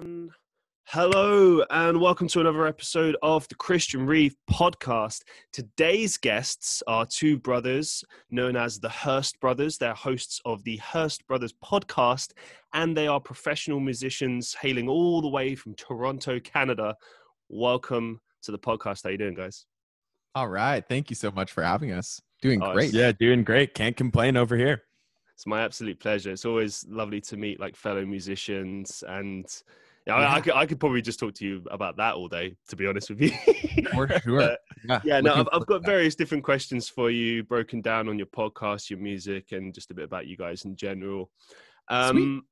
everyone. Hello, and welcome to another episode of the Christian Reeve podcast. Today's guests are two brothers known as the Hirst Brothers. They're hosts of the Hirst Brothers podcast, and they are professional musicians hailing all the way from Toronto, Canada. Welcome to the podcast. How you doing, guys? All right. Thank you so much for having us. Doing Oh, great. Yeah, doing great. Can't complain over here. It's my absolute pleasure. It's always lovely to meet like fellow musicians, and yeah, I, I, Yeah. could, I could probably just talk to you about that all day. To be honest with you. For sure. But, Yeah, yeah, no, I've, I've got various different questions for you, broken down on your podcast, your music, and just a bit about you guys in general. Um,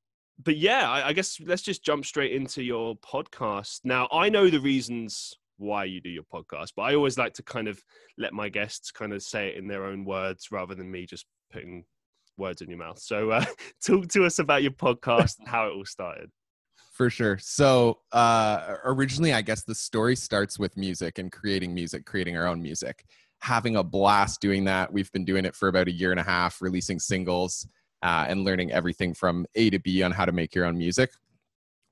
but yeah, I, I guess let's just jump straight into your podcast. Now, I know the reasons why you do your podcast, but I always like to kind of let my guests kind of say it in their own words rather than me just putting words in your mouth. So, uh, talk to us about your podcast and how it all started. For sure. So, uh, originally, I guess the story starts with music and creating music, creating our own music, having a blast doing that. We've been doing it for about a year and a half, releasing singles uh, and learning everything from A to B on how to make your own music.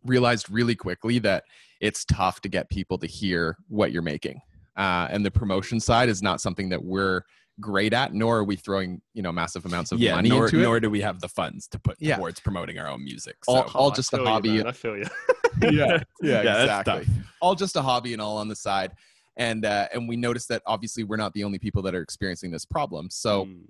Realized really quickly that it's tough to get people to hear what you're making. Uh, and the promotion side is not something that we're great at, nor are we throwing, you know, massive amounts of yeah, money nor, into it. nor do we have the funds to put Yeah. towards promoting our own music. All- So. all I just a feel you, hobby. I feel you. yeah, yeah, that's exactly. All just a hobby and all on the side. And uh, and we noticed that obviously we're not the only people that are experiencing this problem. So Mm.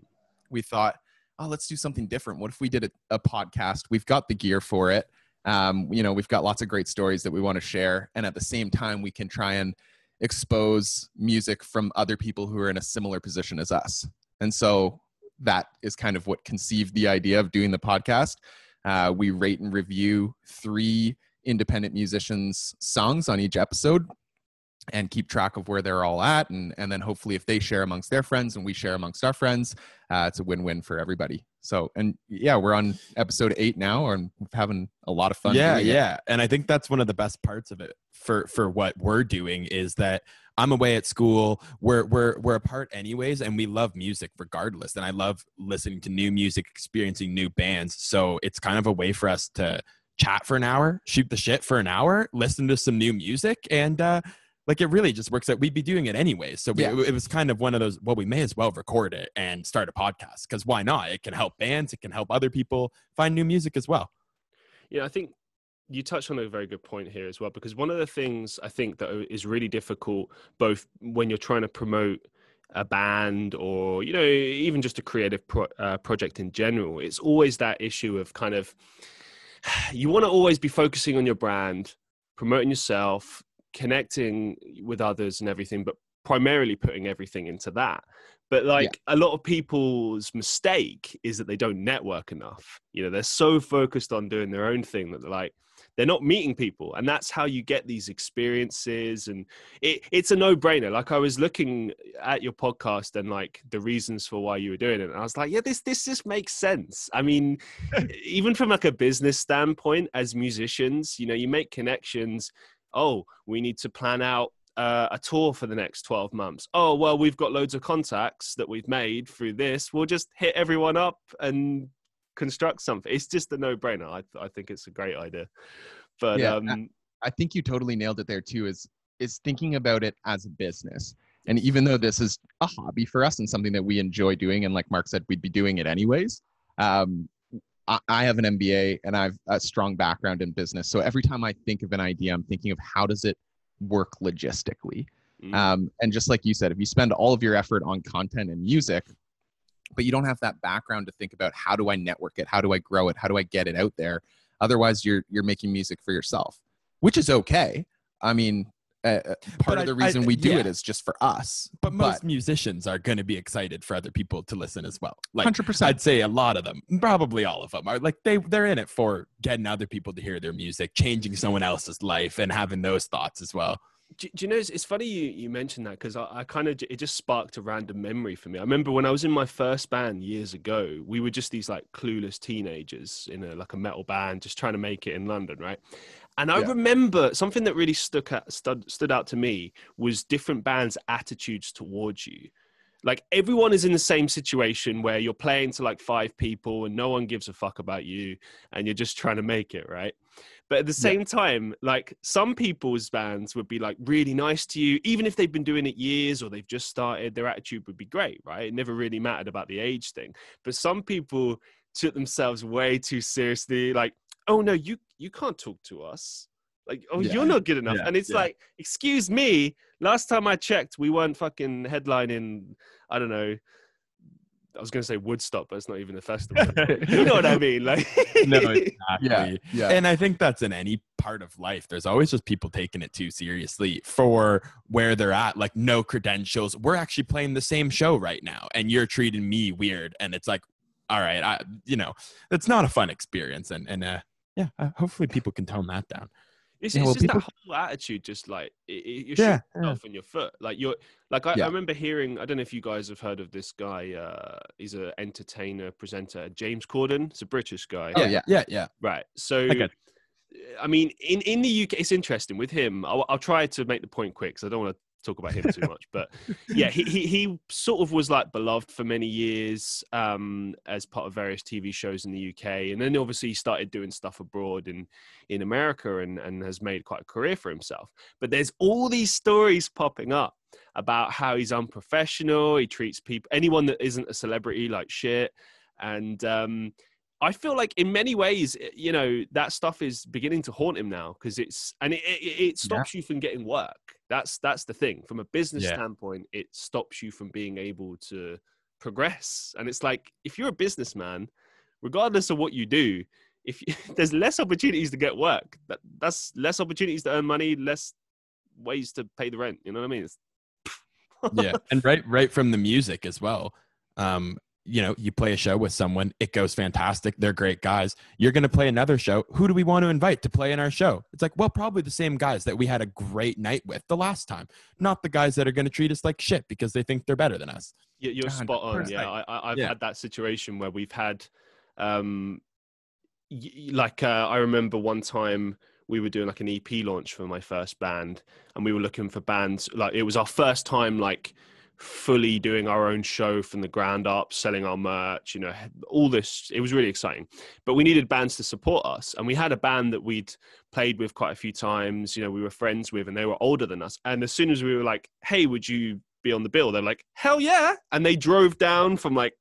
we thought, oh, let's do something different. What if we did a, a podcast? We've got the gear for it. Um, you know, we've got lots of great stories that we want to share, and at the same time, we can try and expose music from other people who are in a similar position as us. And so that is kind of what conceived the idea of doing the podcast. Uh, we rate and review three independent musicians' songs on each episode and keep track of where they're all at. And, and then hopefully, if they share amongst their friends and we share amongst our friends, uh, it's a win win for everybody. So, and yeah, we're on episode eight now and we're having a lot of fun. yeah, it. yeah, and I think that's one of the best parts of it for for what we're doing is that I'm away at school. We're we're we're apart anyways, and we love music regardless. And I love listening to new music, experiencing new bands. So it's kind of a way for us to chat for an hour, shoot the shit for an hour, listen to some new music, and uh, like it really just works out. We'd be doing it anyways. So we, Yeah. it was kind of one of those. Well, we may as well record it and start a podcast because why not? It can help bands. It can help other people find new music as well. Yeah, I think you touched on a very good point here as well, because one of the things I think that is really difficult, both when you're trying to promote a band or you know even just a creative pro- uh, project in general, it's always that issue of kind of you want to always be focusing on your brand, promoting yourself, connecting with others and everything, but primarily putting everything into that. But like a lot of people's mistake is that they don't network enough. You know, they're so focused on doing their own thing that they're like they're not meeting people, and that's how you get these experiences. And it, it's a no-brainer. Like I was looking at your podcast and like the reasons for why you were doing it, and I was like, yeah, this this just makes sense. I mean, even from like a business standpoint, as musicians, you know, you make connections. Oh, we need to plan out uh, a tour for the next 12 months. Oh, well, we've got loads of contacts that we've made through this. We'll just hit everyone up and construct something. It's just a no brainer. I, I think it's a great idea. But Yeah, um, I think you totally nailed it there too. Is is thinking about it as a business. And even though this is a hobby for us and something that we enjoy doing, and like Mark said, we'd be doing it anyways. Um, I, I have an MBA and I've a strong background in business. So every time I think of an idea, I'm thinking of how does it work logistically. mm, Um, and just like you said, if you spend all of your effort on content and music, but you don't have that background to think about how do I network it, how do I grow it, how do I get it out there, otherwise you're you're making music for yourself, which is okay. I mean, uh, uh, part But of I- the I- reason we do yeah. it is just for us. But most musicians are going to be excited for other people to listen as well. Like hundred percent. I'd say a lot of them, probably all of them, are like they they're in it for getting other people to hear their music, changing someone else's life, and having those thoughts as well. do, do you know it's, it's funny you, you mentioned that because I, I kind of it just sparked a random memory for me. I remember when I was in my first band years ago, we were just these like clueless teenagers in a like a metal band, just trying to make it in London, right? And I Yeah. remember something that really stuck out, stood, stood out to me was different bands' attitudes towards you. Like everyone is in the same situation where you're playing to like five people and no one gives a fuck about you and you're just trying to make it, right? But at the same time, like some people's bands would be like really nice to you, even if they've been doing it years or they've just started, their attitude would be great, right? It never really mattered about the age thing. But some people took themselves way too seriously, like, oh no, you you can't talk to us. Like, oh, Yeah. you're not good enough. Yeah, And it's yeah. like, excuse me, last time I checked, we weren't fucking headlining, I don't know. I was going to say Woodstock, but it's not even a festival. you know what I mean? Like, no, exactly. Yeah, yeah. And I think that's in any part of life. There's always just people taking it too seriously for where they're at, like no credentials. We're actually playing the same show right now, and you're treating me weird. And it's like, all right, I, you know, it's not a fun experience. And and uh, yeah, uh, hopefully people can tone that down. It's, Yeah, it's well, just people- that whole attitude, just like it, it, you're Yeah, shooting yourself in your foot. Like you're, like I, Yeah. I remember hearing. I don't know if you guys have heard of this guy. Uh, he's an entertainer, presenter, James Corden. It's a British guy, Oh, yeah. yeah, yeah. right? So, Okay. I mean, in in the UK, it's interesting with him. I'll, I'll try to make the point quick because I don't want to talk about him too much. But yeah, he, he he sort of was like beloved for many years um, as part of various TV shows in the UK, and then obviously he started doing stuff abroad in in America and and has made quite a career for himself. But there's all these stories popping up about how he's unprofessional. He treats people anyone that isn't a celebrity like shit, and um, I feel like in many ways, eh, you know, that stuff is beginning to haunt him now because it's and it, it, it stops you from getting work. That's that's the thing. From a business Yeah. standpoint, it stops you from being able to progress. And it's like if you're a businessman, regardless of what you do, if you, there's less opportunities to get work, that that's less opportunities to earn money, less ways to pay the rent. You know what I mean? It's, yeah and right right from the music as well um you know you play a show with someone it goes fantastic they're great guys you're going to play another show who do we want to invite to play in our show it's like well probably the same guys that we had a great night with the last time not the guys that are going to treat us like shit because they think they're better than us You- You're spot on. Yeah, I, I, I've Yeah. had that situation where we've had, um, y- y- like uh, I remember one time we were doing like an EP launch for my first band, and we were looking for bands. Like it was our first time, like fully doing our own show from the ground up, selling our merch. You know, all this. It was really exciting, but we needed bands to support us, and we had a band that we'd played with quite a few times. You know, we were friends with, and they were older than us. And as soon as we were like, "Hey, would you be on the bill?" They're like, "Hell yeah!" And they drove down from like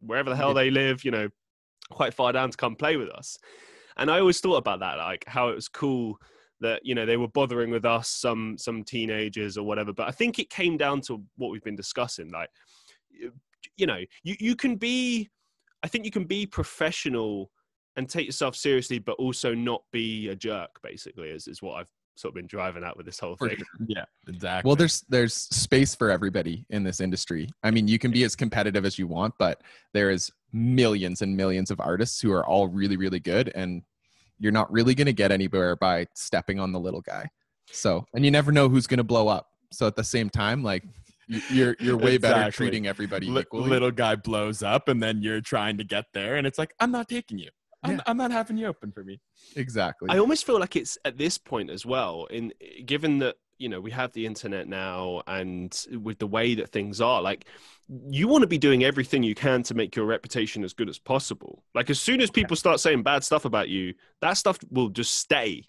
wherever the hell they live, you know, quite far down to come play with us. And I always thought about that, like how it was cool that you know they were bothering with us, some some teenagers or whatever. But I think it came down to what we've been discussing, like you know, you you can be, I think you can be professional and take yourself seriously, but also not be a jerk. Basically, is is what I've sort of been driving at with this whole thing. yeah exactly Well, there's there's space for everybody in this industry. I mean, you can be as competitive as you want, but there is millions and millions of artists who are all really really good, and you're not really going to get anywhere by stepping on the little guy. So, and you never know who's going to blow up. So at the same time, like you- you're you're way better treating everybody Li- equally. little guy blows up and then you're trying to get there and it's like i'm not taking you i'm, Yeah. I'm not having you open for me exactly. I almost feel like it's at this point as well. In given that you know we have the internet now, and with the way that things are, like you want to be doing everything you can to make your reputation as good as possible. Like as soon as people start saying bad stuff about you, that stuff will just stay.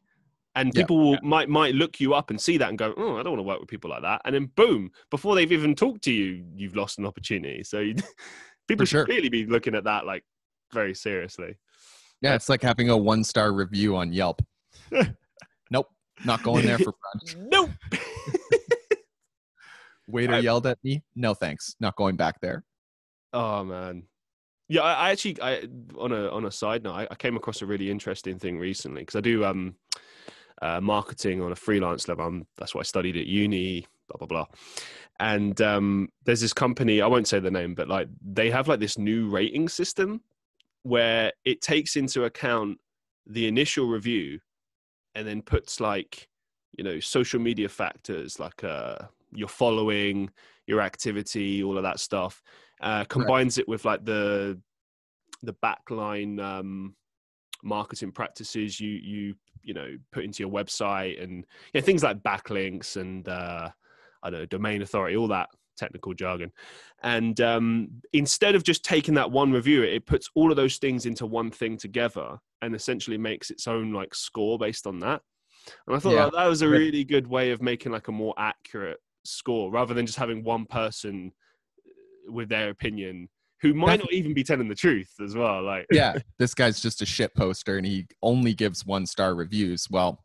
And Yeah. people will, might might look you up and see that and go, "Oh, I don't want to work with people like that." And then, boom! Before they've even talked to you, you've lost an opportunity. So, you, people sure. should really be looking at that like very seriously. yeah, it's like having a one star review on Yelp. nope, not going there for brunch. Nope. Waiter I- yelled at me. No thanks, not going back there. Oh man, yeah. I, I actually, I on a on a side note, I, I came across a really interesting thing recently because I do um uh, marketing on a freelance level. i that's what I studied at uni. Blah blah blah. And um, there's this company. I won't say the name, but like they have like this new rating system where it takes into account the initial review and then puts like you know social media factors like uh your following your activity all of that stuff uh combines it with like the the backlink um marketing practices you you you know put into your website and yeah things like backlinks and uh i don't know domain authority all that technical jargon. And um instead of just taking that one review it puts all of those things into one thing together and essentially makes its own like score based on that. And I thought Yeah. that, that was a really good way of making like a more accurate score rather than just having one person uh, with their opinion who might That's- not even be telling the truth as well. Like, yeah, this guy's just a shit poster and he only gives one star reviews. Well,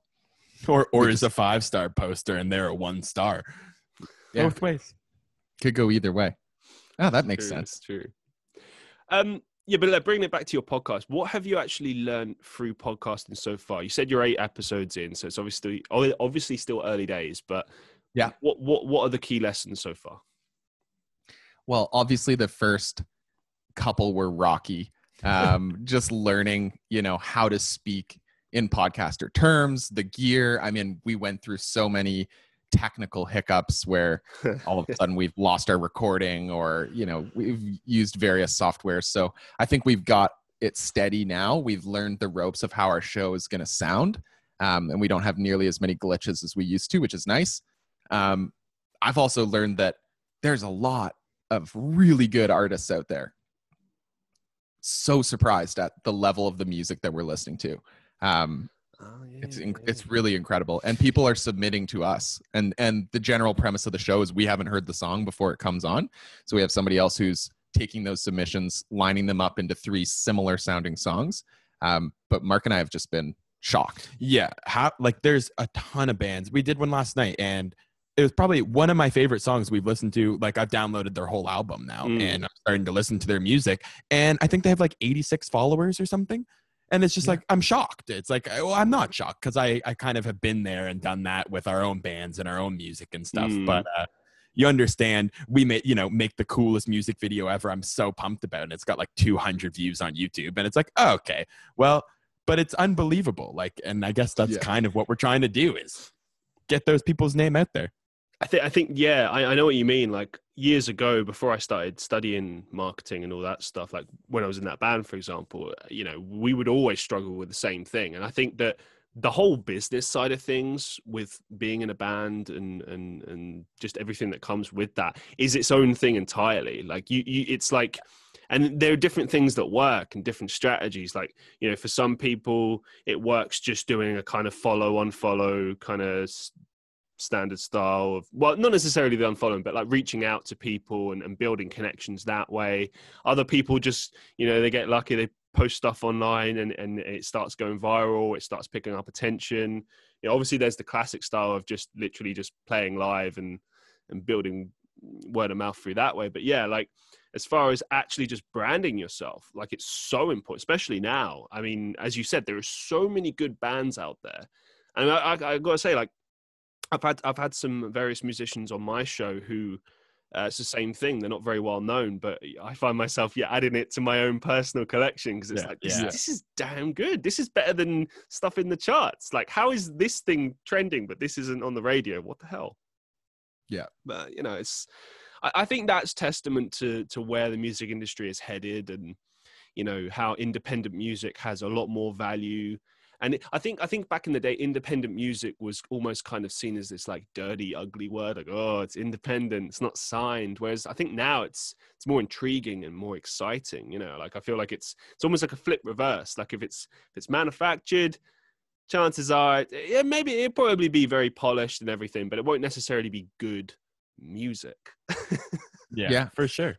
Or or is a five star poster and they're a one star. Yeah. Both ways. could go either way. Oh, that makes true, sense. True. Um, yeah, but like, bringing it back to your podcast, what have you actually learned through podcasting so far? You said you're eight episodes in, so it's obviously obviously still early days. But Yeah. what what what are the key lessons so far? Well, obviously the first couple were rocky. Um, just learning, you know, how to speak in podcaster terms, the gear. I mean, we went through so many technical hiccups where all of a sudden we've lost our recording or, you know, we've used various softwares. So I think we've got it steady now. We've learned the ropes of how our show is going to sound. Um, and we don't have nearly as many glitches as we used to, which is nice. Um, I've also learned that there's a lot of really good artists out there. So surprised at the level of the music that we're listening to. Um, Oh, yeah, it's inc- it's really incredible, and people are submitting to us. And and the general premise of the show is we haven't heard the song before it comes on, so we have somebody else who's taking those submissions, lining them up into three similar sounding songs. Um, but Mark and I have just been shocked. Yeah, how like there's a ton of bands. We did one last night and it was probably one of my favorite songs we've listened to. Like I've downloaded their whole album now Mm. and I'm starting to listen to their music. And I think they have like 86 followers or something. And it's just Yeah. like I'm shocked. It's like well, I'm not shocked because I I kind of have been there and done that with our own bands and our own music and stuff. Mm. But uh, you understand, we make you know make the coolest music video ever. I'm so pumped about it. And it's got like 200 views on YouTube, and it's like oh, okay, well, but it's unbelievable. Like, and I guess that's Yeah. kind of what we're trying to do is get those people's name out there. I think I think yeah, I, I know what you mean. Like years ago, before I started studying marketing and all that stuff, like when I was in that band, for example, you know, we would always struggle with the same thing. And I think that the whole business side of things with being in a band and and and just everything that comes with that is its own thing entirely. Like you, you it's like and there are different things that work and different strategies like you know for some people it works just doing a kind of follow on follow kind of standard style of well not necessarily the unfollowing but like reaching out to people and, and building connections that way. Other people just you know they get lucky they post stuff online and, and it starts going viral it starts picking up attention. You know, obviously there's the classic style of just literally just playing live and and building word of mouth through that way. But yeah like as far as actually just branding yourself like it's so important especially now. I mean as you said there are so many good bands out there. And i, I, I gotta say like I've had I've had some various musicians on my show who uh, it's the same thing. They're not very well known, but I find myself yeah adding it to my own personal collection because it's Yeah, like this, yeah. this is damn good. This is better than stuff in the charts. Like how is this thing trending, but this isn't on the radio? What the hell? Yeah. but you know it's. I, I think that's testament to to where the music industry is headed, and you know how independent music has a lot more value and it, I think I think back in the day, independent music was almost kind of seen as this like dirty, ugly word, like oh, it's independent, it's not signed. Whereas I think now it's it's more intriguing and more exciting. You know, like I feel like it's it's almost like a flip reverse. Like if it's if it's manufactured, chances are, yeah, maybe it'll probably be very polished and everything, but it won't necessarily be good music. Yeah. for sure.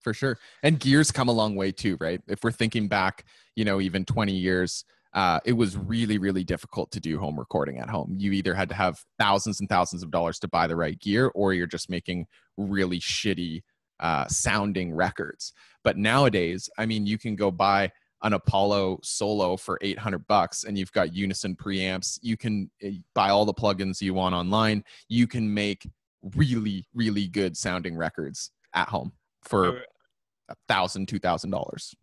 for sure. And gear's come a long way too, right? If we're thinking back, you know, even 20 years, uh, it was really, really difficult to do home recording at home. You either had to have thousands and thousands of dollars to buy the right gear, or you're just making really shitty uh, sounding records. But nowadays, I mean, you can go buy an Apollo Solo for 800 bucks and you've got Unison preamps. You can uh, buy all the plugins you want online. You can make really, really good sounding records at home for a thousand, two thousand dollars.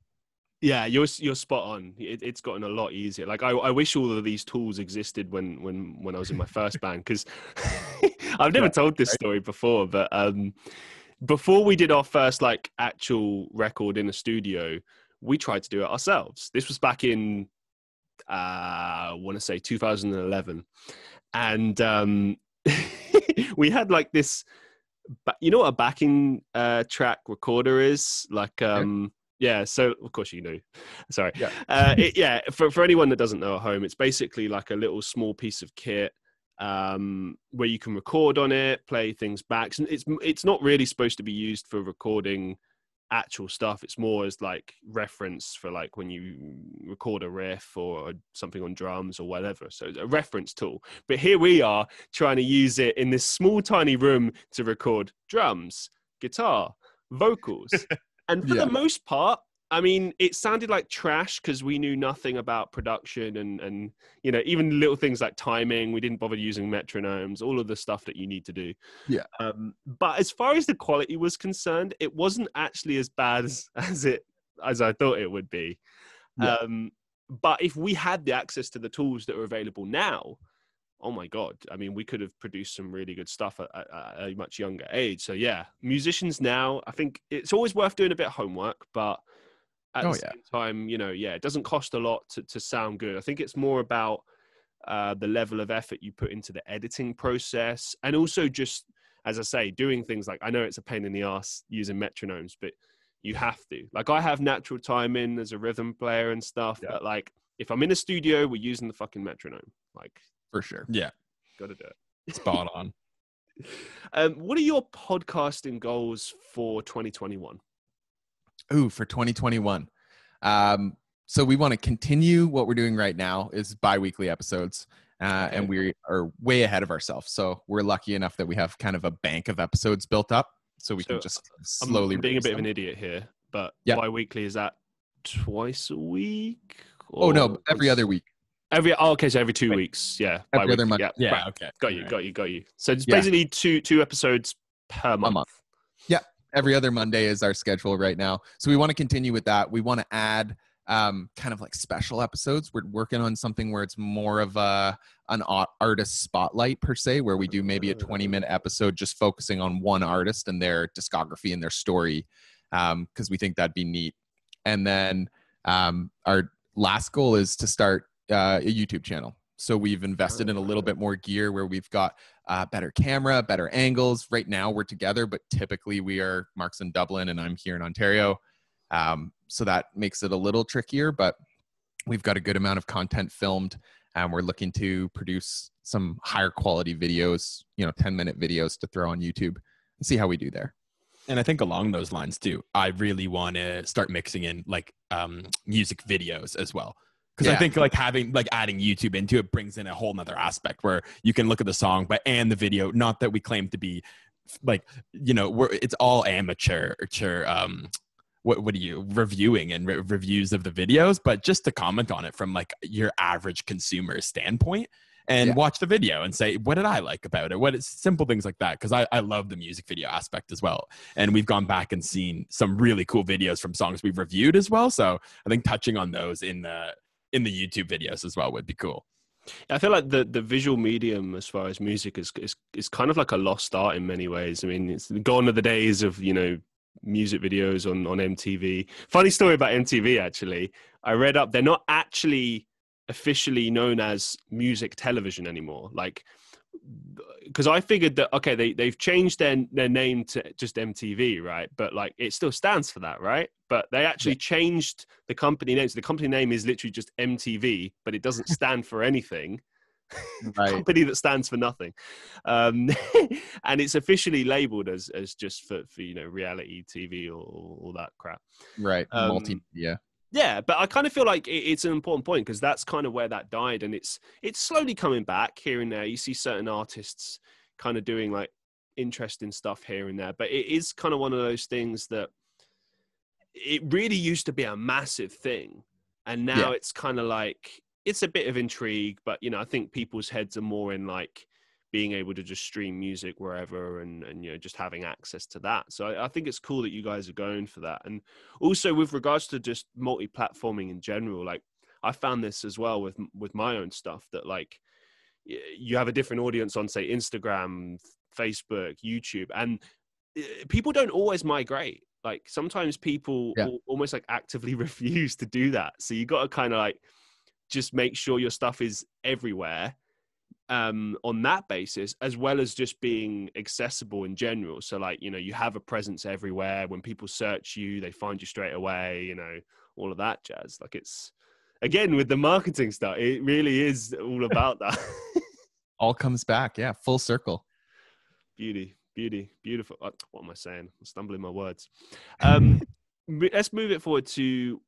Yeah, you're you're spot on. It, it's gotten a lot easier. Like I, I wish all of these tools existed when when when I was in my first band because I've never told this story before. But um, before we did our first like actual record in a studio, we tried to do it ourselves. This was back in uh, I want to say 2011, and um, we had like this. You know what a backing uh, track recorder is? Like um, Yeah, so of course you knew. Sorry. Yeah. Uh, it, yeah, for, for anyone that doesn't know at home, it's basically like a little small piece of kit um, where you can record on it, play things back. And It's it's not really supposed to be used for recording actual stuff. It's more as like reference for like when you record a riff or something on drums or whatever. So it's a reference tool. But here we are trying to use it in this small tiny room to record drums, guitar, vocals. And for Yeah. the most part, I mean, it sounded like trash because we knew nothing about production and and you know even little things like timing. We didn't bother using metronomes, all of the stuff that you need to do. Yeah. Um, but as far as the quality was concerned, it wasn't actually as bad as, as it as I thought it would be. Yeah. Um, but if we had the access to the tools that are available now, oh my god! I mean, we could have produced some really good stuff at, at, at a much younger age. So yeah, musicians now, I think it's always worth doing a bit of homework, but at Oh, the yeah. same time, you know, yeah, it doesn't cost a lot to, to sound good. I think it's more about uh, the level of effort you put into the editing process, and also just, as I say, doing things like I know it's a pain in the ass using metronomes, but you have to. Like I have natural timing as a rhythm player and stuff, Yeah. but like if I'm in a studio, we're using the fucking metronome. Like, for sure. Yeah, gotta do it. spot on. Um, what are your podcasting goals for 2021? Ooh, for 2021. Um, so we want to continue what we're doing right now is bi-weekly episodes. Uh, and we are way ahead of ourselves. So we're lucky enough that we have kind of a bank of episodes built up. So we So, can just slowly I'm being a release bit of an idiot here, but Yeah. bi-weekly is that twice a week? Oh no, every once- other week. Every oh, okay, so every two Right. weeks, yeah. Every other month. Yeah, Yeah, right. okay. got you, Alright. got you, got you. So it's Yeah. basically two two episodes per month. month. Every other Monday is our schedule right now. So we want to continue with that. We want to add um, kind of like special episodes. We're working on something where it's more of a an artist spotlight per se, where we do maybe a 20 minute episode just focusing on one artist and their discography and their story, because we think that'd be neat. And then um, our last goal is to start uh, a YouTube channel. So we've invested in a little bit more gear where we've got uh, better camera, better angles. Right now we're together, but typically we are Mark's in Dublin and I'm here in Ontario. Um, so that makes it a little trickier, but we've got a good amount of content filmed and we're looking to produce some higher quality videos, you know, 10 minute videos to throw on YouTube and see how we do there. And I think along those lines too, I really want to start mixing in like um, music videos as well. Because I think like having like adding YouTube into it brings in a whole nother aspect where you can look at the song, but and the video. Not that we claim to be like you know we're it's all amateur, amateur um, what what are you reviewing and re- reviews of the videos, but just to comment on it from like your average consumer standpoint and Yeah. watch the video and say what did I like about it? What is simple things like that because I I love the music video aspect as well and we've gone back and seen some really cool videos from songs we've reviewed as well. So I think touching on those in the in the YouTube videos as well would be cool. I feel like the, the visual medium, as far as music, is, is is kind of like a lost art in many ways. I mean, it's gone are the days of you know music videos on on MTV. Funny story about MTV actually. I read up they're not actually officially known as music television anymore. Like because I figured that okay, they they've changed their their name to just MTV, right? But like it still stands for that, right? But they actually changed the company name. So the company name is literally just MTV, but it doesn't stand for anything. Right. company that stands for nothing, um, and it's officially labeled as as just for for you know reality TV or all that crap. Right. Um, Multimedia. Yeah, but I kind of feel like it's an important point because that's kind of where that died, and it's it's slowly coming back here and there. You see certain artists kind of doing like interesting stuff here and there, but it is kind of one of those things that it really used to be a massive thing, and now Yeah. it's kind of like it's a bit of intrigue, but you know I think people's heads are more in like being able to just stream music wherever and and you know just having access to that. So I, I think it's cool that you guys are going for that, and also with regards to just multi-platforming in general like i found this as well with with my own stuff that like you have a different audience on say instagram facebook youtube and uh, people don't always migrate like sometimes people Yeah. al- almost like actively refuse to do that so you got to kind of like just make sure your stuff is everywhere um, on that basis, as well as just being accessible in general. So, like, you know, you have a presence everywhere. When people search you, they find you straight away, you know, all of that jazz. Like, it's again with the marketing stuff, it really is all about that. All comes back. Yeah. Full circle. beauty, beauty, beautiful. Uh, What am I saying? I'm stumbling my words. Um, let's move it forward to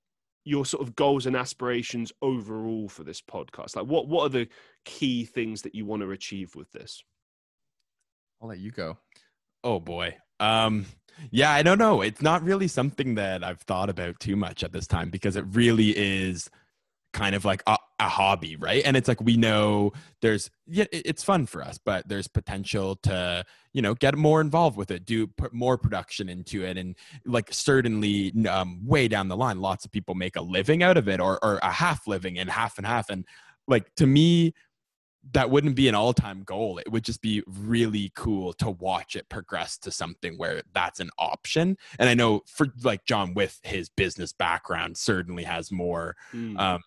your sort of goals and aspirations overall for this podcast. Like, what what are the key things that you want to achieve with this? I'll let you go. Oh boy. Um yeah, I don't know. It's not really something that I've thought about too much at this time because it really is kind of like a, a hobby, right? And it's like we know there's yeah, it's fun for us, but there's potential to, you know, get more involved with it, do put more production into it and like certainly um way down the line lots of people make a living out of it or or a half living and half and half and like to me that wouldn't be an all-time goal it would just be really cool to watch it progress to something where that's an option and i know for like john with his business background certainly has more Mm. um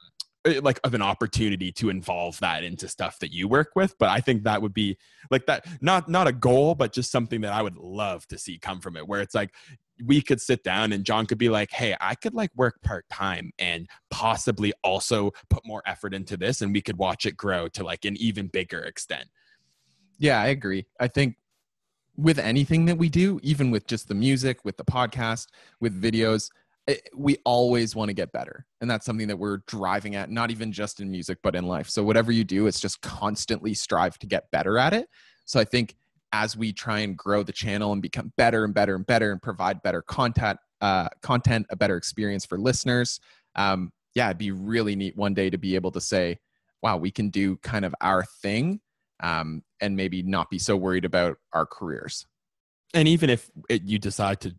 Eh, like of an opportunity to involve that into stuff that you work with but i think that would be like that not not a goal but just something that i would love to see come from it where it's like we could sit down and John could be like, "Hey, I could like work part-time and possibly also put more effort into this and we could watch it grow to like an even bigger extent." Yeah, I agree. I think with anything that we do, even with just the music, with the podcast, with videos, eh, we always want to get better. And that's something that we're driving at, not even just in music, but in life. So, whatever you do, it's just constantly strive to get better at it. So, I think as we try and grow the channel and become better and better and better and provide better content, uh, content, a better experience for listeners, um, yeah, it'd be really neat one day to be able to say, wow, we can do kind of our thing um, and maybe not be so worried about our careers. And even if it, you decide to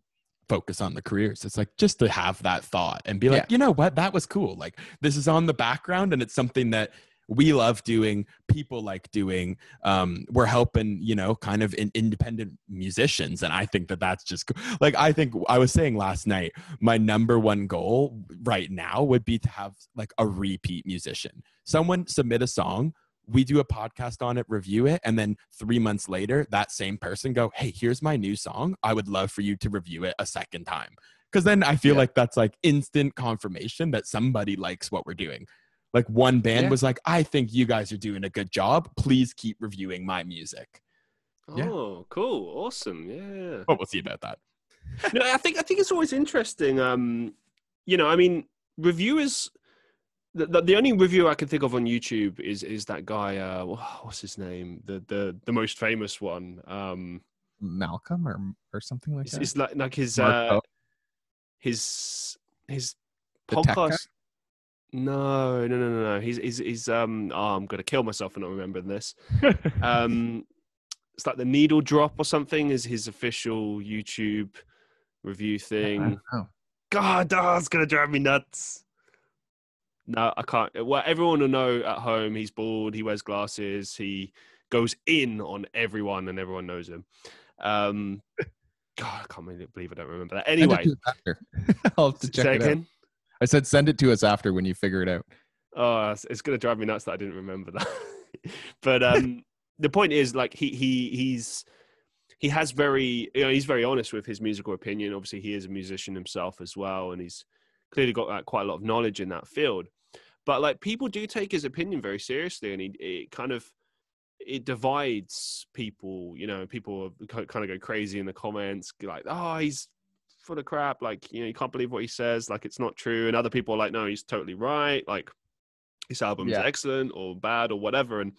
focus on the careers, it's like just to have that thought and be like, Yeah. "You know what? That was cool. Like this is on the background and it's something that we love doing people like doing um we're helping you know kind of in independent musicians and i think that that's just like i think i was saying last night my number one goal right now would be to have like a repeat musician someone submit a song we do a podcast on it review it and then three months later that same person go hey here's my new song i would love for you to review it a second time because then i feel Yeah. like that's like instant confirmation that somebody likes what we're doing like one band Yeah. was like i think you guys are doing a good job please keep reviewing my music yeah. Oh, cool, awesome, yeah. but we'll see about that no, I think I think it's always interesting. Um, you know, I mean, reviewers. The, the, the only review I can think of on YouTube is is that guy. Uh, what's his name? The the the most famous one. Um, Malcolm or or something like it's, that. it's like like his Marco? uh, his his The podcast. No, no, no, no, no. He's he's he's um. Oh, I'm gonna kill myself for not remembering this. um, it's like the needle drop or something is his official YouTube review thing. God, oh, it's gonna drive me nuts. No, I can't. Well, everyone will know at home he's bald. He wears glasses. He goes in on everyone, and everyone knows him. Um, God, I can't really believe I don't remember that. Anyway, to us after. I'll have to check it out. I said send it to us after when you figure it out. Oh, it's, it's gonna drive me nuts that I didn't remember that. but um, the point is, like, he he he's he has very you know he's very honest with his musical opinion. Obviously, he is a musician himself as well, and he's clearly got like, quite a lot of knowledge in that field. But like, people do take his opinion very seriously, and he it kind of it divides people. You know, people kind of go crazy in the comments, like, "Oh, he's full of crap." Like, you know, you can't believe what he says. Like, it's not true. And other people are like, "No, he's totally right." Like, this album's Yeah. excellent or bad or whatever. And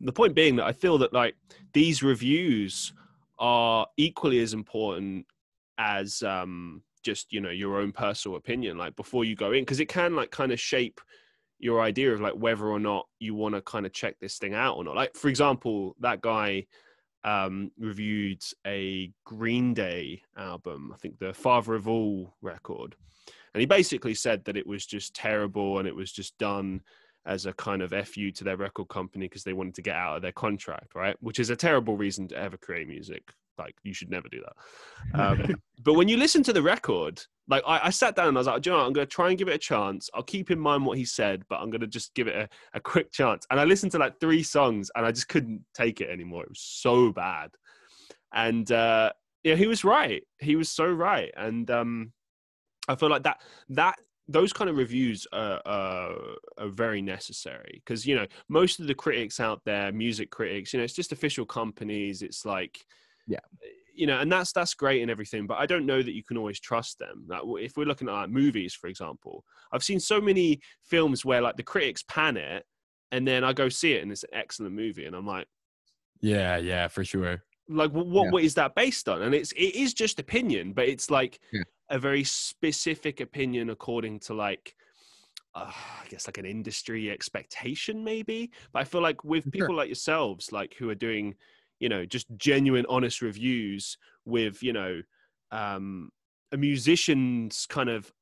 the point being that I feel that like these reviews are equally as important as um just you know your own personal opinion like before you go in because it can like kind of shape your idea of like whether or not you want to kind of check this thing out or not. Like for example that guy um reviewed a green day album i think the father of all record and he basically said that it was just terrible and it was just done as a kind of fu to their record company because they wanted to get out of their contract right? Which is a terrible reason to ever create music. Like you should never do that. Um, but when you listen to the record like I, I sat down and I was like, Do you know what? I'm going to try and give it a chance. I'll keep in mind what he said, but I'm going to just give it a, a quick chance. And I listened to like three songs and I just couldn't take it anymore. It was so bad. And uh, yeah, he was right. He was so right. And um, I feel like that that those kind of reviews are, are, are very necessary because you know most of the critics out there, music critics, you know, it's just official companies. It's like Yeah. You know, and that's that's great and everything, but I don't know that you can always trust them. Like if we're looking at like movies, for example, I've seen so many films where like the critics pan it, and then I go see it and it's an excellent movie, and I'm like Yeah, yeah, for sure. like what Yeah. what is that based on and it's it is just opinion but it's like Yeah. a very specific opinion according to like uh, i guess like an industry expectation maybe but i feel like with Sure. people like yourselves like who are doing you know just genuine honest reviews with you know um a musician's kind of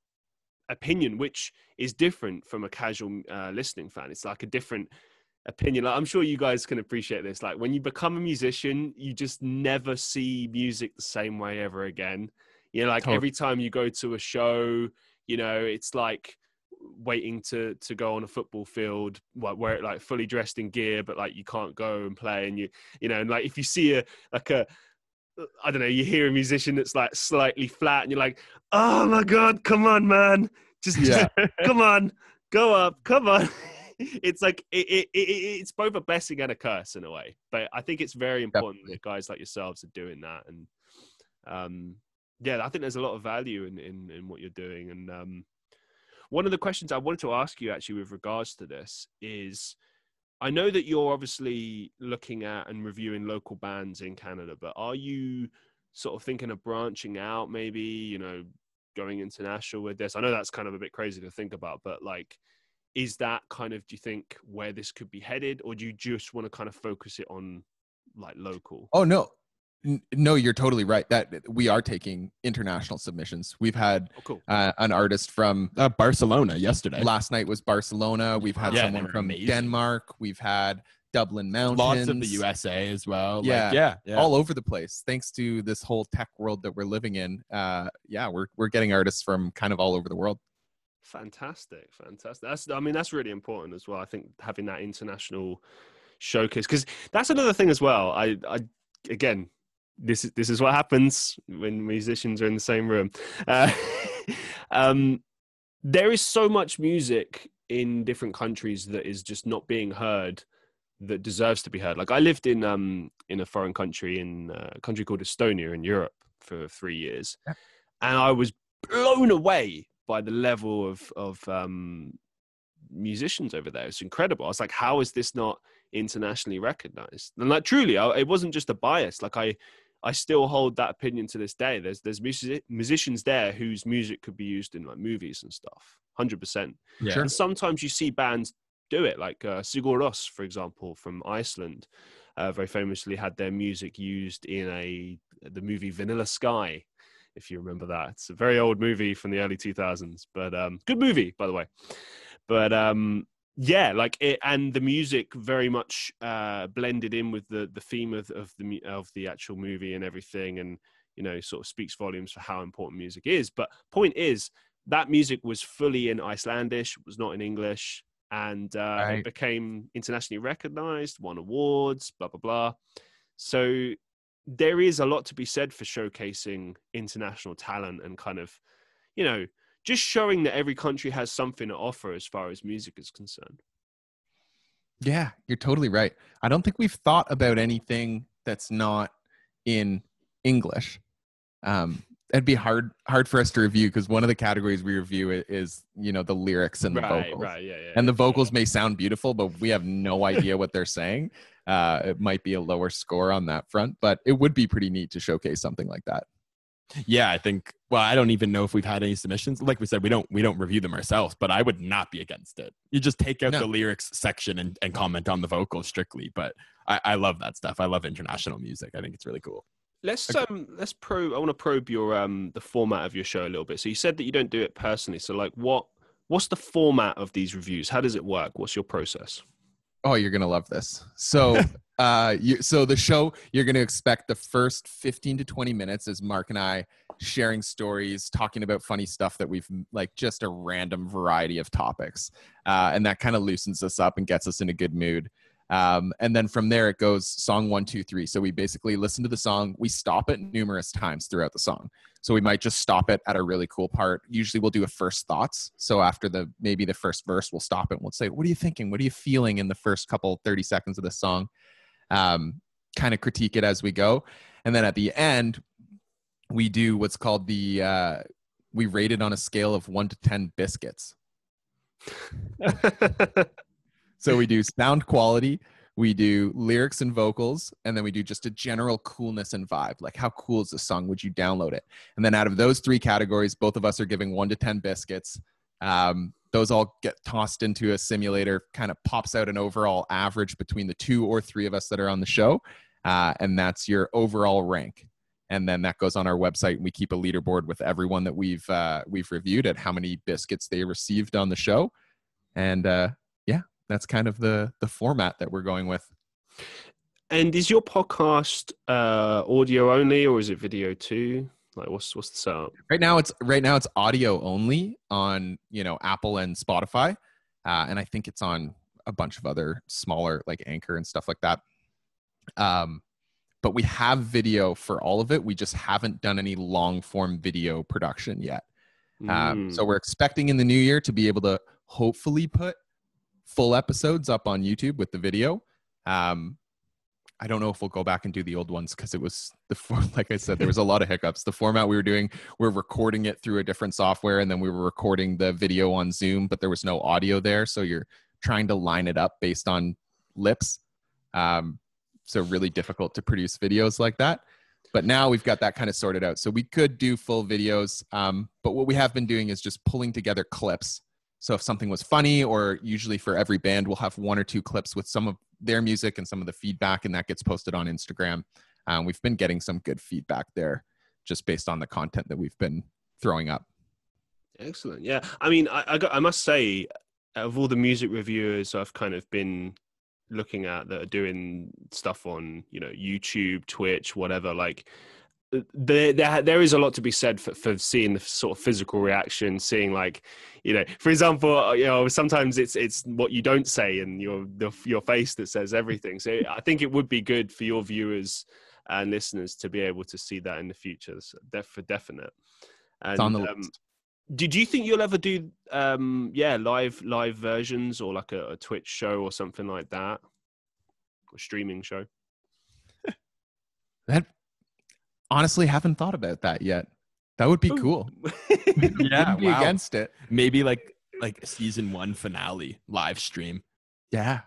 opinion which is different from a casual uh, listening fan. It's like a different opinion. Like, i'm sure you guys can appreciate this. Like when you become a musician you just never see music the same way ever again. You know like Totally. every time you go to a show you know it's like waiting to to go on a football field where it like fully dressed in gear but like you can't go and play and you you know and like if you see a like a I don't know, you hear a musician that's like slightly flat and you're like, oh my God, come on, man. Just, just come on, go up, come on. It's like, it, it, it, it's both a blessing and a curse in a way. But I think it's very important that guys like yourselves are doing that. And um, yeah, I think there's a lot of value in, in, in what you're doing. And um, one of the questions I wanted to ask you actually with regards to this is I know that you're obviously looking at and reviewing local bands in Canada, but are you sort of thinking of branching out, maybe, you know, going international with this? I know that's kind of a bit crazy to think about, but like, is that kind of, do you think, where this could be headed, or do you just want to kind of focus it on like local? Oh no, no, you're totally right. That we are taking international submissions. We've had Oh, cool. uh, an artist from Uh, Barcelona yesterday. last night was Barcelona. We've had Yeah, someone from amazing. Denmark. We've had Dublin Mountains. Lots of the USA as well. Like, Yeah. yeah, yeah. all over the place. Thanks to this whole tech world that we're living in. Uh, yeah, we're we're getting artists from kind of all over the world. Fantastic, fantastic. That's I mean that's really important as well. I think having that international showcase because that's another thing as well. I I again this is this is what happens when musicians are in the same room. Uh, um, there is so much music in different countries that is just not being heard that deserves to be heard. Like I lived in um in a foreign country in uh, a country called Estonia in Europe for three years, Yeah. and I was blown away by the level of of um, musicians over there. It's incredible. I was like, how is this not internationally recognized? And like, truly, I, it wasn't just a bias. Like, I I still hold that opinion to this day. There's there's music, musicians there whose music could be used in like movies and stuff. Hundred percent. Yeah. Sure. And sometimes you see bands do it, like uh, Sigur Rós, for example, from Iceland. Uh, very famously had their music used in a the movie Vanilla Sky, if you remember that. It's a very old movie from the early 2000s, but um, good movie, by the way. But um, yeah, like it, and the music very much uh, blended in with the the theme of of the of the actual movie and everything, and you know, sort of speaks volumes for how important music is. But point is, that music was fully in Icelandic, was not in English, and uh, Right. it became internationally recognized, won awards, blah blah blah. So there is a lot to be said for showcasing international talent and kind of, you know, just showing that every country has something to offer as far as music is concerned. Yeah, you're totally right. I don't think we've thought about anything that's not in English. Um, it'd be hard hard for us to review because one of the categories we review is you know the lyrics and the right, vocals. right, yeah, yeah. And the yeah. vocals may sound beautiful, but we have no idea what they're saying. Uh, it might be a lower score on that front, but it would be pretty neat to showcase something like that. Yeah i think well i don't even know if we've had any submissions like we said we don't we don't review them ourselves but i would not be against it you just take out No. the lyrics section and, and comment on the vocals strictly but I, I love that stuff i love international music i think it's really cool Let's Okay. um let's probe. I want to probe your um the format of your show a little bit. So you said that you don't do it personally. So like, what what's the format of these reviews? How does it work? What's your process? Oh, you're gonna love this. So, uh, you, so the show you're gonna expect the first 15 to 20 minutes is Mark and I sharing stories, talking about funny stuff that we've like just a random variety of topics, uh, and that kind of loosens us up and gets us in a good mood. Um, and then from there it goes song one, two, three. So we basically listen to the song. We stop it numerous times throughout the song. So we might just stop it at a really cool part. Usually we'll do a first thoughts. So after the maybe the first verse, we'll stop it and we'll say, "What are you thinking? What are you feeling in the first couple 30 seconds of the song?" Um, kind of critique it as we go, and then at the end, we do what's called the uh, we rate it on a scale of one to ten biscuits. So we do sound quality, we do lyrics and vocals, and then we do just a general coolness and vibe. Like, how cool is the song? Would you download it? And then out of those three categories, both of us are giving one to 10 biscuits. Um, those all get tossed into a simulator, kind of pops out an overall average between the two or three of us that are on the show. Uh, and that's your overall rank. And then that goes on our website, and we keep a leaderboard with everyone that we've uh, we've reviewed at how many biscuits they received on the show. And uh, that's kind of the the format that we're going with. And is your podcast uh, audio only, or is it video too? Like, what's what's the setup? Right now, it's right now it's audio only on you know Apple and Spotify, uh, and I think it's on a bunch of other smaller like Anchor and stuff like that. Um, but we have video for all of it. We just haven't done any long form video production yet. Um, Mm. so we're expecting in the new year to be able to hopefully put full episodes up on YouTube with the video. Um, I don't know if we'll go back and do the old ones because it was the form. Like I said, there was a lot of hiccups. The format we were doing, we're recording it through a different software, and then we were recording the video on Zoom, but there was no audio there. So you're trying to line it up based on lips. Um, so really difficult to produce videos like that. But now we've got that kind of sorted out. So we could do full videos. Um, but what we have been doing is just pulling together clips so if something was funny, or usually for every band, we'll have one or two clips with some of their music and some of the feedback, and that gets posted on Instagram. Um, we've been getting some good feedback there, just based on the content that we've been throwing up. Excellent. Yeah. I mean, I I, got, I must say, of all the music reviewers I've kind of been looking at that are doing stuff on, you know, YouTube, Twitch, whatever, like there, there there is a lot to be said for, for seeing the sort of physical reaction seeing like you know for example uh, you know sometimes it's it's what you don't say and your the, your face that says everything. So i think it would be good for your viewers and listeners to be able to see that in the future so def, for definite. And, It's on the um, did you think you'll ever do um yeah live live versions or like a, a twitch show or something like that? A streaming show? That honestly haven't thought about that yet. That would be cool. Yeah, be wow. against it. Maybe like like season one finale live stream, Yeah.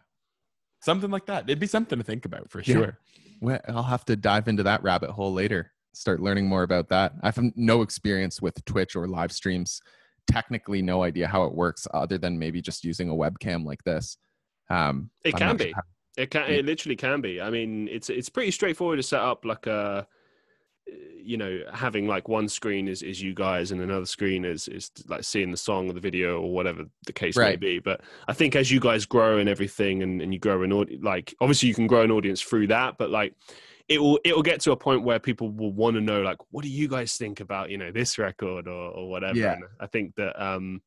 something like that. It'd be something to think about for Yeah. sure. Well, I'll have to dive into that rabbit hole later. Start learning more about that. I have no experience with Twitch or live streams. Technically, no idea how it works, other than maybe just using a webcam like this. Um, It I'm can be. sure It can. It literally can be. I mean, it's it's pretty straightforward to set up. Like a, you know, having like one screen is is you guys, and another screen is is like seeing the song or the video or whatever the case may be. But I think as you guys grow and everything, and and you grow an audience, like obviously you can grow an audience through that, but like. It will it will get to a point where people will want to know like what do you guys think about you know this record or, or whatever Yeah. and I think that um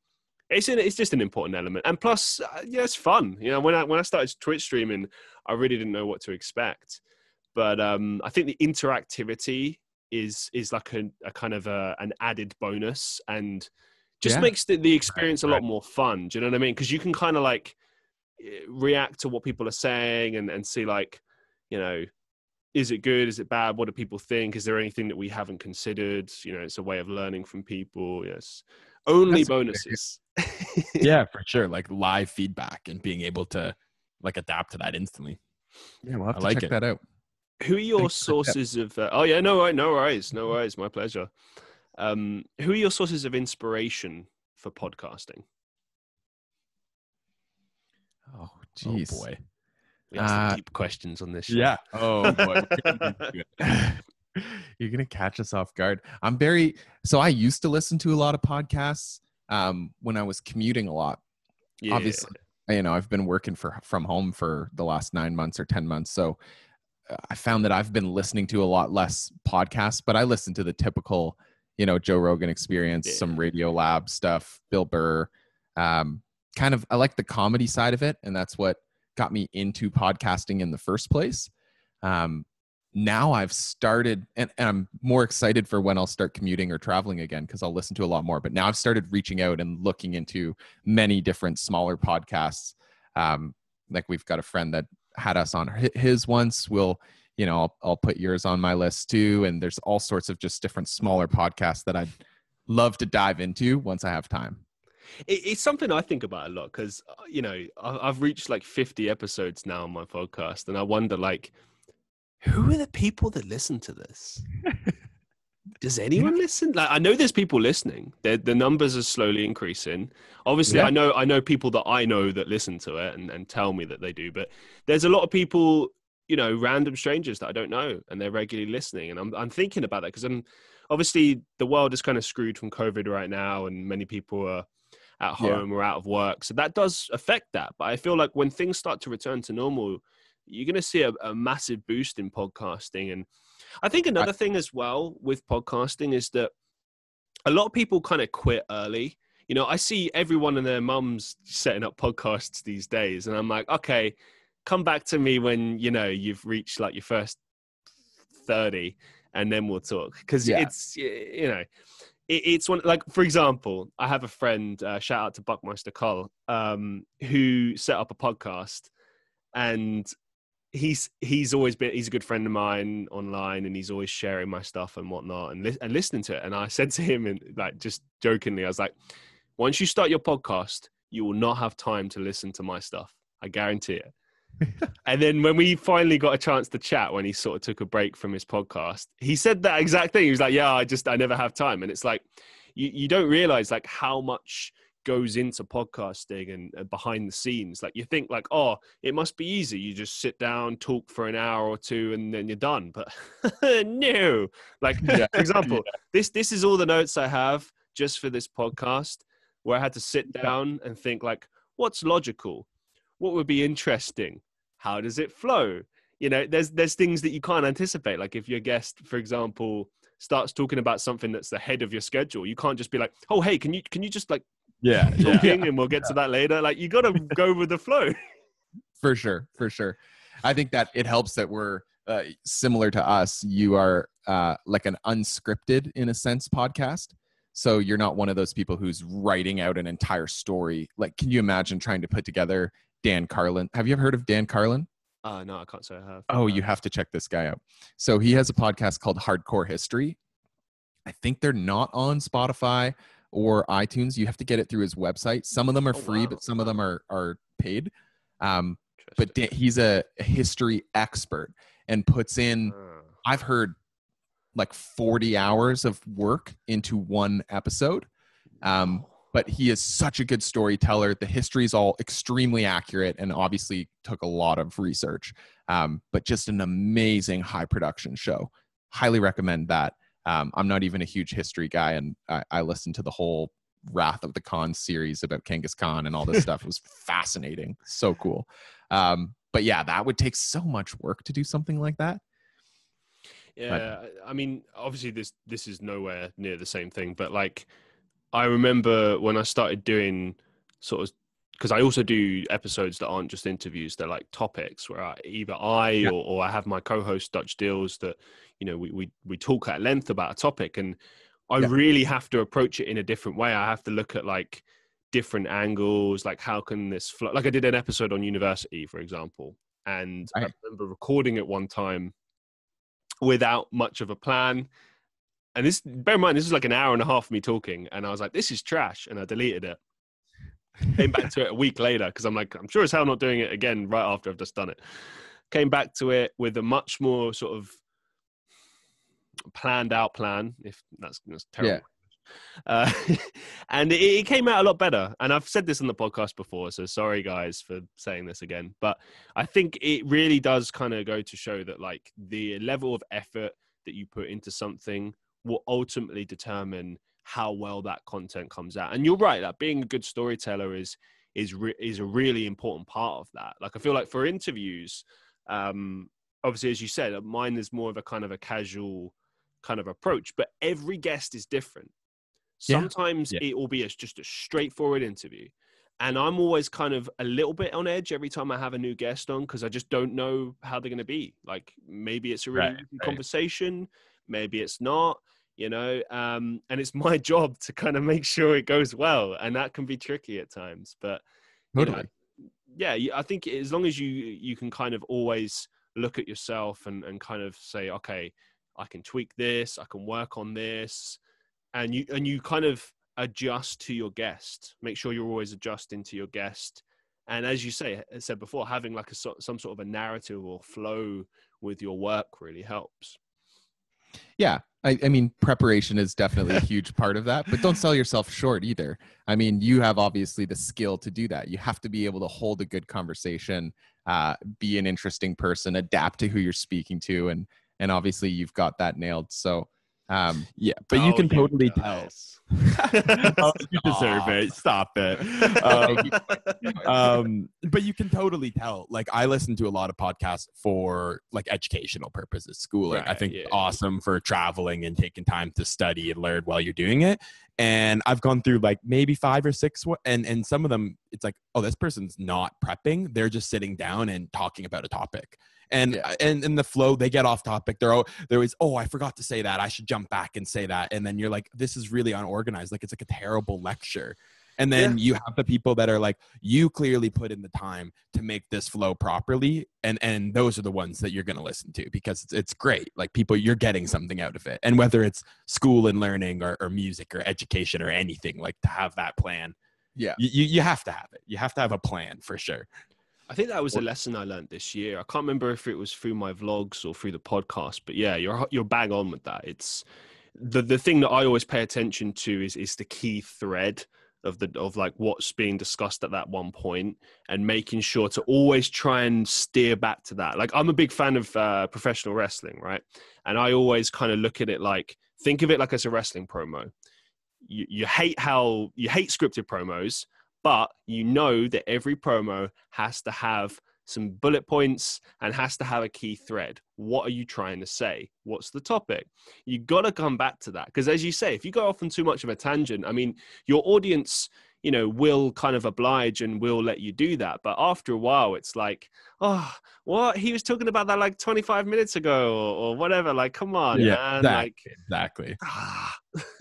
it's an, it's just an important element and plus uh, yeah it's fun you know when i when i started twitch streaming i really didn't know what to expect but um i think the interactivity is is like a, a kind of a, an added bonus and just Yeah. makes the, the experience a lot right. more fun do you know what i mean because you can kind of like eh, react to what people are saying and and see like you know is it good is it bad what do people think is there anything that we haven't considered you know it's a way of learning from people yes only That's a good idea. bonuses yeah, for sure. Like live feedback and being able to like adapt to that instantly. Yeah, we'll have I to like check it. that out. Who are your Thanks for the tip. sources of uh, oh yeah no wor- no worries no worries my pleasure um who are your sources of inspiration for podcasting Oh, Oh boy. we ask the Uh, deep questions on this show. Yeah. Oh boy. You're gonna catch us off guard. I'm very so. I used to listen to a lot of podcasts um, when I was commuting a lot. yeah Obviously, you know, I've been working for from home for the last nine months or ten months, so I found that I've been listening to a lot less podcasts, but I listen to the typical, you know, Joe Rogan Experience, Yeah. some Radiolab stuff, Bill Burr. Um, kind of, I like the comedy side of it, and that's what got me into podcasting in the first place. Um, now I've started, and, and I'm more excited for when I'll start commuting or traveling again because I'll listen to a lot more. But now I've started reaching out and looking into many different smaller podcasts. Um, like we've got a friend that had us on his once. We'll, you know, I'll, I'll put yours on my list too. And there's all sorts of just different smaller podcasts that I'd love to dive into once I have time. It's something I think about a lot because uh, you know I've reached like 50 episodes now on my podcast, and I wonder like, who are the people that listen to this? Does anyone listen? Like, I know there's people listening. The the numbers are slowly increasing. Obviously, Yeah. I know I know people that I know that listen to it and, and tell me that they do. But there's a lot of people, you know, random strangers that I don't know, and they're regularly listening. And I'm I'm thinking about that because I'm obviously the world is kind of screwed from COVID right now, and many people are at Yeah. home or out of work. So that does affect that. But I feel like when things start to return to normal, you're going to see a, a massive boost in podcasting. And I think another thing as well with podcasting is that a lot of people kind of quit early. You know, I see everyone and their mums setting up podcasts these days, and I'm like, okay, come back to me when you know you've reached like your first thirty, and then we'll talk. Because Yeah. it's you know, it, it's one like for example, I have a friend. Uh, shout out to Buckmeister Carl, um, who set up a podcast, and he's he's always been he's a good friend of mine online and he's always sharing my stuff and whatnot and, li- and listening to it. And i said to him and like just jokingly i was like once you start your podcast you will not have time to listen to my stuff. I guarantee it. And then when we finally got a chance to chat when he sort of took a break from his podcast he said that exact thing. He was like yeah i just i never have time. And it's like you, you don't realize like how much goes into podcasting and, and behind the scenes like you think like oh it must be easy. You just sit down talk for an hour or two and then you're done. But no. Like Yeah. for example this this is all the notes i have just for this podcast where i had to sit down and think like what's logical? What would be interesting? How does it flow? You know there's there's things that you can't anticipate. Like if your guest for example starts talking about something that's the head of your schedule you can't just be like oh hey can you can you just like Yeah. yeah. talking and we'll get to that later. Like you got to go with the flow. For sure for sure. I think that it helps that we're uh, similar to us. You are uh, like an unscripted in a sense podcast. So you're not one of those people who's writing out an entire story. Like can you imagine trying to put together dan carlin? Have you ever heard of dan carlin? Uh no i can't say i have. Oh you have to check this guy out. So he has a podcast called hardcore history. I think they're not on spotify or itunes you have to get it through his website. Some of them are Oh, free wow. but some of them are are paid. Um, but he's a history expert and puts in Ah. i've heard like 40 hours of work into one episode. Um, but he is such a good storyteller. The history is all extremely accurate and obviously took a lot of research. Um, but just an amazing high production show. Highly recommend that um, i'm not even a huge history guy and i, I listened to the whole wrath of the khan series about genghis khan and all this stuff. It was fascinating. So cool. Um, but yeah that would take so much work to do something like that. Yeah, I mean, obviously this this is nowhere near the same thing, but like I remember when I started doing sort of because I also do episodes that aren't just interviews; they're like topics where I, either I Yeah. or, or I have my co-host Dutch Deals that you know we we we talk at length about a topic, and I Yeah. really have to approach it in a different way. I have to look at like different angles, like how can this flow? Like I did an episode on university, for example, and I remember recording it one time without much of a plan. And this, bear in mind, this is like an hour and a half of me talking, and I was like, "This is trash," and I deleted it. Came back to it a week later because I'm like, I'm sure as hell not doing it again right after I've just done it. Came back to it with a much more sort of planned out plan, if that's, that's terrible. Uh, and it, it came out a lot better. And I've said this on the podcast before, so sorry guys for saying this again. But I think it really does kind of go to show that like the level of effort that you put into something will ultimately determine how well that content comes out. And you're right, that being a good storyteller is is re- is a really important part of that. Like I feel like for interviews, um, obviously as you said, uh, mine is more of a kind of a casual kind of approach, but every guest is different. Sometimes Yeah. it will be a, just a straightforward interview. And I'm always kind of a little bit on edge every time I have a new guest on because I just don't know how they're going to be. Like maybe it's a really right. conversation, maybe it's not, you know. Um, and it's my job to kind of make sure it goes well, and that can be tricky at times. But you know, Totally. yeah, I think as long as you you can kind of always look at yourself and and kind of say, okay, I can tweak this, I can work on this, and you and you kind of adjust to your guest. Make sure you're always adjusting to your guest. And as you say, I said before, having like a so- some sort of a narrative or flow with your work really helps. Yeah. I, I mean, preparation is definitely a huge part of that, but don't sell yourself short either. I mean, you have obviously the skill to do that. You have to be able to hold a good conversation, uh, be an interesting person, adapt to who you're speaking to, and and obviously you've got that nailed. So, um, Yeah, but you Oh, can totally tell. oh, you deserve it. Stop it. Um, um, but you can totally tell. Like I listen to a lot of podcasts for like educational purposes, schooling. I think yeah. awesome for traveling and taking time to study and learn while you're doing it. And I've gone through like maybe five or six, and and some of them, it's like, oh, this person's not prepping; they're just sitting down and talking about a topic. And Yeah. and in the flow, they get off topic. They're all, they're always, oh, I forgot to say that. I should jump back and say that. And then you're like, this is really unorganized. Like it's like a terrible lecture. And then you have the people that are like, you clearly put in the time to make this flow properly, and and those are the ones that you're going to listen to because it's, it's great. Like people, you're getting something out of it, and whether it's school and learning or, or music or education or anything, like to have that plan, yeah. you, you you have to have it. You have to have a plan for sure. I think that was a lesson I learned this year. I can't remember if it was through my vlogs or through the podcast, but yeah, you're you're bang on with that. It's the the thing that I always pay attention to is is the key thread of the of like what's being discussed at that one point and making sure to always try and steer back to that. Like I'm a big fan of uh, professional wrestling, right? And I always kind of look at it like think of it like as a wrestling promo. You you hate how you hate scripted promos, but you know that every promo has to have some bullet points and has to have a key thread. What are you trying to say? What's the topic? You got to come back to that because, as you say, if you go off on too much of a tangent, I mean, your audience, you know, will kind of oblige and will let you do that. But after a while, it's like, oh, what he was talking about that like 25 minutes ago or, or whatever. Like, come on, man. Like, exactly. ah.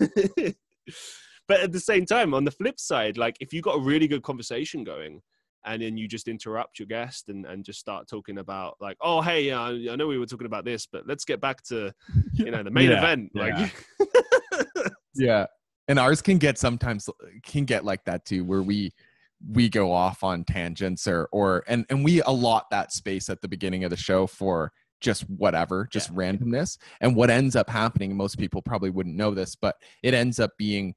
but at the same time, on the flip side, like if you got a really good conversation going and then you just interrupt your guest and, and just start talking about like, oh, hey, yeah, I know we were talking about this, but let's get back to, you know, the main Yeah, event. Like, Yeah. And ours can get sometimes can get like that too, where we we go off on tangents or or and and we allot that space at the beginning of the show for just whatever, just randomness. And what ends up happening, most people probably wouldn't know this, but it ends up being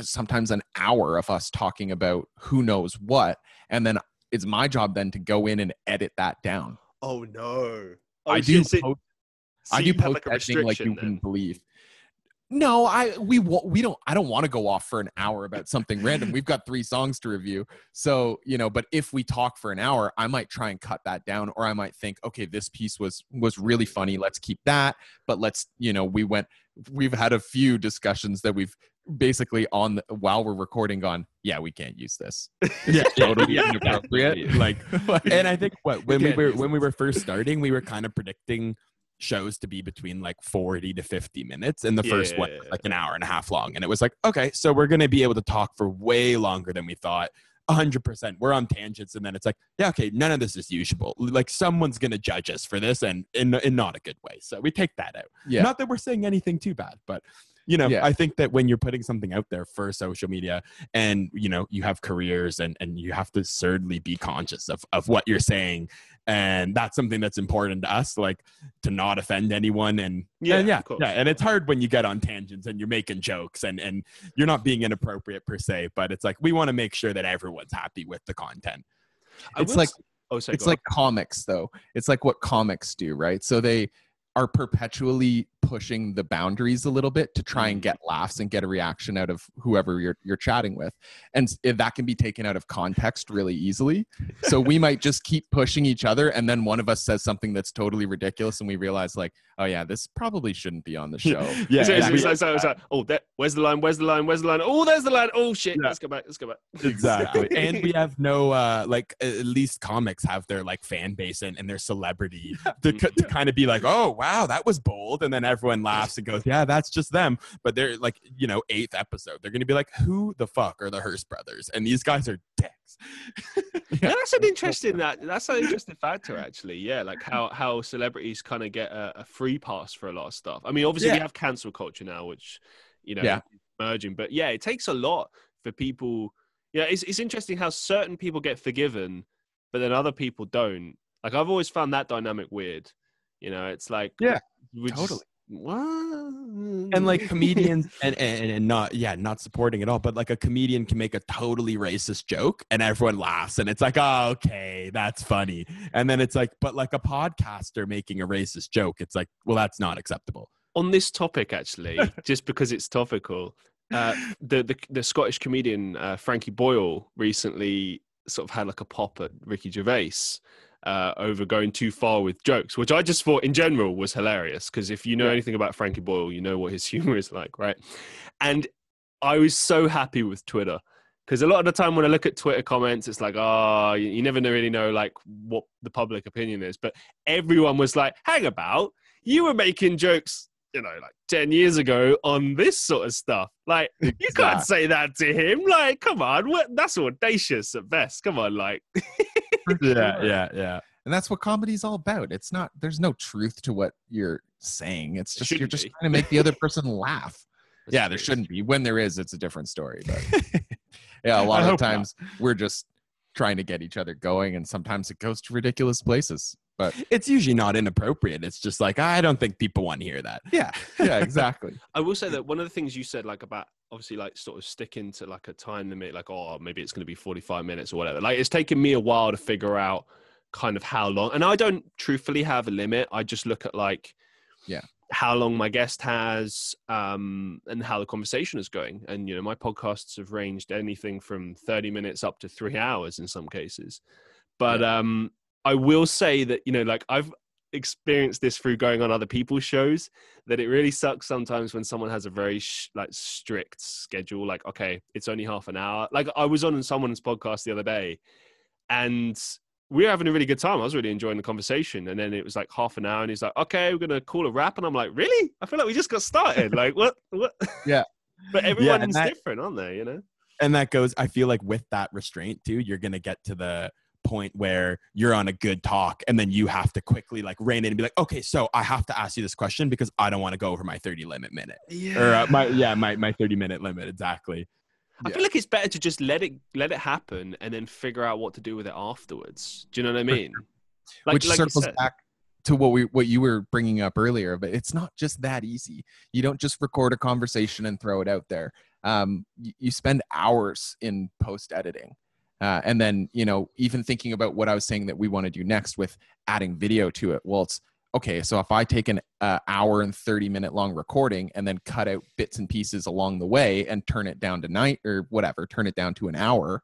sometimes an hour of us talking about who knows what. And then it's my job then to go in and edit that down. oh, no. I Oh, do so- post so I do post like, editing like you then. wouldn't believe. No, I we we don't. I don't want to go off for an hour about something random. We've got three songs to review, so you know. But if we talk for an hour, I might try and cut that down, or I might think, okay, this piece was was really funny. Let's keep that. But let's you know, we went. We've had a few discussions that we've basically on the, while we're recording gone. Yeah, we can't use this. yeah, totally yeah, inappropriate. Like, and I think what when we can't were use when we were first starting, we were kind of predicting shows to be between like 40 to 50 minutes and the first one Yeah. like an hour and a half long and it was like okay so we're going to be able to talk for way longer than we thought 100% we're on tangents and then it's like yeah okay none of this is usable like someone's going to judge us for this and in, in not a good way so we take that out Yeah, not that we're saying anything too bad, but you know, Yeah. I think that when you're putting something out there for social media and you know, you have careers and and you have to certainly be conscious of of what you're saying. And that's something that's important to us, like to not offend anyone and Yeah, and yeah, yeah. And it's hard when you get on tangents and you're making jokes and and you're not being inappropriate per se, but it's like we want to make sure that everyone's happy with the content. I it's will like oh, sorry, it's go on. like comics though it's like what comics do right so they are perpetually pushing the boundaries a little bit to try and Mm. get laughs and get a reaction out of whoever you're you're chatting with and that can be taken out of context really easily so we might just keep pushing each other and then one of us says something that's totally ridiculous and we realize like oh yeah this probably shouldn't be on the show yeah, It's- it's- yeah, it's like- so oh, there, where's the line? Where's the line? Where's the line? Oh, there's the line. Oh shit! Yeah. Let's go back. Let's go back. exactly and we have no uh like at least comics have their like fan base and, and their celebrity to, Mm-hmm. to kind of be like oh wow that was bold and then everyone laughs and goes yeah that's just them but they're like you know eighth episode they're gonna be like who the fuck are the Hirst brothers and these guys are dicks Yeah, that's an interesting that that's an interesting factor actually. Yeah, like how how celebrities kind of get a, a free pass for a lot of stuff. I mean, obviously we have cancel culture now, which you know Yeah. is emerging, but yeah, it takes a lot for people. Yeah, it's it's interesting how certain people get forgiven, but then other people don't. Like I've always found that dynamic weird. You know, it's like Yeah, totally. What? And like comedians and, and and not yeah not supporting at all but like a comedian can make a totally racist joke and everyone laughs and it's like oh okay that's funny. And then it's like but like a podcaster making a racist joke it's like well that's not acceptable. On this topic actually just because it's topical uh, the, the the scottish comedian uh, frankie boyle recently sort of had like a pop at ricky gervais uh, over going too far with jokes which i just thought in general was hilarious because if you know Yeah. anything about frankie boyle you know what his humor is like right? And i was so happy with twitter because a lot of the time when i look at twitter comments it's like oh you, you never really know like what the public opinion is. But everyone was like hang about. You were making jokes you know, like 10 years ago on this sort of stuff. Like, you can't say that to him. Like, come on. What, that's audacious at best. Come on. Like, yeah yeah yeah and that's what comedy's all about it's not there's no truth to what you're saying it's just you're just be. trying to make the other person laugh yeah there shouldn't be when there is it's a different story but yeah a lot I of the not. times we're just trying to get each other going and sometimes it goes to ridiculous places but it's usually not inappropriate it's just like i don't think people want to hear that yeah yeah exactly I will say that one of the things you said, like about obviously like sort of sticking to like a time limit, like, oh, maybe it's going to be 45 minutes or whatever. Like, it's taken me a while to figure out kind of how long. And I don't truthfully have a limit. I just look at like, Yeah. how long my guest has um, and how the conversation is going. And, you know, my podcasts have ranged anything from 30 minutes up to three hours in some cases. But um, I will say that, you know, like I've experienced this through going on other people's shows that it really sucks sometimes when someone has a very sh- like strict schedule like okay it's only half an hour. Like i was on someone's podcast the other day and we were having a really good time. I was really enjoying the conversation. And then it was like half an hour and he's like okay we're gonna call a wrap and i'm like really? I feel like we just got started. Like what what? Yeah. but everyone's that- different aren't they you know? And that goes i feel like with that restraint too you're gonna get to the point where you're on a good talk and then you have to quickly like rein in and be like okay so i have to ask you this question because i don't want to go over my 30 limit minute. Yeah or uh, my yeah. my, my 30 minute limit exactly. I feel like it's better to just let it let it happen and then figure out what to do with it afterwards. Do you know what I mean? Like, which like circles back to what we what you were bringing up earlier but it's not just that easy. You don't just record a conversation and throw it out there. Um, you, you spend hours in post editing uh, and then you know even thinking about what i was saying that we want to do next with adding video to it well it's okay so if i take an uh, hour and 30 minute long recording and then cut out bits and pieces along the way and turn it down to night or whatever turn it down to an hour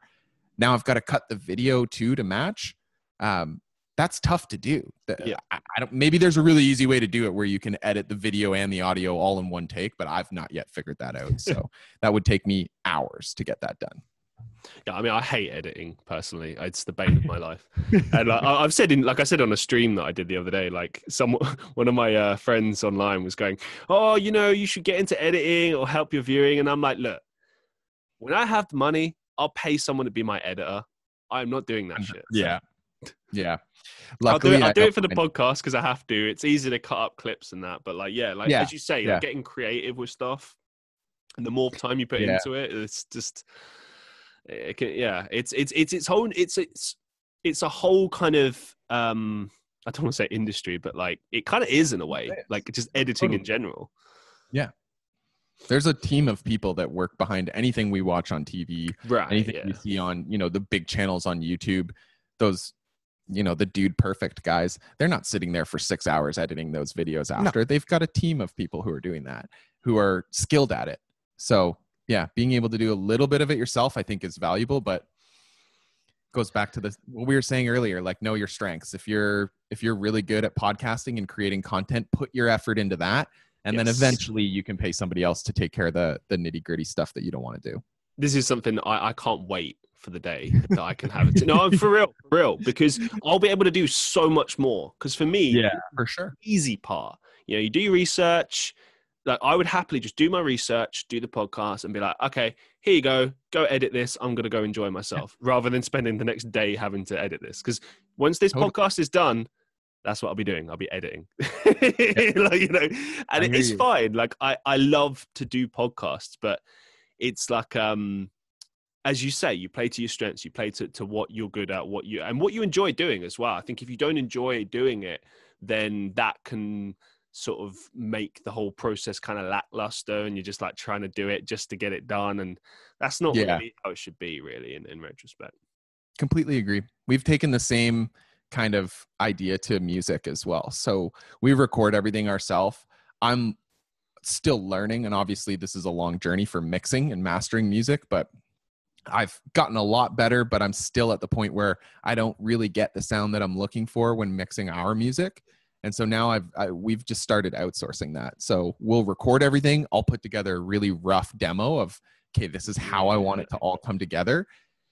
now i've got to cut the video too to match um, that's tough to do. Yeah. I, I don't. Maybe there's a really easy way to do it where you can edit the video and the audio all in one take, but I've not yet figured that out. So that would take me hours to get that done. Yeah, I mean, I hate editing personally. It's the bane of my life. And like, I- I've said in, like I said on a stream that I did the other day, like some one of my uh, friends online was going, "Oh, you know, you should get into editing or help your viewing." And I'm like, "Look, when I have the money, I'll pay someone to be my editor. I'm not doing that shit." So yeah Yeah. I'll do it. I'll do it for the podcast because I have to. It's easy to cut up clips and that. But like, yeah, like Yeah, as you say, yeah. like getting creative with stuff, and the more time you put Yeah. into it, it's just, it can, yeah, it's it's it's its own. It's it's it's a whole kind of um. I don't want to say industry, but like it kind of is in a way, It is. like just editing in general. Yeah. There's a team of people that work behind anything we watch on TV, Right. anything yeah. we see on you know the big channels on YouTube. Those you know the dude perfect guys they're not sitting there for six hours editing those videos after they've got a team of people who are doing that who are skilled at it so yeah being able to do a little bit of it yourself i think is valuable but goes back to the what we were saying earlier like know your strengths if you're if you're really good at podcasting and creating content put your effort into that and then eventually you can pay somebody else to take care of the the nitty gritty stuff that you don't want to do this is something I, I can't wait for the day that I can have it. No, I'm for real, for real, because I'll be able to do so much more. Because for me, Yeah. for sure easy part. You know, you do your research. Like I would happily just do my research, do the podcast, and be like, okay, here you go, go edit this. I'm gonna go enjoy myself, rather than spending the next day having to edit this. Because once this Totally. podcast is done, that's what I'll be doing. I'll be editing, like you know, and I hear it's you. fine. Like I, I love to do podcasts, but it's like um as you say, you play to your strengths, you play to, to what you're good at, what you and what you enjoy doing as well. I think if you don't enjoy doing it, then that can sort of make the whole process kind of lackluster and you're just like trying to do it just to get it done. And that's not Yeah. really how it should be, really, in, in retrospect. completely agree we've taken the same kind of idea to music as well so we record everything ourselves i'm still learning and obviously this is a long journey for mixing and mastering music but i've gotten a lot better but i'm still at the point where i don't really get the sound that i'm looking for when mixing our music and so now i've I, we've just started outsourcing that. So we'll record everything. I'll put together a really rough demo of okay this is how i want it to all come together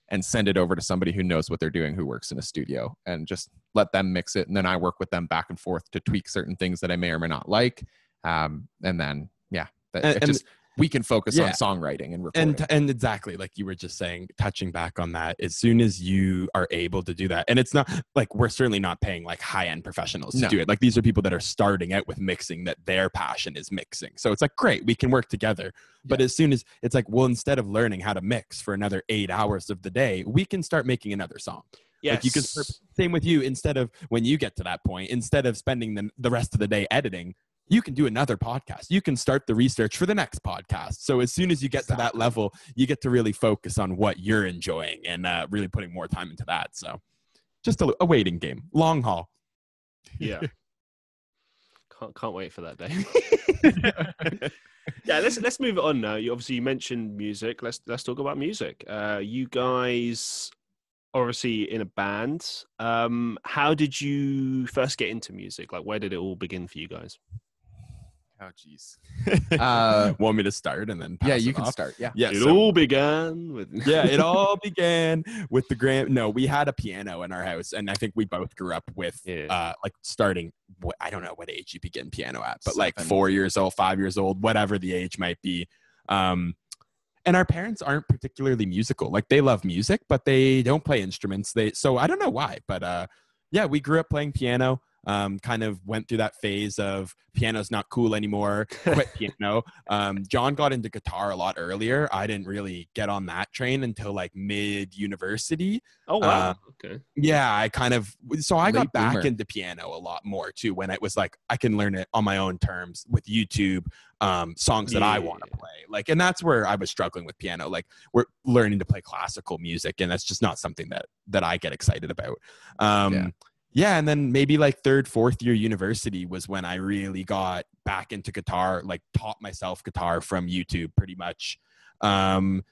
and send it over to somebody who knows what they're doing who works in a studio and just let them mix it. And then i work with them back and forth to tweak certain things that i may or may not like. Um, and then yeah that, and- just we can focus Yeah. on songwriting and recording and and exactly like you were just saying touching back on that as soon as you are able to do that and it's not like we're certainly not paying like high end professionals to No. do it like these are people that are starting out with mixing that their passion is mixing so it's like great we can work together but as soon as it's like well instead of learning how to mix for another eight hours of the day we can start making another song Yes. Like you can same with you. Instead of when you get to that point, instead of spending the, the rest of the day editing, you can do another podcast. You can start the research for the next podcast. So as soon as you get to that level, you get to really focus on what you're enjoying and uh, really putting more time into that. So just a, a waiting game, long haul. yeah. Can't can't wait for that day. yeah, let's let's move it on now. You obviously you mentioned music. Let's let's talk about music. Uh, you guys obviously in a band. Um, how did you first get into music? Like, where did it all begin for you guys? Oh jeez uh, Want me to start and then pass yeah it you can off? start yeah Yeah, it so- all began with yeah, it all began with the grand. No, we had a piano in our house, and I think we both grew up with Yeah. uh, like starting. What I don't know what age you begin piano at, but like four years old, five years old, whatever the age might be. Um, and our parents aren't particularly musical. Like they love music, but they don't play instruments. They so I don't know why, but uh, yeah, we grew up playing piano. Um, kind of went through that phase of piano's not cool anymore. Quit piano. Um, John got into guitar a lot earlier. I didn't really get on that train until like mid university. oh wow, Uh, okay, Yeah, I kind of so I got back bloomer. into piano a lot more too when it was like I can learn it on my own terms with YouTube, um, songs that I want to play. Like, and that's where I was struggling with piano. Like, we're learning to play classical music, and that's just not something that that I get excited about. Um, Yeah. Yeah, and then maybe like third, fourth year university was when I really got back into guitar. Like, taught myself guitar from YouTube pretty much. Um,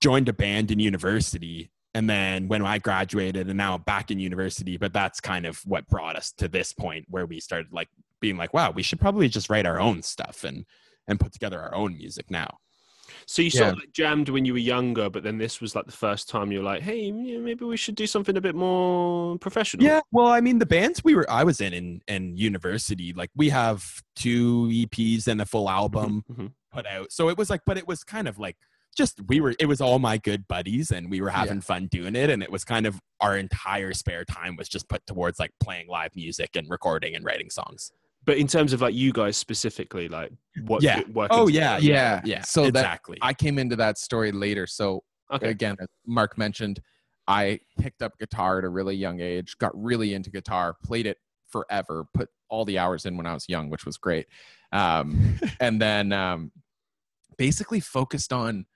joined a band in university and then when i graduated and now I'm back in university but that's kind of what brought us to this point where we started like being like wow we should probably just write our own stuff and and put together our own music now so you sort Yeah. of like jammed when you were younger, but then this was like the first time you were like, hey, maybe we should do something a bit more professional. yeah well i mean the bands we were i was in in, in university like we have two eps and a full album Mhm. put out so it was like but it was kind of like just we were it was all my good buddies and we were having fun doing it and it was kind of our entire spare time was just put towards like playing live music and recording and writing songs But in terms of like you guys specifically, like what Yeah. working Oh, yeah, yeah yeah. So that exactly. I came into that story later. So Okay. again as mark mentioned i picked up guitar at a really young age got really into guitar played it forever put all the hours in when i was young which was great. Um, and then um, basically focused on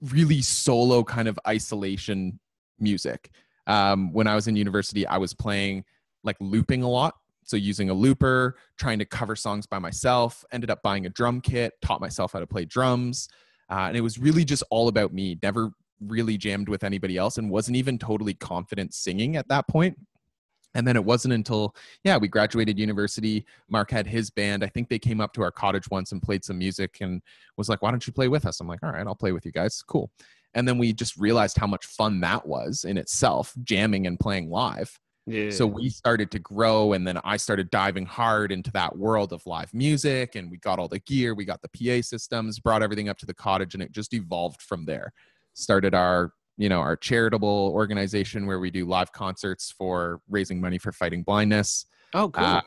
really solo kind of isolation music. Um, when I was in university, I was playing like looping a lot. So using a looper, trying to cover songs by myself, ended up buying a drum kit, taught myself how to play drums. Uh, and it was really just all about me. Never really jammed with anybody else and wasn't even totally confident singing at that point. And then it wasn't until, yeah, we graduated university. Mark had his band. I think they came up to our cottage once and played some music and was like, why don't you play with us? I'm like, all right, I'll play with you guys. Cool. And then we just realized how much fun that was in itself, jamming and playing live. Yeah. So we started to grow, and then I started diving hard into that world of live music, and we got all the gear, we got the PA systems, brought everything up to the cottage, and it just evolved from there. Started our you know our charitable organization where we do live concerts for raising money for fighting blindness. oh, cool. Um,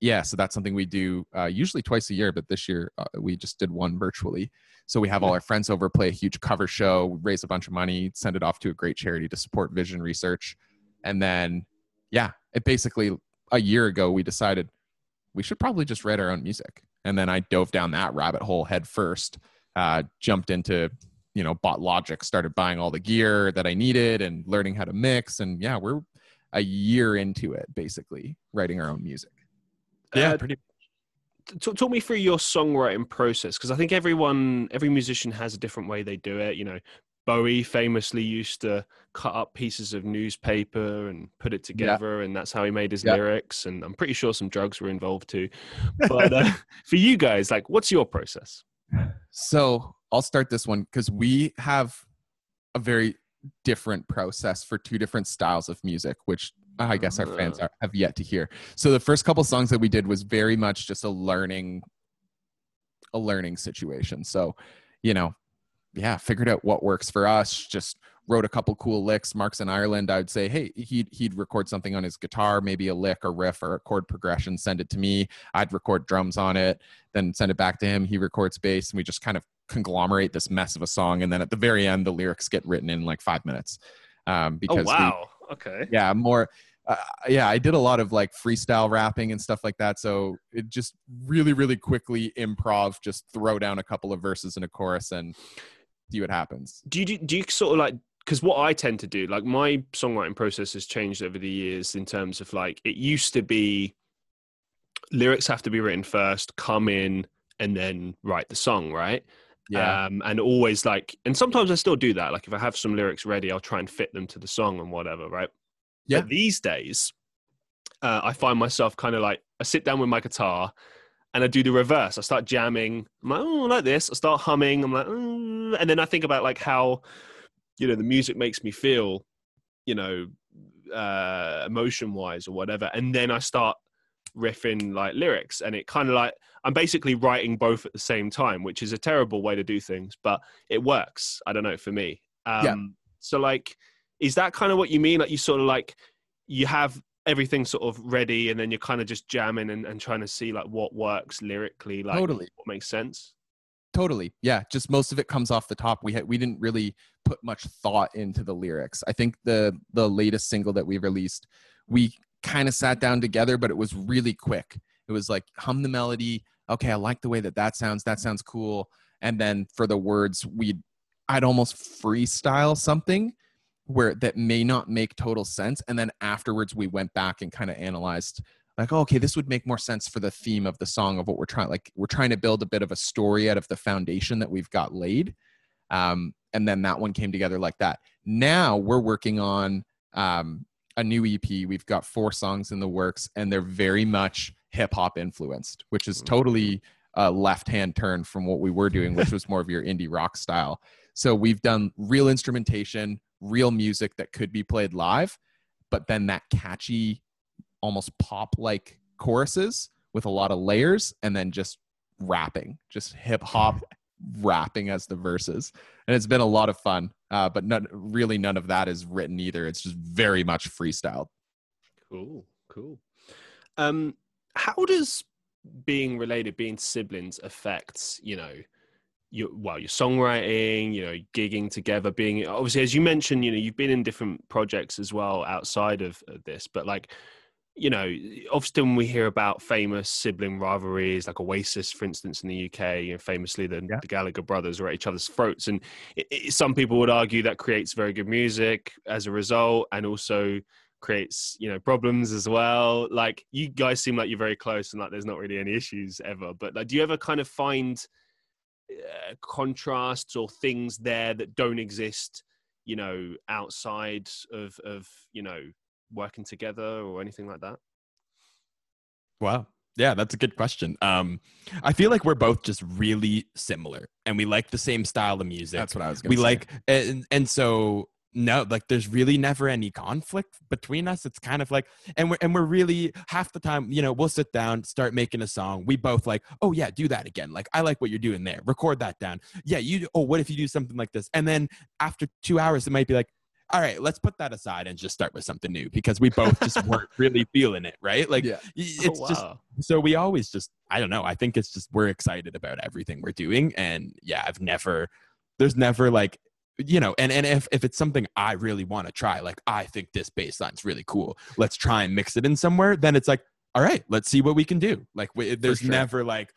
yeah, so that's something we do uh, usually twice a year, but this year uh, we just did one virtually. So we have all our friends over, play a huge cover show, raise a bunch of money, send it off to a great charity to support vision research, and then yeah, it basically a year ago we decided we should probably just write our own music, and then I dove down that rabbit hole head first, uh, jumped into you know bought Logic, started buying all the gear that I needed, and learning how to mix, and yeah, we're a year into it basically writing our own music. Yeah, Uh, pretty. talk, talk me through your songwriting process because I think everyone, every musician has a different way they do it. You know, Bowie famously used to cut up pieces of newspaper and put it together, and that's how he made his Yeah. lyrics. And I'm pretty sure some drugs were involved too. But uh, for you guys, like, what's your process? So I'll start this one because we have a very different process for two different styles of music, which I guess our fans Ah. are, have yet to hear. So the first couple songs that we did was very much just a learning, a learning situation. So, you know, yeah, figured out what works for us. Just wrote a couple cool licks. Mark's in Ireland. I'd say, hey, he'd he'd record something on his guitar, maybe a lick or riff or a chord progression. Send it to me. I'd record drums on it, then send it back to him. He records bass, and we just kind of conglomerate this mess of a song. And then at the very end, the lyrics get written in like five minutes. Um, Oh because we- wow, okay. yeah more uh, yeah i did a lot of like freestyle rapping and stuff like that so it just really really quickly improv just throw down a couple of verses and a chorus and see what happens do you do, do you sort of like because what I tend to do, like my songwriting process has changed over the years in terms of like it used to be lyrics have to be written first, come in, and then write the song, right? Um, and always like, and sometimes I still do that. Like if I have some lyrics ready, I'll try and fit them to the song and whatever, right? Yeah. But these days, uh, I find myself kind of like I sit down with my guitar and I do the reverse. I start jamming. I'm like, oh, like this. I start humming. I'm like, mm. and then I think about like how, you know, the music makes me feel, you know, uh, emotion wise or whatever. And then I start riffing like lyrics, and it kind of like I'm basically writing both at the same time, which is a terrible way to do things, but it works. I don't know for me. Um, Yeah. So like, is that kind of what you mean? Like you sort of like you have everything sort of ready and then you're kind of just jamming and, and trying to see like what works lyrically like Totally. what makes sense? Totally yeah just most of it comes off the top. We had we didn't really put much thought into the lyrics. I think the the latest single that we released we kind of sat down together but it was really quick. It was like hum the melody. Okay i like the way that that sounds that sounds cool. And then for the words we'd i'd almost freestyle something where that may not make total sense and then afterwards we went back and kind of analyzed like oh, okay this would make more sense for the theme of the song of what we're trying like we're trying to build a bit of a story out of the foundation that we've got laid um, and then that one came together like that. Now we're working on um, a new ep we've got four songs in the works and they're very much hip-hop influenced which is totally a left-hand turn from what we were doing which was more of your indie rock style. So we've done real instrumentation real music that could be played live but then that catchy almost pop like choruses with a lot of layers and then just rapping just hip hop rapping as the verses. And it's been a lot of fun uh, but none, really none of that is written either. It's just very much freestyle cool cool. Um how does being related being siblings affects you know your well your songwriting you know gigging together being obviously as you mentioned you know you've been in different projects as well outside of, this but like you know, often we hear about famous sibling rivalries, like Oasis, for instance, in the UK, you know, famously the, Yeah. the Gallagher brothers are at each other's throats. And it, it, some people would argue that creates very good music as a result and also creates, you know, problems as well. Like you guys seem like you're very close and like there's not really any issues ever. But like, do you ever kind of find uh, contrasts or things there that don't exist, you know, outside of, of, you know, working together or anything like that? Wow. Yeah, that's a good question. Um, I feel like we're both just really similar, and we like the same style of music. That's what I was going we to say. like, and and so no, like there's really never any conflict between us. It's kind of like, and we're and we're really half the time, you know, we'll sit down, start making a song. We both like, oh yeah, do that again. Like I like what you're doing there. Record that down. Yeah, you. Oh, what if you do something like this? And then after two hours, it might be like. All right, let's put that aside and just start with something new because we both just weren't really feeling it, right? Like yeah. it's Oh, just so we always just i don't know i think it's just we're excited about everything we're doing and yeah i've never there's never like you know and and if, if it's something i really want to try like i think this bass line's really cool let's try and mix it in somewhere then it's like all right let's see what we can do. Like we, there's sure. never like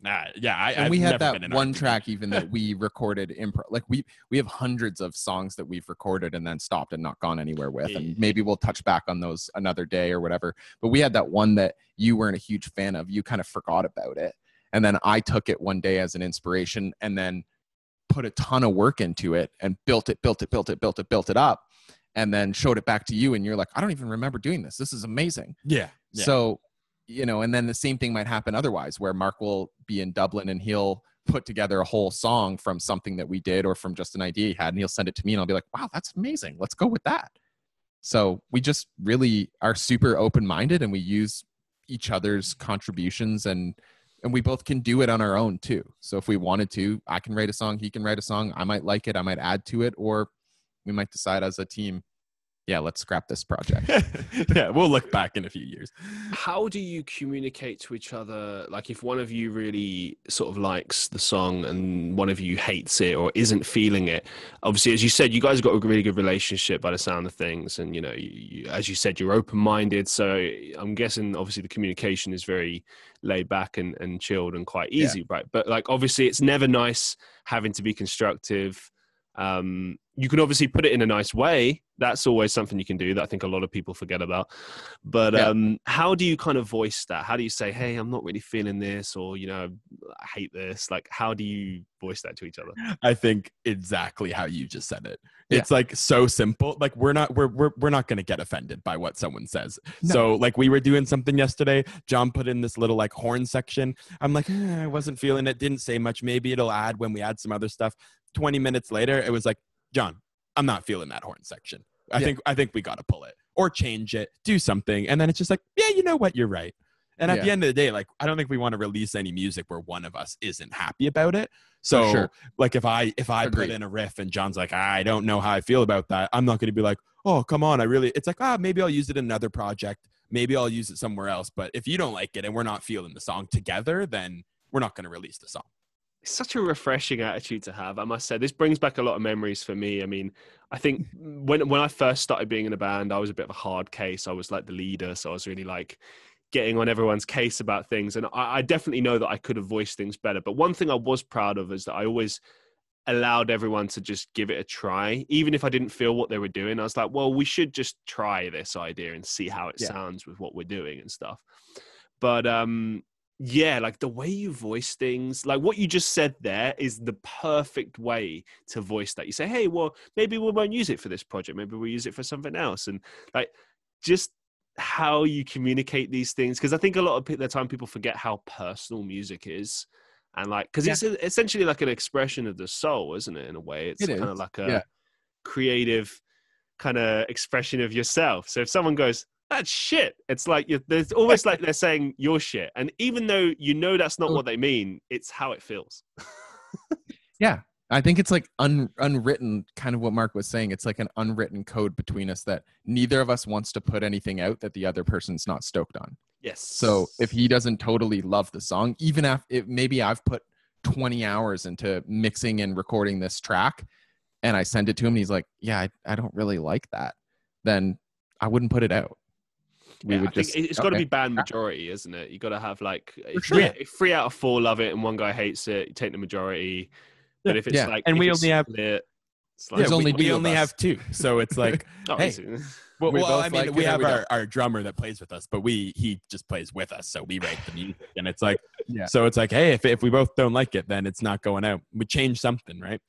nah yeah I, and we had that one track even that we recorded improv like we we have hundreds of songs that we've recorded and then stopped and not gone anywhere with and maybe we'll touch back on those another day or whatever but we had that one that you weren't a huge fan of you kind of forgot about it and then i took it one day as an inspiration and then put a ton of work into it and built it built it built it built it built it up and then showed it back to you and you're like i don't even remember doing this this is amazing yeah, yeah. so, you know, and then the same thing might happen otherwise, where Mark will be in Dublin and he'll put together a whole song from something that we did or from just an idea he had, and he'll send it to me, and I'll be like, wow, that's amazing. Let's go with that. So we just really are super open minded and we use each other's contributions and and we both can do it on our own too. So if we wanted to, I can write a song, he can write a song, I might like it, I might add to it, or we might decide as a team, yeah, let's scrap this project. yeah we'll look back in a few years How do you communicate to each other? Like, if one of you really sort of likes the song and one of you hates it or isn't feeling it, obviously, as you said, you guys got a really good relationship by the sound of things. And, you know, you, you, as you said, you're open minded. So I'm guessing, obviously, the communication is very laid back and, and chilled and quite Yeah. easy, right? But, like, obviously, it's never nice having to be constructive. Um, you can obviously put it in a nice way. That's always something you can do that I think a lot of people forget about. But Yeah. um, how do you kind of voice that? How do you say, "Hey, I'm not really feeling this," or you know, "I hate this"? Like, how do you voice that to each other? I think exactly how you just said it. Yeah. It's like so simple. Like we're not we're we're we're not going to get offended by what someone says. No. So like we were doing something yesterday. John put in this little like horn section. I'm like, eh, I wasn't feeling it. Didn't say much. Maybe it'll add when we add some other stuff. 20 minutes later, it was like, John, I'm not feeling that horn section. I Yeah. think I think we got to pull it or change it, do something, and then it's just like, yeah, you know what, you're right. And at Yeah. the end of the day, like I don't think we want to release any music where one of us isn't happy about it. So sure. like if I if I Agreed. put in a riff and John's like, I don't know how I feel about that, I'm not going to be like, oh come on, I really. It's like, ah, maybe I'll use it in another project. Maybe I'll use it somewhere else. But if you don't like it and we're not feeling the song together, then we're not going to release the song. It's such a refreshing attitude to have. I must say, this brings back a lot of memories for me. I mean, I think when when I first started being in a band, I was a bit of a hard case. I was like the leader, so I was really like getting on everyone's case about things. And I, I definitely know that I could have voiced things better. But one thing I was proud of is that I always allowed everyone to just give it a try, even if I didn't feel what they were doing. I was like, well, we should just try this idea and see how it Yeah. sounds with what we're doing and stuff. But um, yeah, like the way you voice things, like what you just said there is the perfect way to voice that. You say, hey, well, maybe we won't use it for this project. Maybe we'll use it for something else. And like just how you communicate these things. Because I think a lot of the time people forget how personal music is. And like, because it's essentially like an expression of the soul, isn't it? In a way, it's It kind of like a yeah. creative kind of expression of yourself. So if someone goes, that's shit. It's like there's almost like they're saying you're shit, and even though you know that's not Oh. what they mean, it's how it feels. Yeah. I think it's like un, unwritten, kind of what Mark was saying. It's like an unwritten code between us that neither of us wants to put anything out that the other person's not stoked on. Yes. So if he doesn't totally love the song, even if it, maybe I've put 20 hours into mixing and recording this track and I send it to him and he's like, yeah, I, I don't really like that, then I wouldn't put it out. We Yeah, would I just it- it's got to okay. be band majority, isn't it? You got to have like sure. three, if three out of four love it and one guy hates it, you take the majority. But if it's Yeah. like, And we only have- split, it's like, There's Yeah, only we, we two only us. have two, so it's like oh, hey. easy. Well, We well I mean, like we have we our, our drummer that plays with us, but we he just plays with us, so we write the music, and it's like, Yeah. so it's like, hey, if if we both don't like it, then it's not going out. We change something, right?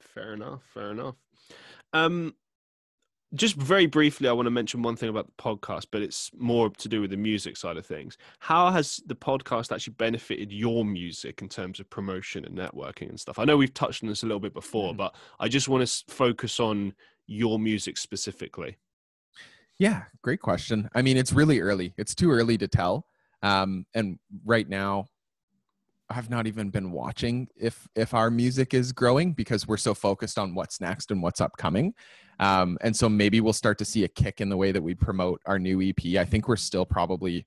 Fair enough. Fair enough. Um, just very briefly, I want to mention one thing about the podcast, but it's more to do with the music side of things. How has the podcast actually benefited your music in terms of promotion and networking and stuff? I know we've touched on this a little bit before, Mhm. but I just want to focus on your music specifically. Yeah, great question. I mean, it's really early. It's too early to tell. Um, and right now, I've not even been watching if if our music is growing because we're so focused on what's next and what's upcoming. Um, and so maybe we'll start to see a kick in the way that we promote our new EP. I think we're still probably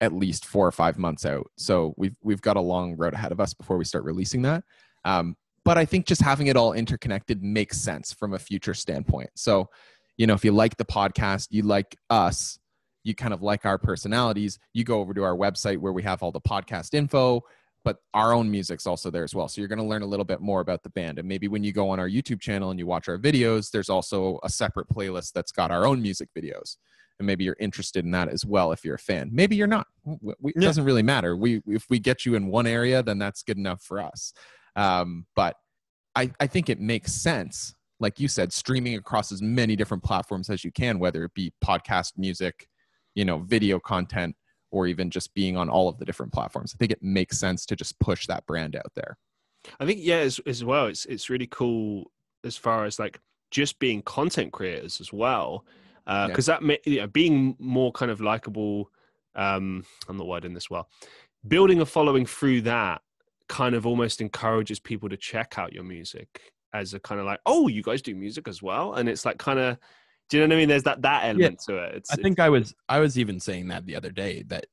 at least four or five months out. So we've we've got a long road ahead of us before we start releasing that. Um, but I think just having it all interconnected makes sense from a future standpoint. So, you know, if you like the podcast, you like us, you kind of like our personalities, you go over to our website where we have all the podcast info, but our own music's also there as well. So you're going to learn a little bit more about the band. And maybe when you go on our YouTube channel and you watch our videos, there's also a separate playlist that's got our own music videos. And maybe you're interested in that as well if you're a fan. Maybe you're not. It Yeah. doesn't really matter. We if we get you in one area, then that's good enough for us. Um, but I, I think it makes sense, like you said, streaming across as many different platforms as you can, whether it be podcast, music, you know, video content, or even just being on all of the different platforms. I think it makes sense to just push that brand out there. I think yeah, as, as well. It's it's really cool as far as like just being content creators as well, Yeah. because that ma- you know, being more kind of likable. Um, I'm not wording this well. Building a following through that kind of almost encourages people to check out your music as a kind of like, oh, you guys do music as well, and it's like kind of, do you know what I mean? There's that that element to it. It's, I think I was I was even saying that the other day that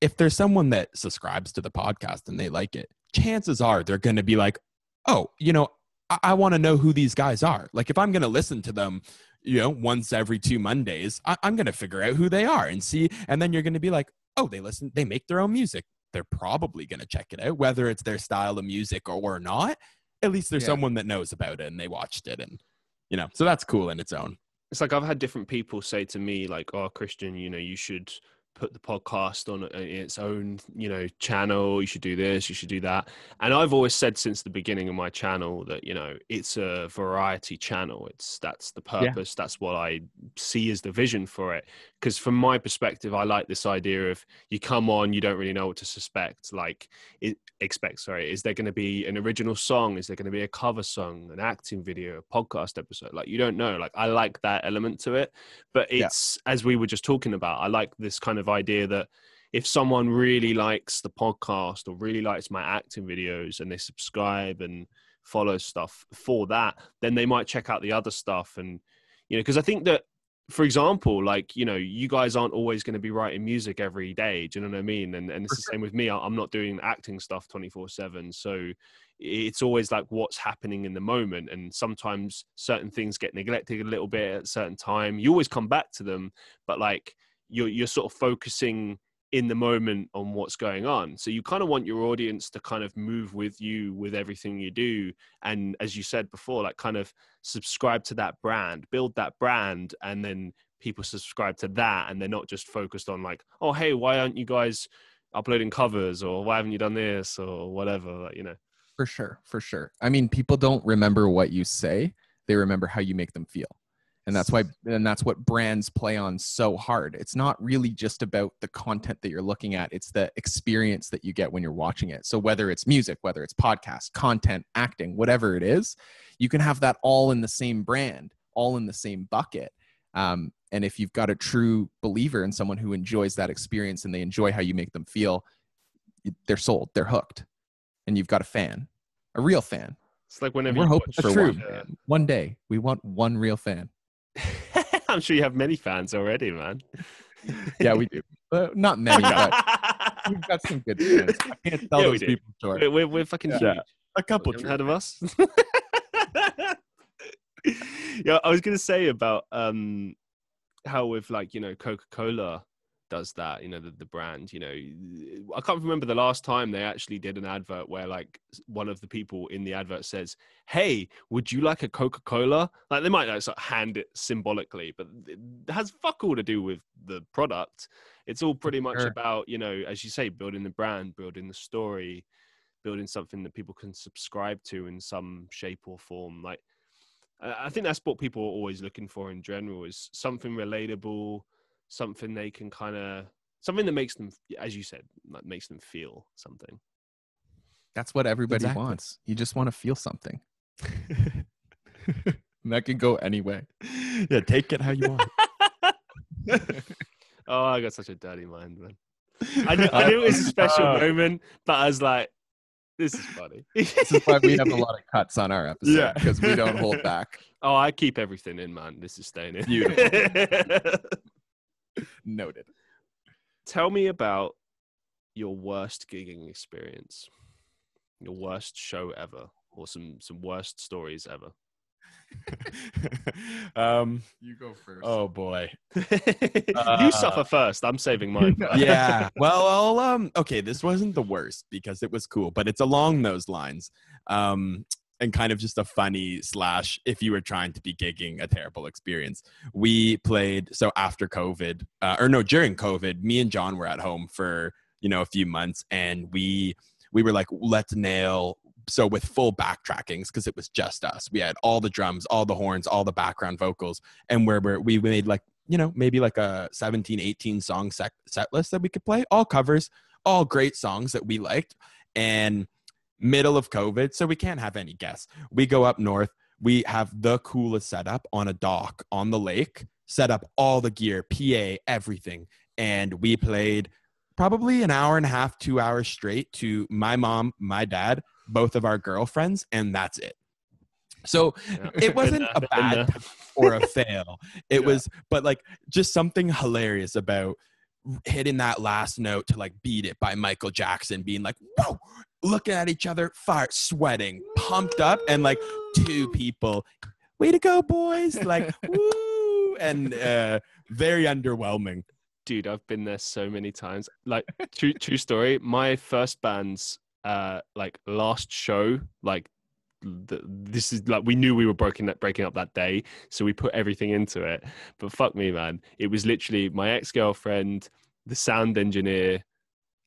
if there's someone that subscribes to the podcast and they like it, chances are they're going to be like, oh, you know, I, I want to know who these guys are. Like if I'm going to listen to them, you know, once every two Mondays, I, I'm going to figure out who they are and see, and then you're going to be like, oh, they listen, they make their own music. They're probably going to check it out, whether it's their style of music or, or not. At least there's Yeah. someone that knows about it and they watched it, and you know, so that's cool in its own. It's like I've had different people say to me, like, "Oh, Christian, you know, you should put the podcast on uh, its own, you know, channel. You should do this. You should do that." And I've always said since the beginning of my channel that you know it's a variety channel. It's that's the purpose. That's what I see as the vision for it. Because from my perspective, I like this idea of you come on, you don't really know what to suspect. Like, it, expect sorry, is there going to be an original song? Is there going to be a cover song, an acting video, a podcast episode? Like, you don't know. Like, I like that element to it. But Yeah. it's as we were just talking about. I like this kind of idea that if someone really likes the podcast or really likes my acting videos and they subscribe and follow stuff for that, then they might check out the other stuff. And, you know, because I think that, for example, like, you know, you guys aren't always going to be writing music every day. Do you know what I mean? And, and it's the same with me. I'm not doing acting stuff 24 7. So it's always like what's happening in the moment. And sometimes certain things get neglected a little bit at a certain time. You always come back to them, but like, you're, you're sort of focusing in the moment on what's going on. So you kind of want your audience to kind of move with you with everything you do. And as you said before, like kind of subscribe to that brand, build that brand, and then people subscribe to that. And they're not just focused on like, oh, hey, why aren't you guys uploading covers or why haven't you done this or whatever, you know? For sure, for sure. I mean, people don't remember what you say; they remember how you make them feel, and that's why, and that's what brands play on so hard. It's not really just about the content that you're looking at; it's the experience that you get when you're watching it. So whether it's music, whether it's podcast, content, acting, whatever it is, you can have that all in the same brand, all in the same bucket. Um, and if you've got a true believer and someone who enjoys that experience and they enjoy how you make them feel, they're sold, they're hooked and you've got a fan, a real fan. It's like whenever We're hoping for true one. fan. One day, we want one real fan. I'm sure you have many fans already, man. Yeah, we do. Uh, not many, but we've got some good fans. I can't tell Yeah, we those do. people short. we're, we're, we're fucking Yeah. huge. A couple. You haven't heard of us? yeah, I was gonna say about um how with like you know Coca Cola does that. You know, the, the brand. You know, I can't remember the last time they actually did an advert where like one of the people in the advert says, "Hey, would you like a Coca Cola?" Like they might like, sort of hand it symbolically, but it has fuck all to do with the product. It's all pretty much Sure. about you know, as you say, building the brand, building the story, building something that people can subscribe to in some shape or form. Like I think that's what people are always looking for in general is something relatable, something they can kind of something that makes them, as you said, like makes them feel something. That's what everybody Exactly. wants. You just want to feel something. And that can go any way. yeah, take it how you want. oh, I got such a dirty mind, man. I knew, I knew it was a special Uh, moment, but I was like, this is funny. This is why we have a lot of cuts on our episode Yeah. because we don't hold back. oh, I keep everything in, man. This is staying in. Beautiful. Noted. Tell me about your worst gigging experience, your worst show ever, or some some worst stories ever. um. You go first. Oh boy. you suffer first. I'm saving mine. yeah. Well, I'll, um, okay, this wasn't the worst because it was cool, but it's along those lines. Um, and kind of just a funny slash if you were trying to be gigging a terrible experience. We played so after COVID, uh, or no, during COVID, me and John were at home for you know a few months, and we we were like, let's nail so with full backtrackings because it was just us. We had all the drums, all the horns, all the background vocals, and where we're, we made like you know maybe like a 17 18 song set, set list that we could play all covers all great songs that we liked and middle of covid so we can't have any guests we go up north we have the coolest setup on a dock on the lake set up all the gear pa everything and we played probably an hour and a half two hours straight to my mom my dad both of our girlfriends and that's it so Yeah. it wasn't a there, been there. bad or a fail. It Yeah. was, but like just something hilarious about hitting that last note to like beat it by Michael Jackson, being like, whoa, looking at each other, fire, sweating, pumped up, and like two people, way to go, boys, like, woo, and uh, very underwhelming. dude i've been there so many times. Like true true story my first band's uh like last show like the, this is like we knew we were breaking that breaking up that day so we put everything into it. But fuck me man it was literally my ex-girlfriend the sound engineer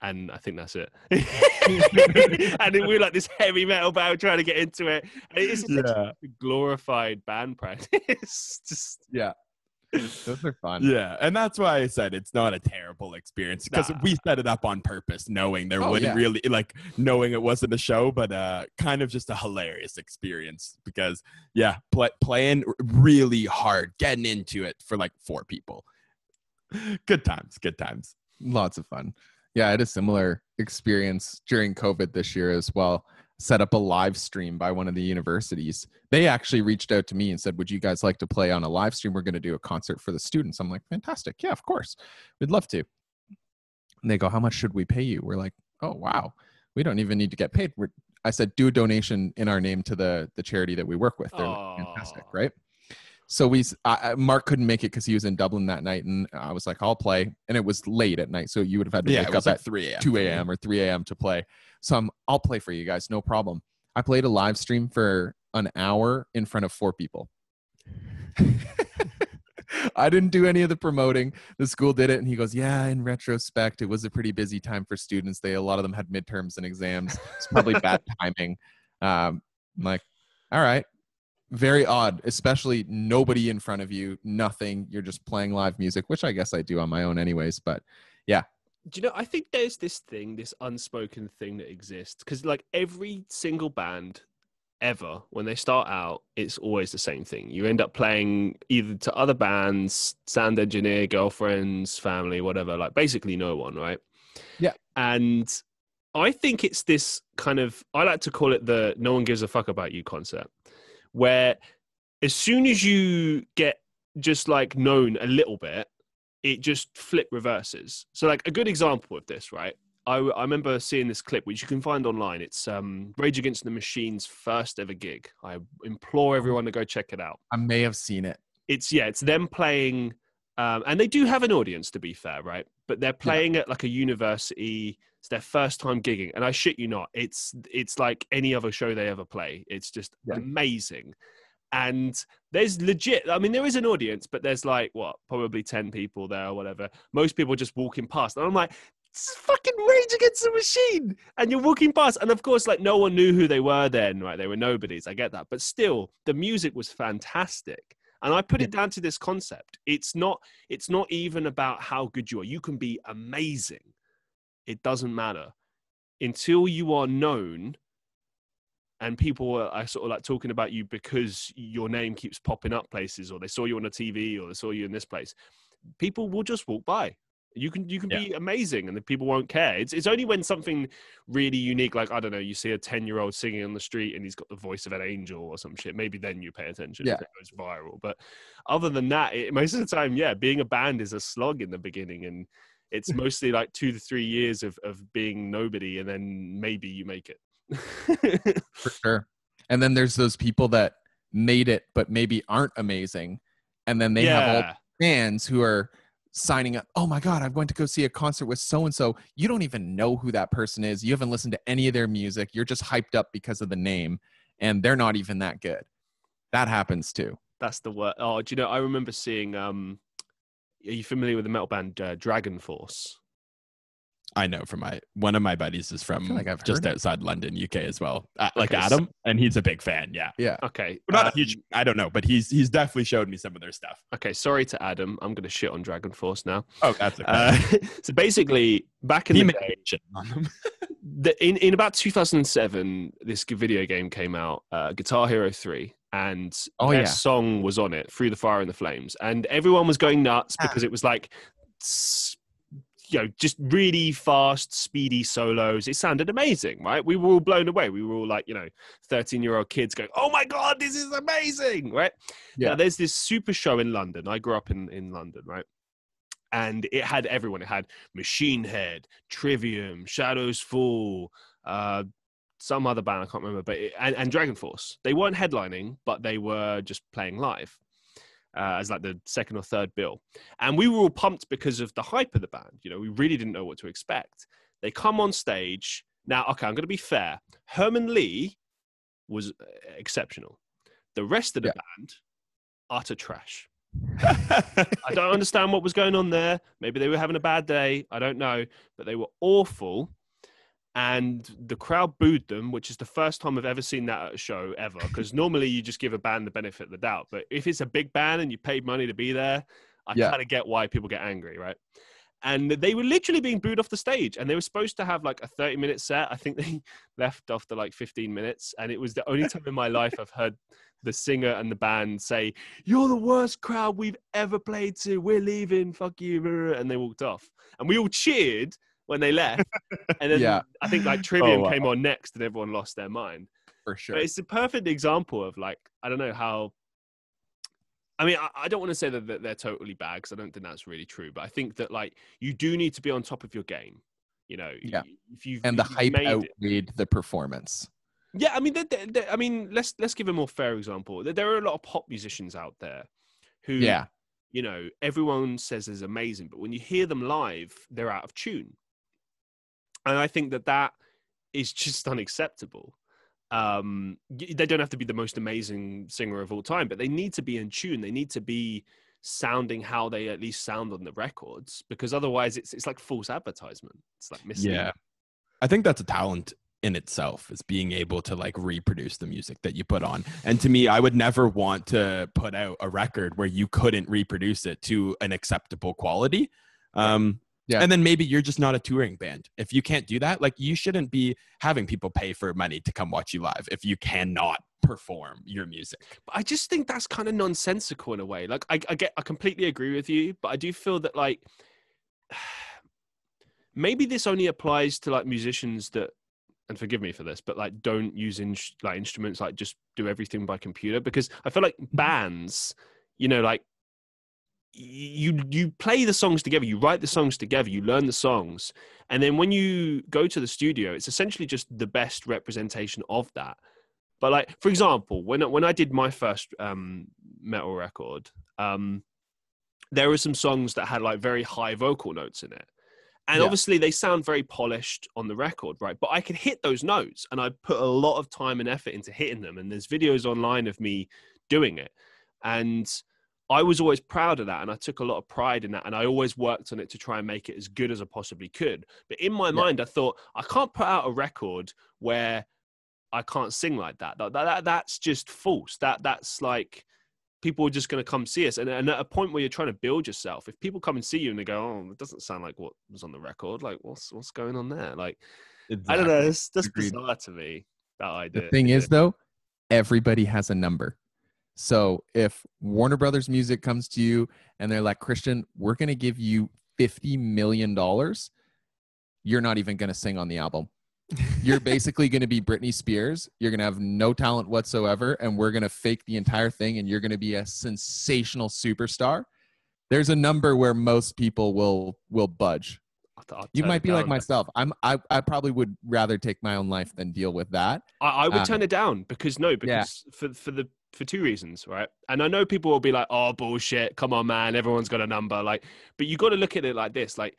and I think that's it. and then we are like this heavy metal band trying to get into it. And it's Yeah. a glorified band practice. Just Yeah. Those are fun. Yeah, and that's why I said it's not a terrible experience because Nah. we set it up on purpose, knowing there Oh, wouldn't yeah. really like knowing it wasn't a show, but uh, kind of just a hilarious experience because yeah, play, playing really hard, getting into it for like four people. Good times, good times. Lots of fun. Yeah, I had a similar experience during COVID this year as well. Set up a live stream by one of the universities. They actually reached out to me and said, Would you guys like to play on a live stream? We're going to do a concert for the students. I'm like, Fantastic. Yeah, of course. We'd love to. And they go, How much should we pay you? We're like, Oh, wow. We don't even need to get paid. We're, I said, Do a donation in our name to the, the charity that we work with. They're like, fantastic, right? So we, s- I, I- Mark couldn't make it because he was in Dublin that night, and I was like, "I'll play." And it was late at night, so you would have had to Yeah, wake up like at three a.m. 2 a.m. or 3 a.m. to play. So I'm, I'll play for you guys, no problem. I played a live stream for an hour in front of four people. I didn't do any of the promoting. The school did it, and he goes, "Yeah." In retrospect, it was a pretty busy time for students. They a lot of them had midterms and exams. It's probably bad timing. Um, I'm like, all right, very odd, especially nobody in front of you, nothing. You're just playing live music, which I guess I do on my own, anyways. But yeah. do you know i think there's this thing this unspoken thing that exists because like every single band ever when they start out it's always the same thing you end up playing either to other bands sound engineer girlfriends family whatever like basically no one right Yeah. and i think it's this kind of i like to call it the no one gives a fuck about you concept where as soon as you get just like known a little bit it just flip reverses. So, like a good example of this, right? I, I remember seeing this clip, which you can find online. It's um, Rage Against the Machine's first ever gig. I implore everyone to go check it out. I may have seen it. It's yeah, it's them playing, um, and they do have an audience to be fair, right? but they're playing at like a university. It's their first time gigging, and I shit you not, it's it's like any other show they ever play. It's just Yeah. amazing. And there's legit. I mean, there is an audience, but there's like what, probably ten people there or whatever. Most people just walking past, and I'm like, it's fucking Rage Against the Machine, and you're walking past, and of course, like no one knew who they were then, right? They were nobodies. I get that, but still, the music was fantastic. And I put it down to this concept. It's not. It's not even about how good you are. You can be amazing. It doesn't matter until you are known and people are, sort of like talking about you because your name keeps popping up places or they saw you on a TV or they saw you in this place. People will just walk by. You can you can be amazing and the people won't care. It's it's only when something really unique, like I don't know, you see a ten year old singing on the street and he's got the voice of an angel or some shit. Maybe then you pay attention Yeah. it goes viral. But other than that, it, most of the time, yeah, being a band is a slog in the beginning and it's mostly like two to three years of, of being nobody and then maybe you make it. for sure. And then there's those people that made it but maybe aren't amazing, and then they have all yeah. fans who are signing up. Oh my god, I'm going to go see a concert with so and so. You don't even know who that person is. You haven't listened to any of their music. You're just hyped up because of the name, and they're not even that good. That happens too. That's the word. Oh, do you know? I remember seeing. Um, are you familiar with the metal band uh, DragonForce? I know from my one of my buddies is from like I've just heard it. outside London, UK as well. Uh, like Okay, so- Adam, and he's a big fan. Yeah, Yeah. Okay, Well, not a um, huge. I don't know, but he's he's definitely showed me some of their stuff. Okay, sorry to Adam. I'm going to shit on DragonForce now. Oh, that's okay. Uh, so basically, back in he the made day, on them. the, in in about 2007, this video game came out, uh, Guitar Hero 3, and Oh, their yeah. song was on it, "Through the Fire and the Flames," and everyone was going nuts Ah. because it was like, you know, just really fast, speedy solos. It sounded amazing, right? We were all blown away. We were all like, you know, 13 year old kids going, "Oh my god, this is amazing!" Right? Yeah. Now, there's this super show in London. I grew up in in London, right? And it had everyone. It had Machine Head, Trivium, Shadows Fall, uh, some other band I can't remember, but it, and, and DragonForce. They weren't headlining, but they were just playing live uh, as like the second or third bill. And we were all pumped because of the hype of the band. You know, we really didn't know what to expect. They come on stage. Now, okay, I'm going to be fair. Herman Li was uh, exceptional. The rest of the Yeah. band, utter trash. I don't understand what was going on there. Maybe they were having a bad day. I don't know. But they were awful. And the crowd booed them, which is the first time I've ever seen that at a show ever. Because normally you just give a band the benefit of the doubt. But if it's a big band and you paid money to be there, I Yeah. kind of get why people get angry, right? And they were literally being booed off the stage. And they were supposed to have like a 30 minute set. I think they left after like 15 minutes. And it was the only time in my life I've heard the singer and the band say, You're the worst crowd we've ever played to. We're leaving. Fuck you. And they walked off. And we all cheered when they left. And then Yeah. I think like oh, Trivium wow. came on next and everyone lost their mind. For sure. But it's a perfect example of like, I don't know how. I mean, I, I don't want to say that, that they're totally bad because I don't think that's really true. But I think that like you do need to be on top of your game. You know, Yeah. if you've and the hype it- outweighed the performance. yeah, I mean, they they they- I mean, let's let's give a more fair example. There- There are a lot of pop musicians out there who, Yeah. you know, everyone says is amazing, but when you hear them live, they're out of tune, and I think that that is just unacceptable. Um, they don't have to be the most amazing singer of all time, but they need to be in tune. They need to be sounding how they at least sound on the records, because otherwise, it's it's like false advertisement. It's like missing. Yeah. I think that's a talent in itself is being able to like reproduce the music that you put on. And to me, I would never want to put out a record where you couldn't reproduce it to an acceptable quality. Um Yeah. And then maybe you're just not a touring band. If you can't do that, like you shouldn't be having people pay for money to come watch you live if you cannot perform your music. But I just think that's kind of nonsensical in a way. Like I, I get, I completely agree with you, but I do feel that like maybe this only applies to like musicians that, and forgive me for this, but like don't use in, like instruments, like just do everything by computer. Because I feel like mm-hmm. bands, you know, like you you play the songs together, you write the songs together, you learn the songs, and then when you go to the studio, it's essentially just the best representation of that. But like, for example, when I- when I did my first um, metal record, um, there were some songs that had like very high vocal notes in it, And Yeah. obviously, they sound very polished on the record, right? But I could hit those notes, and I put a lot of time and effort into hitting them. And there's videos online of me doing it, and I was always proud of that, and I took a lot of pride in that, and I always worked on it to try and make it as good as I possibly could. But in my Yeah. mind, I thought I can't put out a record where I can't sing like that. That, that, that that's just false. That that's like people are just going to come see us. And, and at a point where you're trying to build yourself, if people come and see you and they go, "Oh, it doesn't sound like what was on the record," like what's what's going on there? Like I don't know. It's that's Agreed. bizarre to me. That idea. The thing is, though, everybody has a number. So if Warner Brothers Music comes to you and they're like, Christian, we're going to give you $50 million, you're not even going to sing on the album. You're basically going to be Britney Spears. You're going to have no talent whatsoever. And we're going to fake the entire thing and you're going to be a sensational superstar. There's a number where most people will will budge. I'll- I'll You might be like myself. I'm I, I probably would rather take my own life than deal with that. I, I would Um, turn it down because no, because for for the for two reasons, right? And I know people will be like, "Oh, bullshit! Come on, man! Everyone's got a number." Like, but you got to look at it like this: like,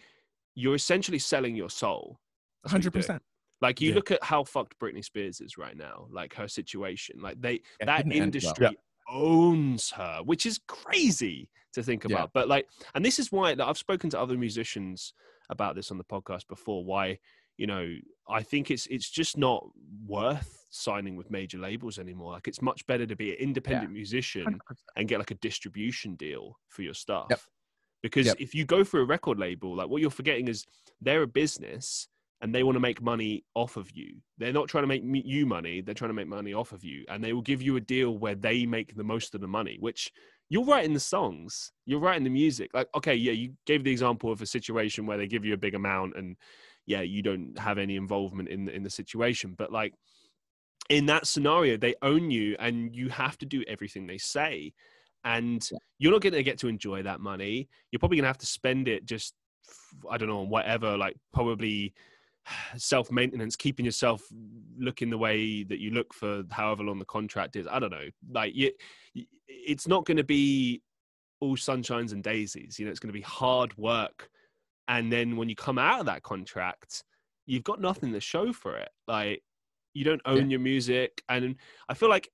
you're essentially selling your soul. That's what you're Hundred doing. percent. Like, you Yeah. look at how fucked Britney Spears is right now. Like her situation. Like they Yeah, that didn't well. industry owns her, which is crazy to think Yeah. about. But like, and this is why like, I've spoken to other musicians about this on the podcast before. Why you know I think it's it's just not worth signing with major labels anymore. Like it's much better to be an independent musician and get like a distribution deal for your stuff. Because Yep. if you go for a record label, like what you're forgetting is they're a business and they want to make money off of you. They're not trying to make you money, they're trying to make money off of you. And they will give you a deal where they make the most of the money, which you're writing the songs, you're writing the music. Like, okay, yeah, you gave the example of a situation where they give you a big amount and yeah, you don't have any involvement in the, in the situation. But like in that scenario, they own you and you have to do everything they say. And you're not going to get to enjoy that money. You're probably going to have to spend it just, I don't know, on whatever, like probably self maintenance, keeping yourself looking the way that you look for however long the contract is. I don't know. Like, you, it's not going to be all sunshines and daisies. You know, it's going to be hard work. And then when you come out of that contract, you've got nothing to show for it. Like, you don't own your music. And I feel like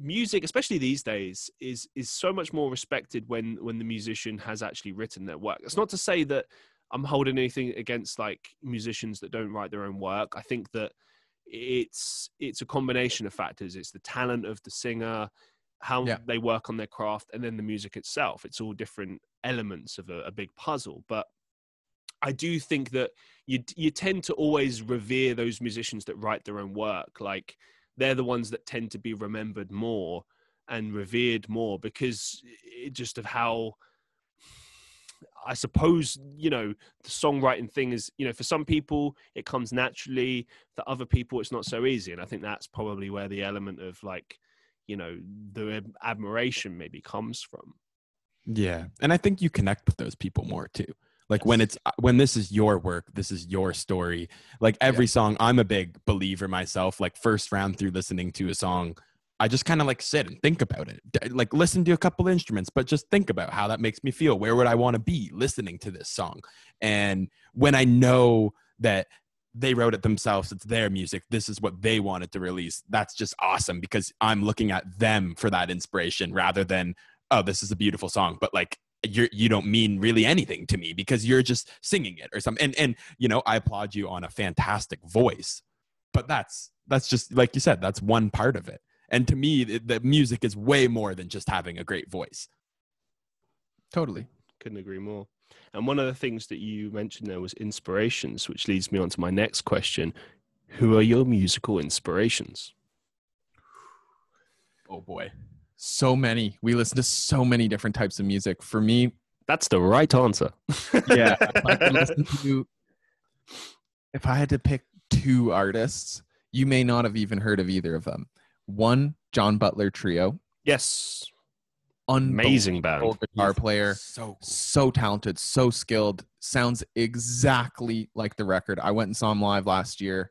music especially these days is is so much more respected when when the musician has actually written their work it's not to say that i'm holding anything against like musicians that don't write their own work i think that it's it's a combination of factors it's the talent of the singer how Yeah. they work on their craft and then the music itself it's all different elements of a, a big puzzle but i do think that you you tend to always revere those musicians that write their own work like they're the ones that tend to be remembered more and revered more because just of how I suppose you know the songwriting thing is you know for some people it comes naturally for other people it's not so easy and I think that's probably where the element of like you know the admiration maybe comes from Yeah. And I think you connect with those people more too. Like when it's uh, when this is your work, this is your story. Like every song, I'm a big believer myself. Like first round through listening to a song, I just kind of like sit and think about it. Like listen to a couple instruments, but just think about how that makes me feel. Where would I want to be listening to this song? And when I know that they wrote it themselves, it's their music, this is what they wanted to release. That's just awesome because I'm looking at them for that inspiration rather than oh, this is a beautiful song, but like you're you don't mean really anything to me because you're just singing it or something. And and you know, I applaud you on a fantastic voice, but that's that's just like you said, that's one part of it. And to me, the, the music is way more than just having a great voice. Totally. couldn't agree more and one of the things that you mentioned there was inspirations which leads me on to my next question who are your musical inspirations Oh boy. So many. We listen to so many different types of music. For me, that's the right answer yeah, if I to, if I had to pick two artists, you may not have even heard of either of them. One, John Butler Trio, yes amazing band guitar player, So cool. so talented, so skilled, sounds exactly like the record. I went and saw him live last year.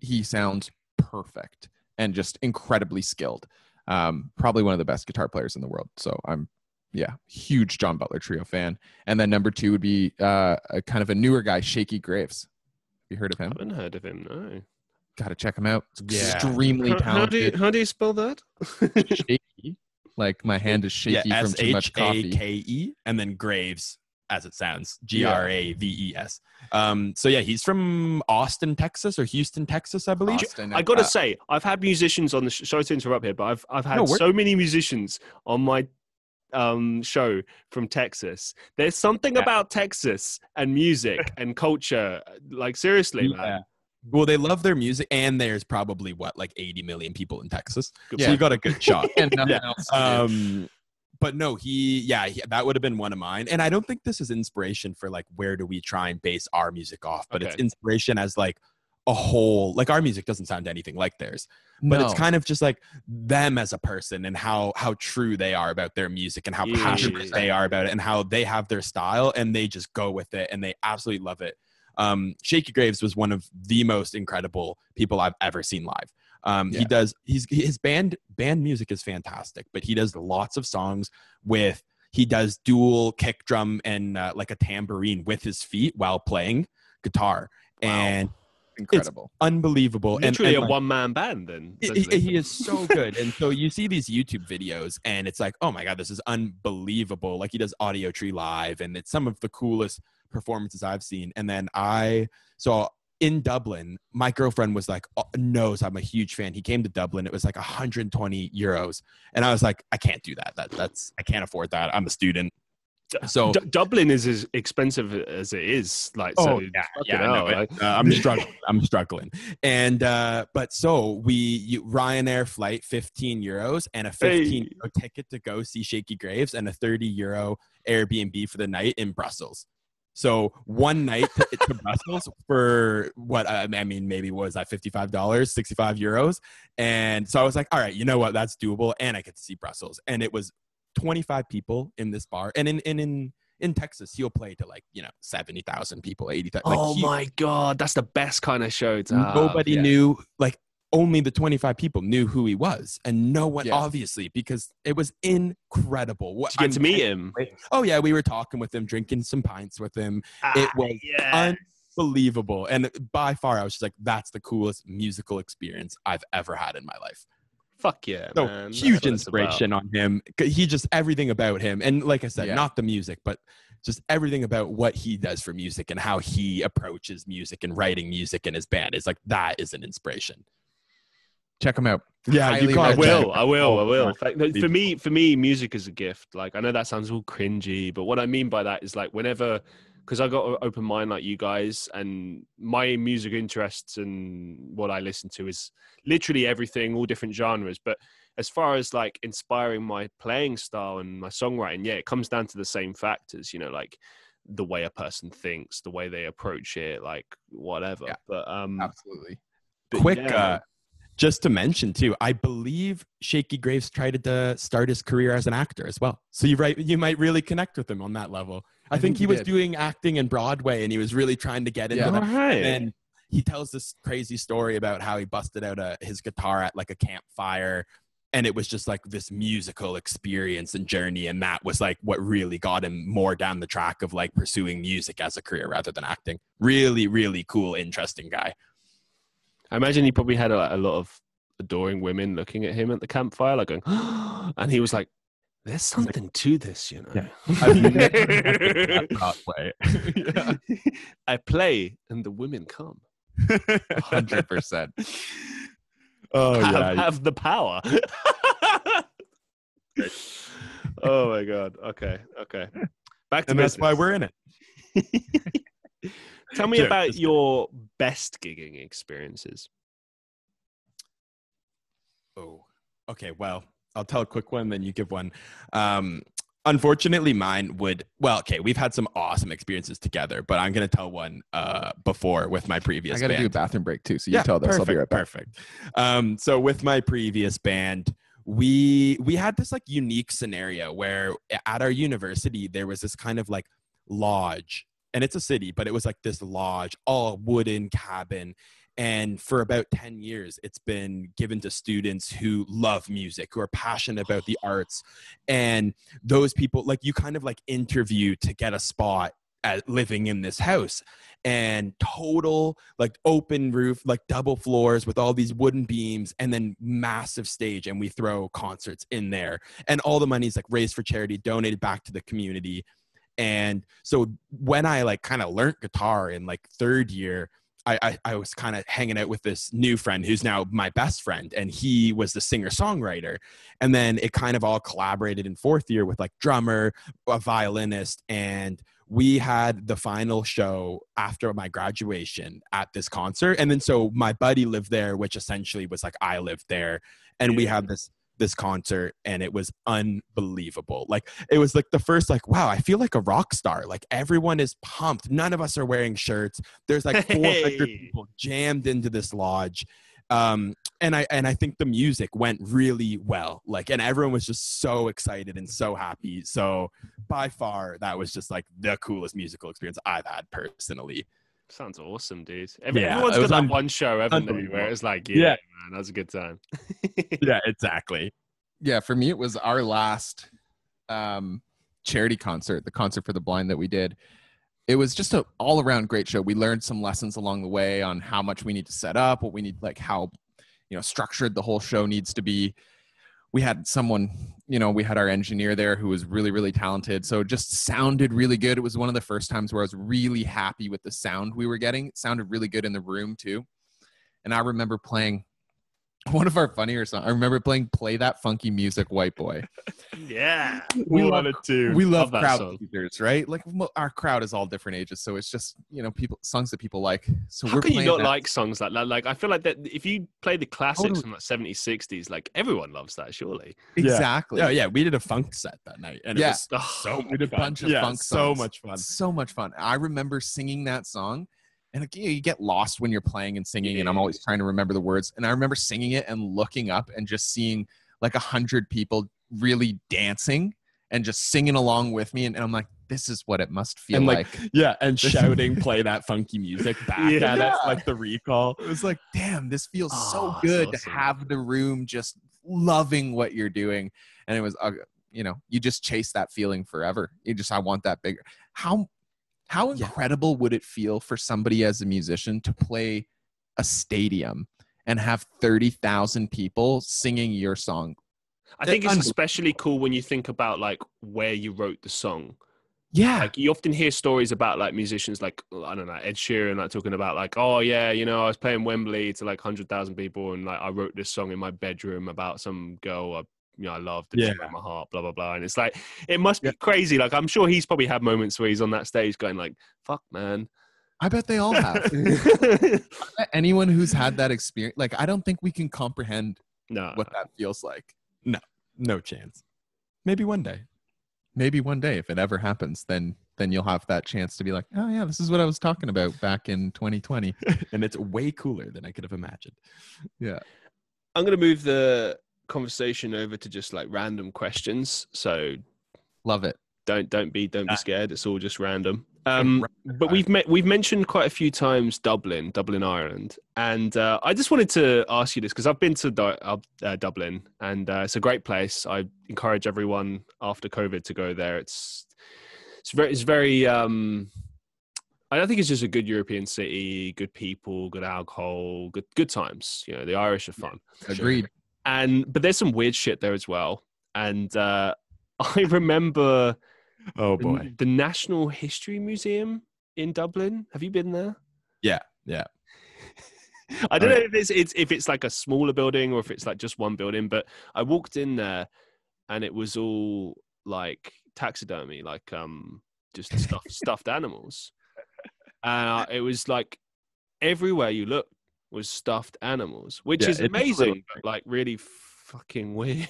He sounds perfect and just incredibly skilled. Um, probably one of the best guitar players in the world. So I'm yeah, huge John Butler Trio fan. And then number two would be uh, a kind of a newer guy, Shakey Graves. Have you heard of him? I haven't heard of him. No. Got to check him out. Yeah. Extremely How, how do you, talented. how do you spell that? shaky. Like my hand is shaky yeah, from S too much coffee. K E, and then Graves, as it sounds, G R A V E S. Um, so yeah, he's from Austin, Texas, or Houston, Texas, I believe. Austin, I got to uh, say, I've had musicians on the. Sh- sorry to interrupt here, but I've I've had No, so many musicians on my um show from Texas. There's something Yeah. about Texas and music and culture. Like seriously, Yeah. man. Well, they love their music, and there's probably what like 80 million people in Texas, Good so Yeah. you got a good shot. and nothing Yeah. else. to do. um but no he yeah he, that would have been one of mine and i don't think this is inspiration for like where do we try and base our music off but it's inspiration as like a whole like our music doesn't sound anything like theirs but it's kind of just like them as a person and how how true they are about their music and how Yeah. passionate they are about it and how they have their style and they just go with it and they absolutely love it. Um shakey graves was one of the most incredible people i've ever seen live um Yeah. he does he's his band band music is fantastic but he does lots of songs with he does dual kick drum and uh, like a tambourine with his feet while playing guitar Wow. and incredible. unbelievable and- Literally and, a like, one man band. Then he, he- he is so good and so you see these youtube videos and it's like oh my god this is unbelievable like he does audiotree live and it's some of the coolest performances i've seen and then i so in dublin my girlfriend was like oh, knows i'm a huge fan he came to dublin it was like 120 euros and i was like i can't do that that that's i can't afford that i'm a student so D- Dublin is as expensive as it is. Like, Oh so yeah, yeah. no, like- uh, I'm struggling. I'm struggling. And uh, but so we you, Ryanair flight 15 euros and a 15 Hey. euro ticket to go see Shakey Graves and a 30 euro Airbnb for the night in Brussels. So one night to, to Brussels for what I I mean, maybe was that fifty five dollars, sixty five euros, and so I was like, all right, you know what, that's doable, and I get to see Brussels, and it was twenty five people in this bar, and in in in in Texas, he'll play to like you know seventy thousand people, eighty thousand. oh my god, that's the best kind of show to have. Nobody yeah. knew like only the 25 people knew who he was and no one Yeah. obviously because it was incredible what Did you get to meet him. oh yeah we were talking with him drinking some pints with him it Ah, was yeah. unbelievable and by far i was just like that's the coolest musical experience i've ever had in my life Fuck yeah, so man. Huge what it's about. inspiration on him he just everything about him and like i said Yeah. not the music but just everything about what he does for music and how he approaches music and writing music in his band is like that is an inspiration Check them out. Yeah, you can't- I will. I will. I Oh, will. God. In fact, no, For me, for me, music is a gift. Like I know that sounds all cringy, but what I mean by that is like whenever, because I got an open mind like you guys, and my music interests and what I listen to is literally everything, all different genres. But as far as like inspiring my playing style and my songwriting, yeah, it comes down to the same factors. You know, like the way a person thinks, the way they approach it, like whatever. Yeah. But um, Absolutely. but quick yeah, uh just to mention too i believe shakey graves tried to start his career as an actor as well so you right you might really connect with him on that level i, I think, think he he was did. doing acting in broadway and he was really trying to get into Yeah. that all right. and he tells this crazy story about how he busted out a, his guitar at like a campfire and it was just like this musical experience and journey and that was like what really got him more down the track of like pursuing music as a career rather than acting really really cool interesting guy I imagine he probably had a, a lot of adoring women looking at him at the campfire, like going, and he was like, "There's something to this, you know." Yeah. I've never heard that Broadway. Yeah. I play, and the women come. hundred percent. Oh have, yeah, have the power. oh my god. Okay. Okay. Back to and that's why we're in it. Tell me Sure, about just- your best gigging experiences. Oh, okay. Well, I'll tell a quick one, then you give one. Um, unfortunately, mine would. Well, okay, we've had some awesome experiences together, but I'm gonna tell one uh, before with my previous. I got to do a bathroom break too, so you tell this. Perfect, I'll be right back. Perfect. Um, so with my previous band, we we had this like unique scenario where at our university there was this kind of like lodge, and it's a city, but it was like this lodge, all wooden cabin. and for about 10 years it's been given to students who love music who are passionate about the arts and those people like you kind of like interview to get a spot at living in this house and total like open roof like double floors with all these wooden beams and then massive stage and we throw concerts in there and all the money's like raised for charity donated back to the community and so when i like kind of learned guitar in like third year I, I, I was kind of hanging out with this new friend who's now my best friend, and he was the singer songwriter. And then it kind of all collaborated in fourth year with like drummer, a violinist, and we had the final show after my graduation at this concert. And then so my buddy lived there, which essentially was like I lived there, and we had this this concert and it was unbelievable. Like it was like the first like wow, I feel like a rock star. Like everyone is pumped. None of us are wearing shirts. There's like 400 Hey. people jammed into this lodge. Um and I and I think the music went really well. Like and everyone was just so excited and so happy. So by far that was just like the coolest musical experience I've had personally. Sounds awesome, dude. Every, Yeah, everyone's it got that un- one show, haven't they? Where it's like, yeah, Yeah. man, that was a good time. Yeah, exactly. yeah for me it was our last um charity concert the concert for the blind that we did it was just an all around great show we learned some lessons along the way on how much we need to set up what we need like how you know structured the whole show needs to be we had someone you know we had our engineer there who was really really talented. So it just sounded really good. It was one of the first times where i was really happy with the sound we were getting. It sounded really good in the room too. And i remember playing one of our funnier songs i remember playing play that funky music white boy yeah. we love, it too. we love, Love that crowd song. pleasers right like our crowd is all different ages so it's just you know people songs that people like so How we're can you not that. like songs like that? Like, I feel like that if you play the classics Totally. from like 70s, 60s, like everyone loves that, surely. Exactly Yeah, yeah, we did a funk set that night, and Yeah. it was Oh, so we did a much bunch fun. of yeah, funk so much fun. so much fun i remember singing that song and like, you, know, you get lost when you're playing and singing and i'm always trying to remember the words and i remember singing it and looking up and just seeing like a hundred people really dancing and just singing along with me and, and i'm like this is what it must feel And, like, like, Yeah, and shouting, "Play that funky music" back Yeah. at us, like the recall. it was like damn this feels Oh, so good awesome. to have the room just loving what you're doing and it was uh, you know you just chase that feeling forever you just i want that bigger how how Yeah. incredible would it feel for somebody as a musician to play a stadium and have 30,000 people singing your song I think it's especially cool when you think about like where you wrote the song. yeah Like you often hear stories about like musicians like I don't know Ed Sheeran like talking about like oh yeah you know I was playing Wembley to like hundred thousand people and like I wrote this song in my bedroom about some girl I you know I loved she Yeah. broke my heart blah blah blah and it's like it must be crazy like I'm sure he's probably had moments where he's on that stage going like fuck man i bet they all have anyone who's had that experience like i don't think we can comprehend no what that feels like No no chance. Maybe one day. maybe one day if it ever happens then then you'll have that chance to be like oh yeah this is what i was talking about back in 2020 and it's way cooler than I could have imagined. Yeah. I'm gonna move the conversation over to just like random questions. So love it. don't don't be don't be scared. It's all just random. Um but we've met we've mentioned quite a few times dublin dublin ireland. And uh, i just wanted to ask you this because i've been to Du- uh, uh, dublin and uh, it's a great place. I encourage everyone after covid to go there. It's it's very it's very um I don't think it's just a good European city, good people, good alcohol, good good times. You know, the Irish are fun. agreed and but there's some weird shit there as well. And uh, I remember Oh boy. the National History Museum in Dublin. Have you been there? Yeah, yeah. I don't know if it's, it's if it's like a smaller building or if it's like just one building, but I walked in there and it was all like taxidermy, like um just stuffed stuffed animals. Uh, it was like everywhere you look was stuffed animals, which Yeah, is amazing, but like really fucking weird.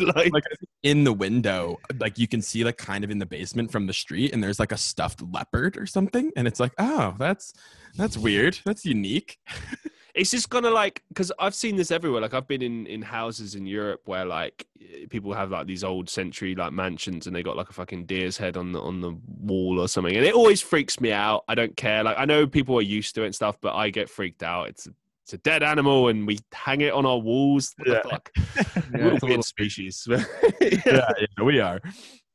like, Like in the window, like you can see like kind of in the basement from the street, and there's like a stuffed leopard or something, and it's like, oh, that's that's weird. That's unique. it's just gonna like because I've seen this everywhere. Like I've been in in houses in Europe where like eh, people have like these old century like mansions and they got like a fucking deer's head on the on the wall or something, and it always freaks me out. I don't care. Like I know people are used to it and stuff, but I get freaked out. It's it's a dead animal and we hang it on our walls. What Yeah. the fuck? Yeah, We're weird species. yeah, yeah, we are.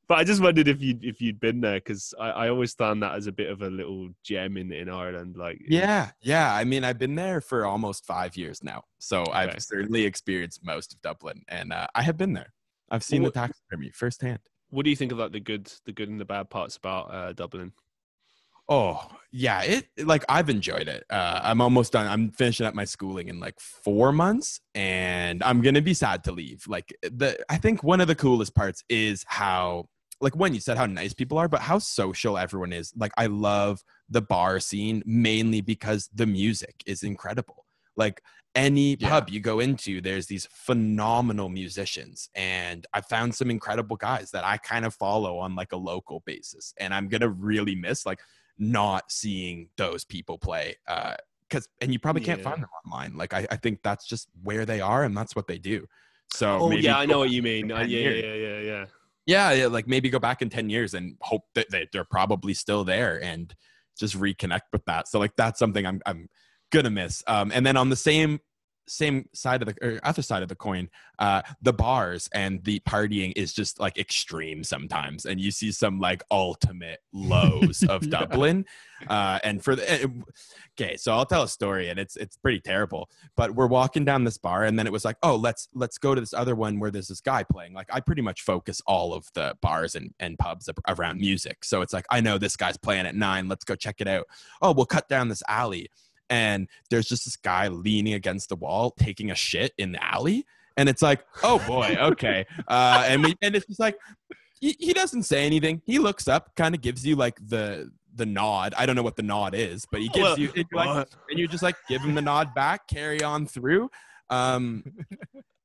But I just wondered if you if you'd been there because I, I always found that as a bit of a little gem in in Ireland. Like Yeah, yeah. I mean, I've been there for almost five years now, so Okay. I've certainly experienced most of Dublin, and uh, I have been there. I've seen Well, the taxidermy firsthand. What do you think of like the good the good and the bad parts about uh, Dublin? Oh yeah, it like I've enjoyed it. Uh, I'm almost done. I'm finishing up my schooling in like four months, and I'm gonna be sad to leave. Like the, I think one of the coolest parts is how, like when you said how nice people are, but how social everyone is. Like I love the bar scene mainly because the music is incredible. Like any Yeah. pub you go into, there's these phenomenal musicians, and I found some incredible guys that I kind of follow on like a local basis, and I'm gonna really miss like not seeing those people play because and you probably can't Yeah. find them online like I, I think that's just where they are and that's what they do so Oh yeah, I know what you mean. Uh, 10 yeah, yeah, yeah, yeah. Yeah yeah like maybe go back in 10 years and hope that they, they're probably still there and just reconnect with that. So like that's something i'm, I'm gonna miss. Um, and then on the same same side of the or other side of the coin uh the bars and the partying is just like extreme sometimes and you see some like ultimate lows of Yeah. dublin uh and for the eh, okay so i'll tell a story and it's it's pretty terrible but we're walking down this bar and then it was like oh let's let's go to this other one where there's this guy playing. Like i pretty much focus all of the bars and, and pubs around music so it's like i know this guy's playing at nine let's go check it out. Oh we'll cut down this alley and there's just this guy leaning against the wall taking a shit in the alley and it's like oh boy okay. Uh and we and it's just like he, he doesn't say anything. He looks up kind of gives you like the the nod. I don't know what the nod is but he gives Well, you and you're, like, and you just like give him the nod back carry on through. Um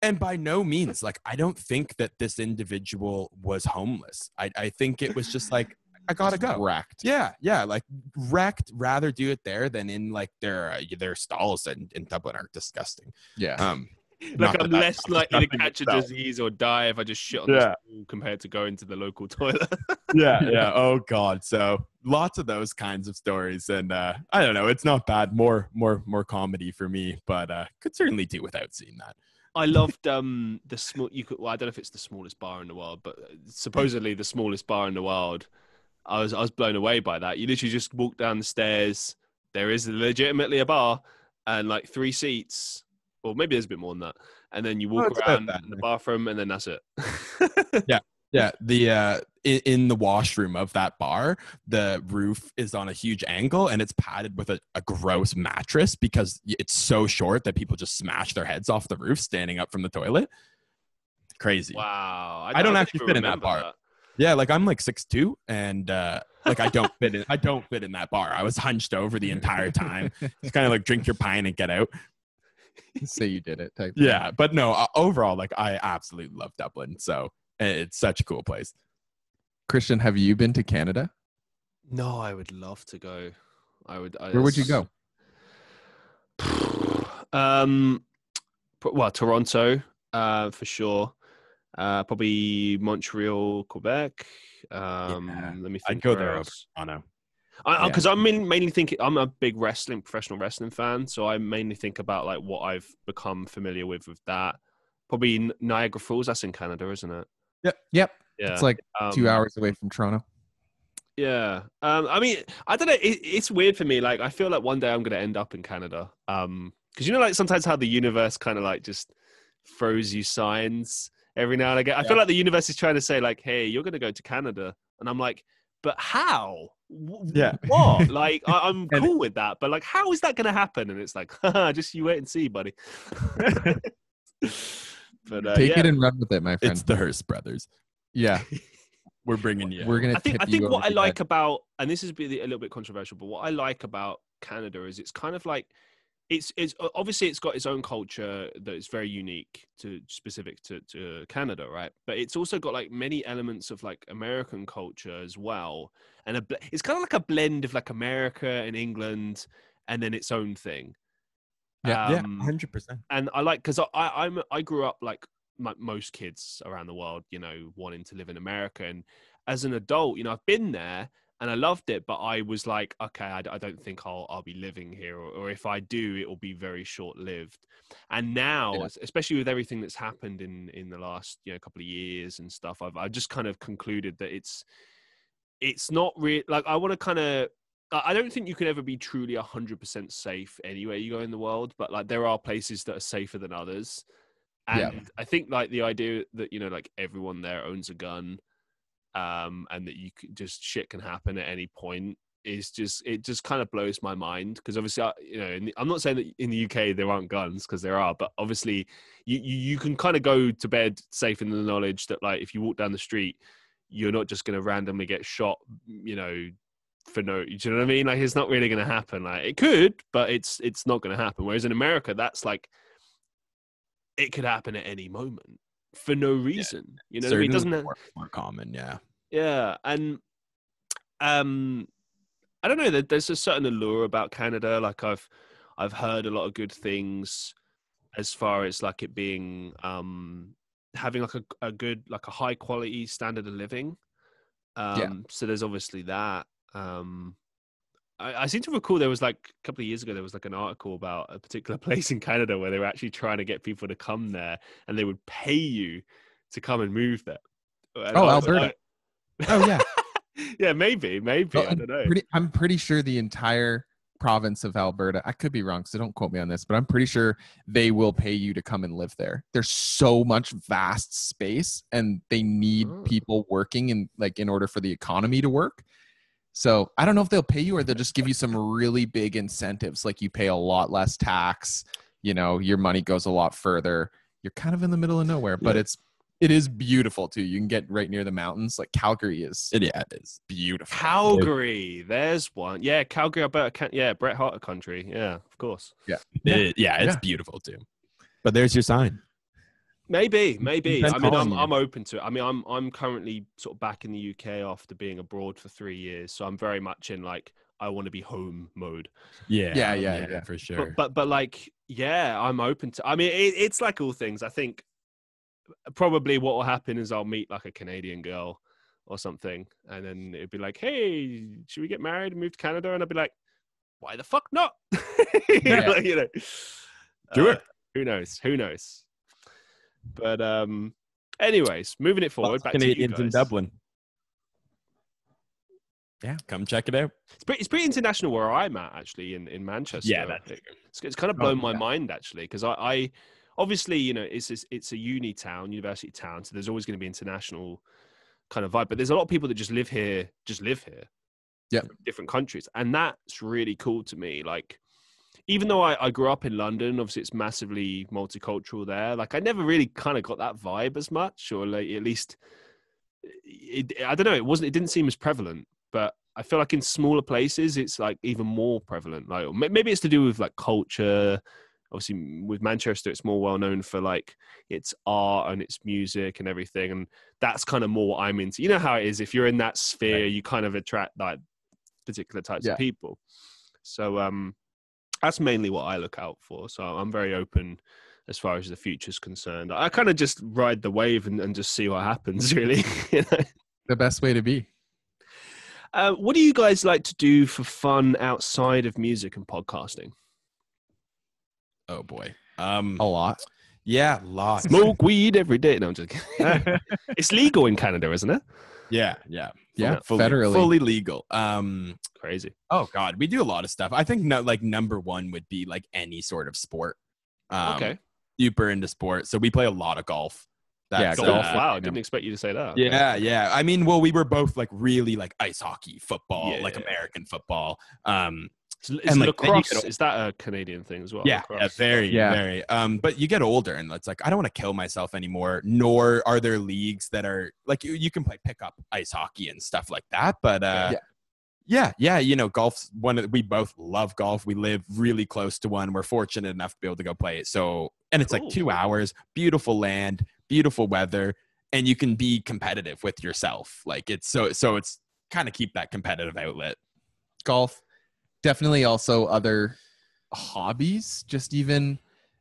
and by no means like i don't think that this individual was homeless. I i think it was just like i gotta go Wrecked. yeah, yeah, like wrecked. Rather do it there than in like their uh, their stalls in, in Dublin are disgusting. Yeah. Um, like I'm that less likely to disgusting catch a disease or die if I just shit on Yeah. this wall compared to going to the local toilet. yeah, yeah. Oh God. So lots of those kinds of stories, and uh, I don't know. It's not bad. More, more, more comedy for me, but uh, could certainly do without seeing that. I loved um the small. You could. Well, I don't know if it's the smallest bar in the world, but supposedly the smallest bar in the world. I was I was blown away by that. You literally just walk down the stairs. There is legitimately a bar and like three seats, or maybe there's a bit more than that. And then you walk it's about around that, in the yeah. bathroom, and then that's it. Yeah, yeah. the uh, in, in the washroom of that bar, the roof is on a huge angle and it's padded with a, a gross mattress because it's so short that people just smash their heads off the roof standing up from the toilet. Crazy. wow, I don't I actually fit in that remember bar. Yeah, like I'm like six two, and uh, like I don't fit in. I don't fit in that bar. I was hunched over the entire time. It's kind of like drink your pine and get out. Say you did it. Type thing. Yeah, but no. Uh, overall, like I absolutely love Dublin. So it's such a cool place. Christian, have you been to Canada? No, I would love to go. I would. I, Where would you go? Um, well, Toronto, uh, for sure. Uh, probably Montreal, Quebec. Um, Yeah, let me think. I'd go there over else. Toronto. I Yeah. because I'm mainly, mainly thinking I'm a big wrestling professional wrestling fan, so I mainly think about like what I've become familiar with with that. Probably Niagara Falls. That's in Canada, isn't it? Yep. Yeah, It's like two um, hours away from Toronto. Yeah. Um, I mean, I don't know. It, it's weird for me. Like, I feel like one day I'm going to end up in Canada. Um, because you know, like sometimes how the universe kind of like just throws you signs every now and again. I feel like the universe is trying to say, like, hey, you're going to go to Canada. And I'm like, but how? W- Yeah. What? like, I, I'm cool with that. But like, how is that going to happen? And it's like, haha, just you wait and see, buddy. but uh, Take yeah. it and run with it, my friend. It's the Hirst brothers. yeah, We're bringing you. we're gonna. I think I think what I like edge. about and this is be- a little bit controversial, but what I like about Canada is it's kind of like it's it's obviously it's got its own culture that is very unique to specific to, to Canada, right? But it's also got like many elements of like American culture as well, and a, it's kind of like a blend of like America and England, and then its own thing. Yeah, yeah, Um, hundred percent. and I like because I, I I'm I grew up like m- most kids around the world, you know, wanting to live in America. And as an adult, you know, I've been there and I loved it, but I was like, okay, I don't think I'll I'll be living here, or, or if I do, it will be very short lived. And now, Yeah. especially with everything that's happened in in the last you know couple of years and stuff, I've I just kind of concluded that it's it's not real. Like I want to kind of I I don't think you can ever be truly 100% safe anywhere you go in the world, but like there are places that are safer than others. And Yeah. I think like the idea that, you know, like everyone there owns a gun um, and that you could just shit can happen at any point is just, it just kind of blows my mind. Because obviously, I, you know, the, I'm not saying that in the UK there aren't guns because there are, but obviously you, you, you can kind of go to bed safe in the knowledge that like if you walk down the street, you're not just going to randomly get shot, you know, for no do you know what I mean? Like it's not really gonna happen. Like it could, but it's it's not gonna happen. Whereas in America, that's like it could happen at any moment for no reason. You know what I mean? It doesn't more, more common. Yeah. yeah, and um, I don't know. There's a certain allure about Canada. Like I've I've heard a lot of good things as far as like it being um having like a, a good like a high quality standard of living. Um, so there's obviously that. Um, I, I seem to recall there was like a couple of years ago there was like an article about a particular place in Canada where they were actually trying to get people to come there and they would pay you to come and move there. And Oh, I Alberta. Oh yeah. yeah, maybe, maybe. Well, I don't know. Pretty, I'm pretty sure the entire province of Alberta. I could be wrong, so don't quote me on this, but I'm pretty sure they will pay you to come and live there. There's so much vast space, and they need Oh. people working in like in order for the economy to work. So I don't know if they'll pay you or they'll just give you some really big incentives, like you pay a lot less tax. You know, your money goes a lot further. You're kind of in the middle of nowhere, but Yeah. it's it is beautiful too. You can get right near the mountains. Like Calgary is It, yeah, it is. beautiful. Calgary, there's one. Yeah, Calgary, Alberta. Can- yeah, Bret Hart country. Yeah, of course. Yeah. It- yeah, it's Yeah. beautiful too. But there's your sign. Maybe, maybe. I mean, I'm. I'm open to it. I mean, I'm I'm currently sort of back in the UK after being abroad for three years, so I'm very much in like I want to be home mode. Yeah. Yeah, yeah, yeah. for sure. But but but like, yeah, I'm open to. I mean, it, it's like all things. I think probably what will happen is I'll meet like a Canadian girl or something, and then it'd be like, hey, should we get married and move to Canada? And I'd be like, why the fuck not? you, know, Yeah. like, you know, Do Uh, it. Who knows? Who knows? But um, anyways, moving it forward Lots of back to Canadians in. Dublin. Yeah. Come check it out. It's pretty, it's pretty international where I'm at actually in, in Manchester. Yeah, that's It- it's, it's kind of Oh, blown my yeah. mind actually because I, I obviously you know it's it's, it's a uni town, university town, so there's always going to be international kind of vibe. But there's a lot of people that just live here, just live here, Yeah. different countries, and that's really cool to me. Like, even though I, I grew up in London, obviously it's massively multicultural there. Like, I never really kind of got that vibe as much, or like at least it, I don't know. It wasn't. It didn't seem as prevalent, but I feel like in smaller places, it's like even more prevalent. Like maybe it's to do with like culture. Obviously, with Manchester, it's more well known for like its art and its music and everything, and that's kind of more what I'm into. You know how it is. If you're in that sphere, you kind of attract like particular types Yeah. of people. So um, that's mainly what I look out for. So I'm very open as far as the future's concerned. I kind of just ride the wave and, and just see what happens. Really, you know? The best way to be. Uh, what do you guys like to do for fun outside of music and podcasting? Oh boy. Um. A lot. Yeah, lots. Smoke weed every day. No, I'm just kidding. it's legal in Canada, isn't it? Yeah, yeah, Yeah, fully, federally. fully legal. Um. Crazy. Oh God, we do a lot of stuff. I think no, like number one would be like any sort of sport. Um, okay. Super into sport, so we play a lot of golf. Yeah, Golf. uh, wow, I didn't expect you to say that. Okay. Yeah, yeah. I mean, well, we were both like really like ice hockey, football, like Yeah. American football. Um, Is, is And, like, lacrosse get- is that a Canadian thing as well? yeah, yeah, very, Yeah. very. Um, but you get older, and it's like I don't want to kill myself anymore. Nor are there leagues that are like you, you can play pickup ice hockey and stuff like that. But uh, Yeah. yeah, yeah, you know, golf's one. Of, we both love golf. We live really close to one. We're fortunate enough to be able to go play it. So, and it's Cool. like two hours, beautiful land, beautiful weather, and you can be competitive with yourself. Like it's so, so it's kind of keep that competitive outlet. Golf. Definitely also other hobbies, just even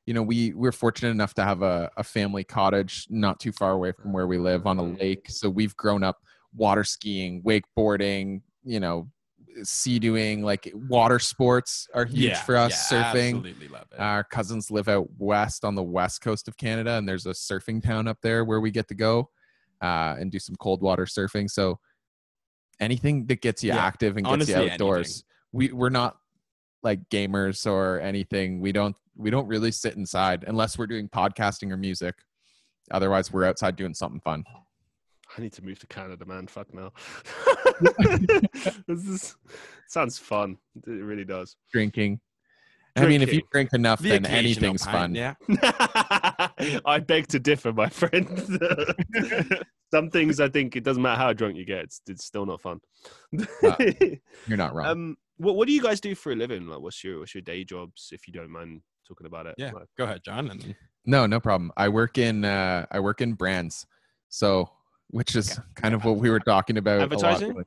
you know, we we're fortunate enough to have a, a family cottage not too far away from where we live on a mm-hmm. lake. So we've grown up water skiing, wakeboarding, you know, sea doing, like water sports are huge Yeah, for us. yeah, surfing. Absolutely love it. Our cousins live out west on the west coast of Canada, and there's a surfing town up there where we get to go uh, and do some cold water surfing. So anything that gets you Yeah, active and gets honestly, you outdoors. We we're not like gamers or anything. We don't we don't really sit inside unless we're doing podcasting or music. Otherwise, we're outside doing something fun. I need to move to Canada, man. Fuck now. this is, sounds fun. It really does. Drinking. I mean, if you drink enough, The then occasional anything's pint, fun. Yeah. I beg to differ, my friend. Some things I think it doesn't matter how drunk you get, it's, it's still not fun. You're not wrong. um, what what do you guys do for a living? Like, what's your what's your day jobs? If you don't mind talking about it. Yeah. Like, Go ahead, John. And No, no problem. I work in uh, I work in brands, so which is kind of what we were talking about. a lot. Advertising?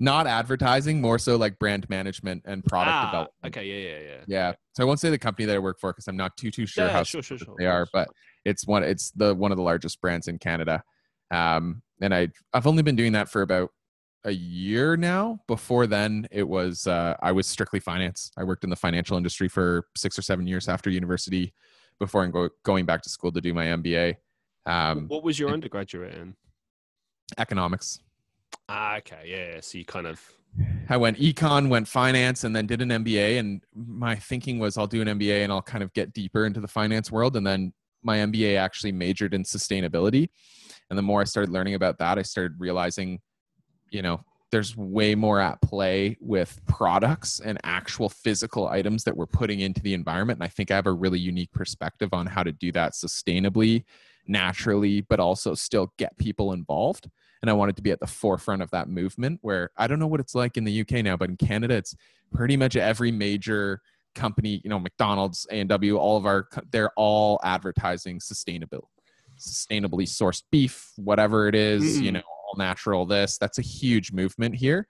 Not advertising, more so like brand management and product ah, development. Okay. Yeah. Yeah. Yeah. Yeah. So I won't say the company that I work for because I'm not too too sure Yeah, how sure, sure, sure, they are, but it's one it's the one of the largest brands in Canada. Um, and I I've only been doing that for about a year now. Before then, it was uh, I was strictly finance. I worked in the financial industry for six or seven years after university, before I'm go- going back to school to do my MBA. Um, what was your undergraduate in? Economics. Ah, okay. Yeah. yeah. So you kind of I went econ, went finance, and then did an MBA. And my thinking was I'll do an MBA and I'll kind of get deeper into the finance world. And then my MBA actually majored in sustainability. And the more I started learning about that, I started realizing, you know, there's way more at play with products and actual physical items that we're putting into the environment. And I think I have a really unique perspective on how to do that sustainably, naturally, but also still get people involved and I wanted to be at the forefront of that movement. Where I don't know what it's like in the UK now, but in Canada, it's pretty much every major company, you know, McDonald's, A and W, all of our, they're all advertising sustainable, sustainably sourced beef, whatever it is, you Mm. know, all natural. This that's a huge movement here.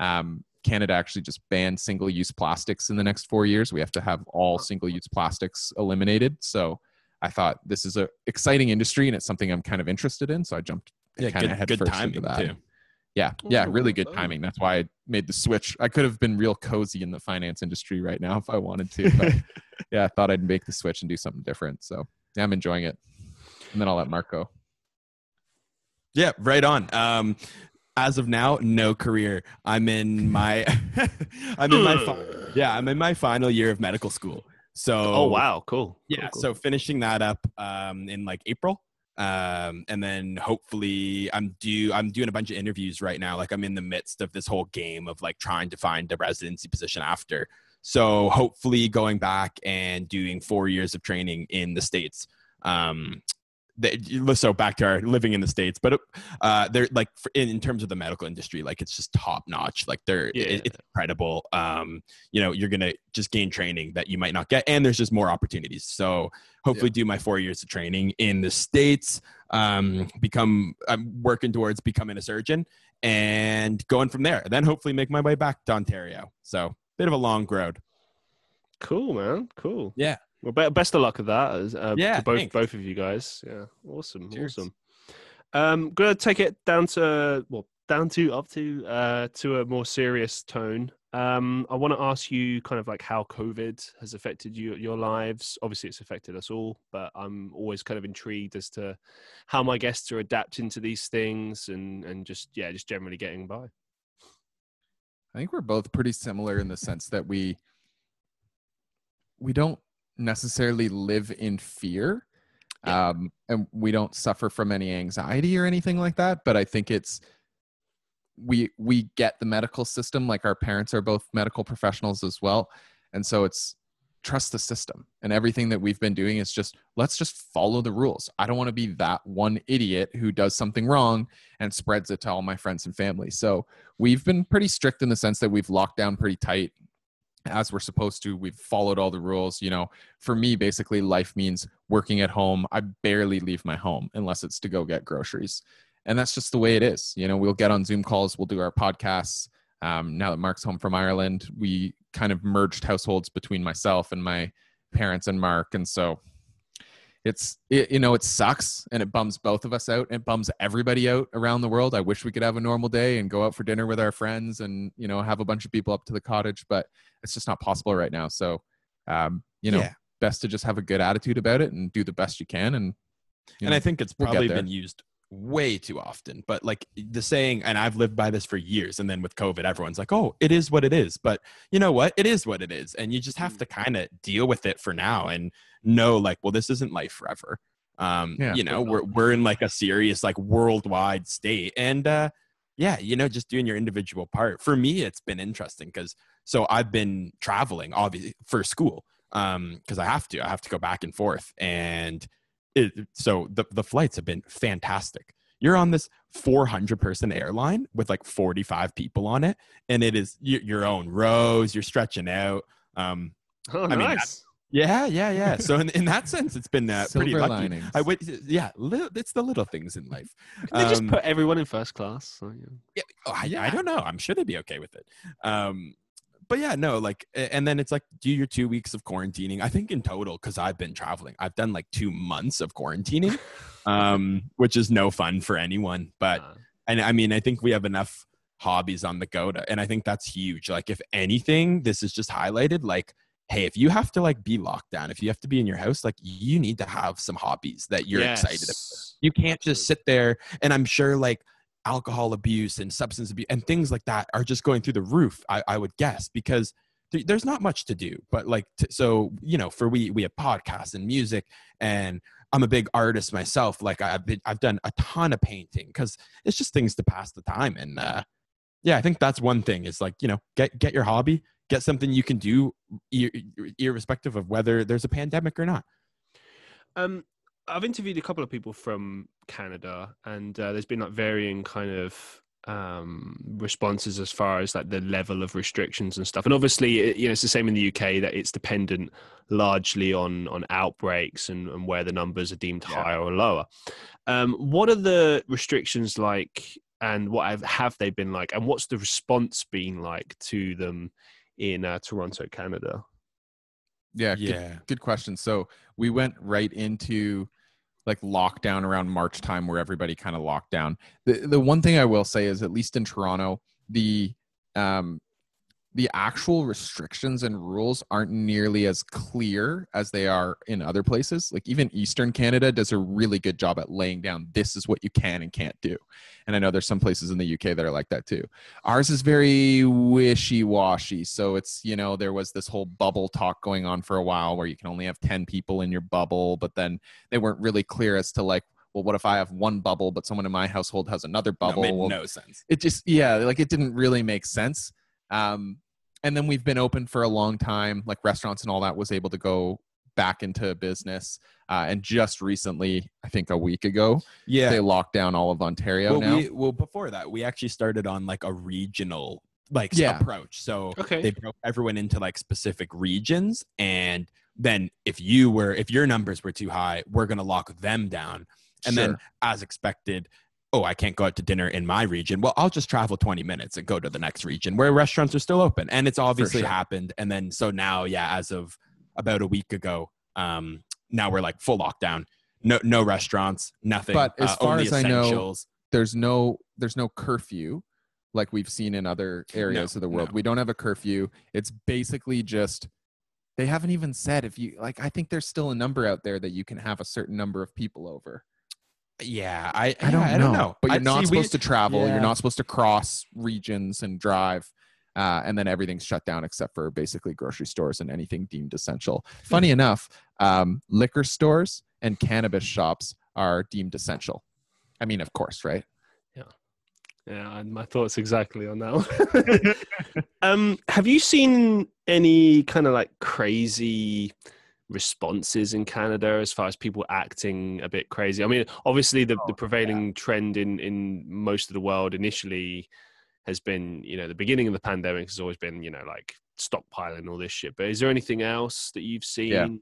Um, Canada actually just banned single-use plastics in the next four years. We have to have all single-use plastics eliminated. So I thought this is a exciting industry and it's something I'm kind of interested in. So I jumped yeah, kind of good, head good first timing into that. too. Yeah, yeah, really good timing. That's why I made the switch. I could have been real cozy in the finance industry right now if I wanted to, but yeah, I thought I'd make the switch and do something different. So yeah, I'm enjoying it. And then I'll let Mark go. Yeah, right on. Um, as of now, no career. I'm in my, I'm in my, fi- yeah, I'm in my final year of medical school. So, Oh wow, cool. yeah. Cool, cool. So finishing that up um, in like April, um, and then hopefully I'm due. I'm doing a bunch of interviews right now. Like I'm in the midst of this whole game of like trying to find a residency position after. So hopefully going back and doing four years of training in the states. Um, the, so back to our living in the states, but uh, they're like for, in, in terms of the medical industry, like it's just top notch. Like they're it- it's incredible. Um, you know, you're gonna just gain training that you might not get, and there's just more opportunities. So hopefully, do my four years of training in the states. Um, become I'm working towards becoming a surgeon and going from there. Then hopefully make my way back to Ontario. So bit of a long road. Cool, man. Cool. Yeah. Well, be- best of luck with that. Uh, Yeah, To both thanks. both of you guys. Yeah. Awesome. Cheers. Awesome. Um, gonna take it down to well, down to up to uh to a more serious tone. Um, I want to ask you kind of like how COVID has affected you your lives. Obviously, it's affected us all, but I'm always kind of intrigued as to how my guests are adapting to these things and and just yeah, just generally getting by. I think we're both pretty similar in the sense that we we don't necessarily live in fear. Um, and we don't suffer from any anxiety or anything like that. But I think it's we we get the medical system, like our parents are both medical professionals as well. And so it's trust the system. And everything that we've been doing is just let's just follow the rules. I don't want to be that one idiot who does something wrong and spreads it to all my friends and family. So we've been pretty strict in the sense that we've locked down pretty tight as we're supposed to. We've followed all the rules. You know, for me, basically, life means working at home. I barely leave my home unless it's to go get groceries. And that's just the way it is. You know, we'll get on Zoom calls, we'll do our podcasts. um, now that Mark's home from Ireland, we kind of merged households between myself and my parents and Mark, and so it's it, you know it sucks and it bums both of us out and it bums everybody out around the world i wish we could have a normal day and go out for dinner with our friends and you know have a bunch of people up to the cottage but it's just not possible right now so um you know Yeah. best to just have a good attitude about it and do the best you can and you and know, I think it's we'll probably been used way too often. But like the saying, and I've lived by this for years. And then with COVID, everyone's like, "Oh, it is what it is." But you know what? It is what it is, and you just have to kind of deal with it for now and know, like, well, this isn't life forever. Um, Yeah. you know, we're we're in like a serious, like, worldwide state, and uh, yeah, you know, just doing your individual part. For me, it's been interesting because so I've been traveling, obviously, for school, um, because I have to. I have to go back and forth, and it, so the the flights have been fantastic. You're on this 400 person airline with like 45 people on it, and it is y- your own rows. You're stretching out. Um, Oh, mean, nice. yeah, yeah, yeah. So in, in that sense, it's been uh, pretty Silver lucky. linings. I would, yeah, li- it's the little things in life. They just Um, put everyone in first class. So, yeah. yeah, oh, I, I don't know. I'm sure they'd be okay with it. Um, but yeah, no, like, and then it's like do your two weeks of quarantining. I think in total, because I've been traveling, I've done like two months of quarantining, um, which is no fun for anyone. But Uh, and I mean, I think we have enough hobbies on the go to, and I think that's huge. Like, if anything, this is just highlighted. Like, hey, if you have to like be locked down, if you have to be in your house, like, you need to have some hobbies that you're excited about. You can't just sit there, and I'm sure like alcohol abuse and substance abuse and things like that are just going through the roof. I, I would guess because th- there's not much to do. But like, t- so you know, for we we have podcasts and music, and I'm a big artist myself. Like I've been, I've done a ton of painting because it's just things to pass the time. And uh, yeah, I think that's one thing is like you know get get your hobby, get something you can do, ir- irrespective of whether there's a pandemic or not. Um, I've interviewed a couple of people from Canada, and uh, there's been like varying kind of um responses as far as like the level of restrictions and stuff. And obviously it, you know it's the same in the UK that it's dependent largely on on outbreaks and, and where the numbers are deemed Yeah. higher or lower. Um what are the restrictions like and what have, have they been like and what's the response been like to them in uh, Toronto Canada yeah good, good question. So we went right into like lockdown around march time where everybody kind of locked down. The, the one thing i will say is at least in toronto the um the actual restrictions and rules aren't nearly as clear as they are in other places. Like even eastern canada does a really good job at laying down this is what you can and can't do. And i know there's some places in the uk that are like that too. Ours is very wishy-washy. So it's you know there was this whole bubble talk going on for a while where you can only have 10 people in your bubble but then they weren't really clear as to like well what if i have one bubble but someone in my household has another No, bubble made Well, no sense. it just yeah like it didn't really make sense. Um and then we've been open for a long time like restaurants and all that was able to go back into business uh, and just recently i think a week ago Yeah. they locked down all of ontario well, now we, well, before that, we actually started on like a regional like Yeah. approach. So okay they broke everyone into like specific regions, and then if you were if your numbers were too high, we're gonna lock them down. And then, as expected, oh, I can't go out to dinner in my region. Well, I'll just travel 20 minutes and go to the next region where restaurants are still open. And it's obviously sure. happened. And then, so now, yeah, as of about a week ago, um, now we're like full lockdown. No, no restaurants, nothing. But as uh, far as I know, there's no there's no curfew like we've seen in other areas No, of the world no. we don't have a curfew it's basically just they haven't even said if you like i think there's still a number out there that you can have a certain number of people over yeah, I, I don't, yeah, know. I don't know. But you're I'd not see we- supposed to travel. yeah. You're not supposed to cross regions and drive. Uh, and then everything's shut down except for basically grocery stores and anything deemed essential. Funny enough, um, liquor stores and cannabis shops are deemed essential. I mean, of course, right? Yeah, Yeah, and my thoughts exactly on that. one. um, have you seen any kind of like crazy responses in Canada as far as people acting a bit crazy? I mean, obviously the, the prevailing trend in in most of the world initially has been, you know, the beginning of the pandemic has always been, you know, like stockpiling all this shit. But is there anything else that you've seen?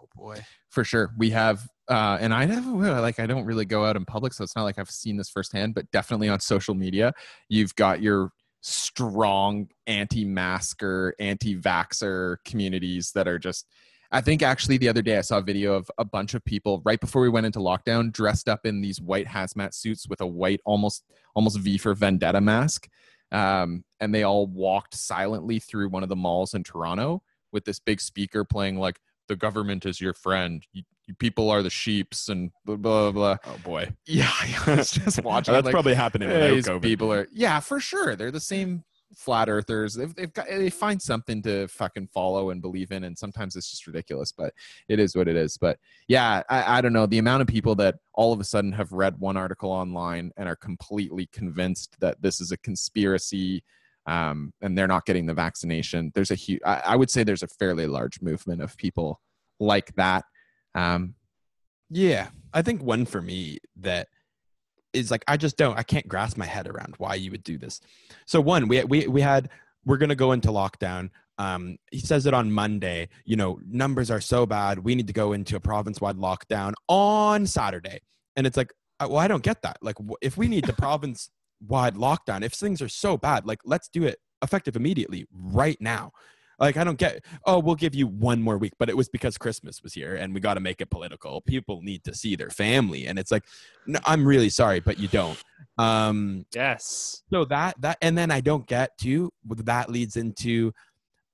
Oh boy. For sure. We have, uh, and I never, like, I don't really go out in public, so it's not like I've seen this firsthand, but definitely on social media, you've got your strong anti-masker, anti-vaxer communities that are just I think actually the other day I saw a video of a bunch of people right before we went into lockdown dressed up in these white hazmat suits with a white almost almost V for Vendetta mask. Um, and they all walked silently through one of the malls in Toronto with this big speaker playing like the government is your friend. You, you people are the sheeps and blah blah blah. Oh boy, Yeah, I was just watching. that's like, probably happening "Hey, without these COVID. people are yeah for sure. They're the same flat earthers. They've, they've got they find something to fucking follow and believe in, and sometimes it's just ridiculous. But it is what it is. But yeah, I, I don't know the amount of people that all of a sudden have read one article online and are completely convinced that this is a conspiracy. Um, and they're not getting the vaccination. There's a huge, I, I would say there's a fairly large movement of people like that. Um, Yeah, I think one for me that is like I just don't I can't grasp my head around why you would do this. So one, we we we had we're gonna go into lockdown. Um, he says it on Monday. You know, numbers are so bad. We need to go into a province-wide lockdown on Saturday, and it's like, well, I don't get that. Like, if we need the province-wide lockdown, if things are so bad, like, let's do it effective immediately, right now. Like, I don't get. Oh, we'll give you one more week, but it was because Christmas was here, and we got to make it political. People need to see their family, and it's like, no, I'm really sorry, but you don't. Um, Yes. so that that and then I don't get to that leads into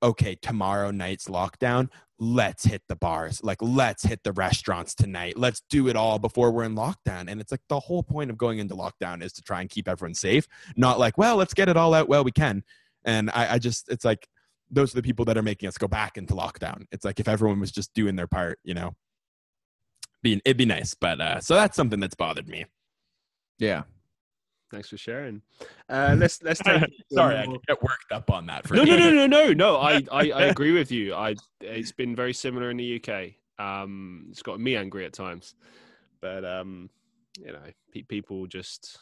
okay, tomorrow night's lockdown. Let's hit the bars. Like let's hit the restaurants tonight. Let's do it all before we're in lockdown. And it's like the whole point of going into lockdown is to try and keep everyone safe, not like, well, let's get it all out well we can. And I, I just it's like those are the people that are making us go back into lockdown. It's like if everyone was just doing their part, you know. Be, it'd be nice, but uh, so that's something that's bothered me. yeah. Thanks for sharing. Uh, let's let's take. Sorry, I get worked up on that. For no, no, no, no, no, no. I, I, I agree with you. I it's been very similar in the UK. Um, it's got me angry at times, but um, you know, pe- people just.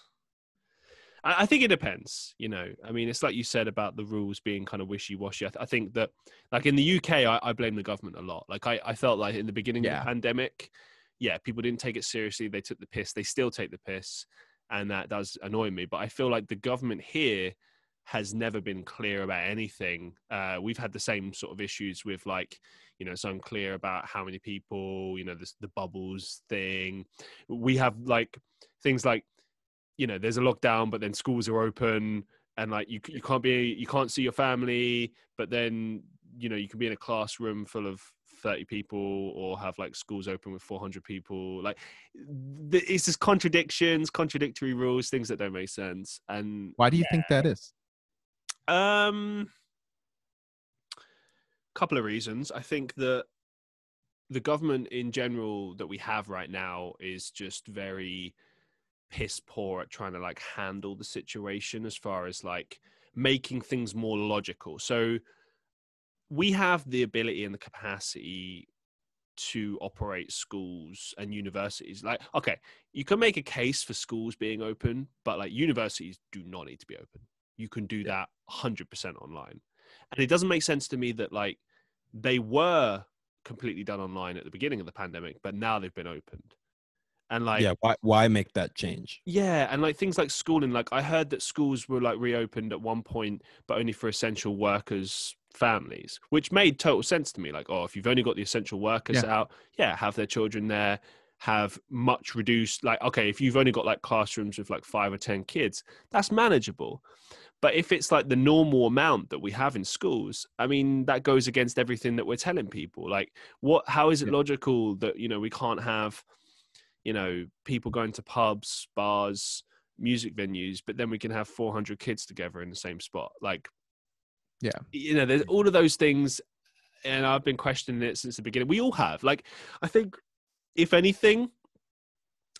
I, I think it depends. You know, I mean, it's like you said about the rules being kind of wishy washy. I, th- I think that, like in the UK, I, I blame the government a lot. Like I, I felt like in the beginning of the pandemic, yeah, people didn't take it seriously. They took the piss. They still take the piss, and that does annoy me. But I feel like the government here has never been clear about anything. Uh, we've had the same sort of issues with like, you know, it's unclear about how many people, you know, this, the bubbles thing. We have like things like, you know, there's a lockdown, but then schools are open and like you, you can't be, you can't see your family, but then, you know, you can be in a classroom full of 30 people or have like schools open with 400 people. Like it's just contradictions, contradictory rules, things that don't make sense. And Why do you think that is? um, couple of reasons. I think that the government in general that we have right now is just very piss poor at trying to like handle the situation as far as like making things more logical. So we have the ability and the capacity to operate schools and universities. Like, okay, you can make a case for schools being open, but like universities do not need to be open. You can do that 100% online. And it doesn't make sense to me that like they were completely done online at the beginning of the pandemic, but now they've been opened. And like, yeah, why why make that change? yeah, and like things like schooling, like I heard that schools were like reopened at one point, but only for essential workers' families, which made total sense to me. Like, oh, if you've only got the essential workers out, yeah, have their children there, have much reduced, like, okay, if you've only got like classrooms with like five or 10 kids, that's manageable. But if it's like the normal amount that we have in schools, I mean, that goes against everything that we're telling people. Like, what, how is it Yeah. logical that, you know, we can't have, you know, people going to pubs, bars, music venues, but then we can have 400 kids together in the same spot. Like, Yeah. you know, there's all of those things. And I've been questioning it since the beginning. We all have. Like, I think, if anything,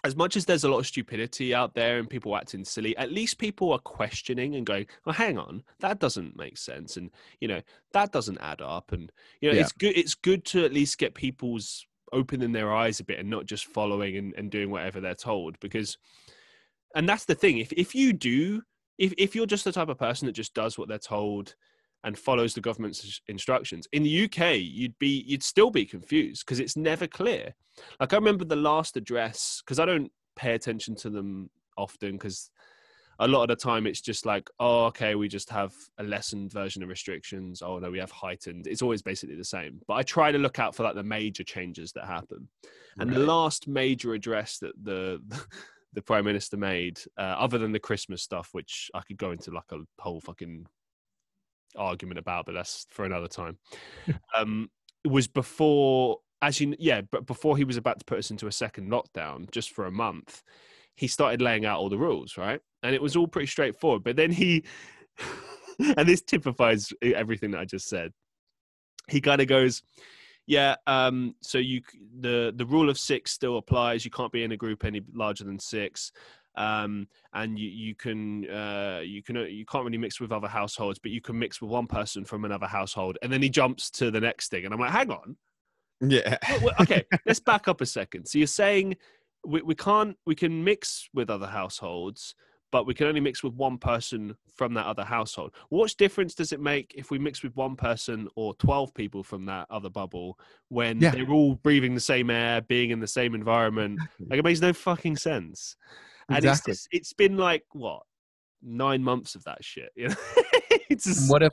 as much as there's a lot of stupidity out there and people acting silly, at least people are questioning and going, "Well, hang on, that doesn't make sense," and you know that doesn't add up. And you know, Yeah. it's good. It's good to at least get people's opening their eyes a bit and not just following and, and doing whatever they're told. Because, and that's the thing. If if you do, if if you're just the type of person that just does what they're told and follows the government's instructions in the UK, you'd be you'd still be confused because it's never clear. Like I remember the last address because I don't pay attention to them often because a lot of the time it's just like, oh, okay, we just have a lessened version of restrictions. Oh no, we have heightened. It's always basically the same. But I try to look out for like the major changes that happen. And the last major address that the the prime minister made, uh, other than the Christmas stuff, which I could go into like a whole fucking argument about, but that's for another time. um, it was before, as you, yeah, but before he was about to put us into a second lockdown, just for a month, he started laying out all the rules, right? And it was all pretty straightforward. But then he, and this typifies everything that I just said. He kind of goes, yeah. Um, so you the the rule of six still applies. You can't be in a group any larger than six, um, and you you can uh, you can you can't really mix with other households, but you can mix with one person from another household. And then he jumps to the next thing, and I'm like, hang on, Yeah. Okay, let's back up a second. So you're saying we, we can't we can mix with other households, but we can only mix with one person from that other household. What difference does it make if we mix with one person or twelve people from that other bubble when Yeah. they're all breathing the same air, being in the same environment? Like it makes no fucking sense. And Exactly. it's just, it's been like what nine months of that shit. You know, it's just, What if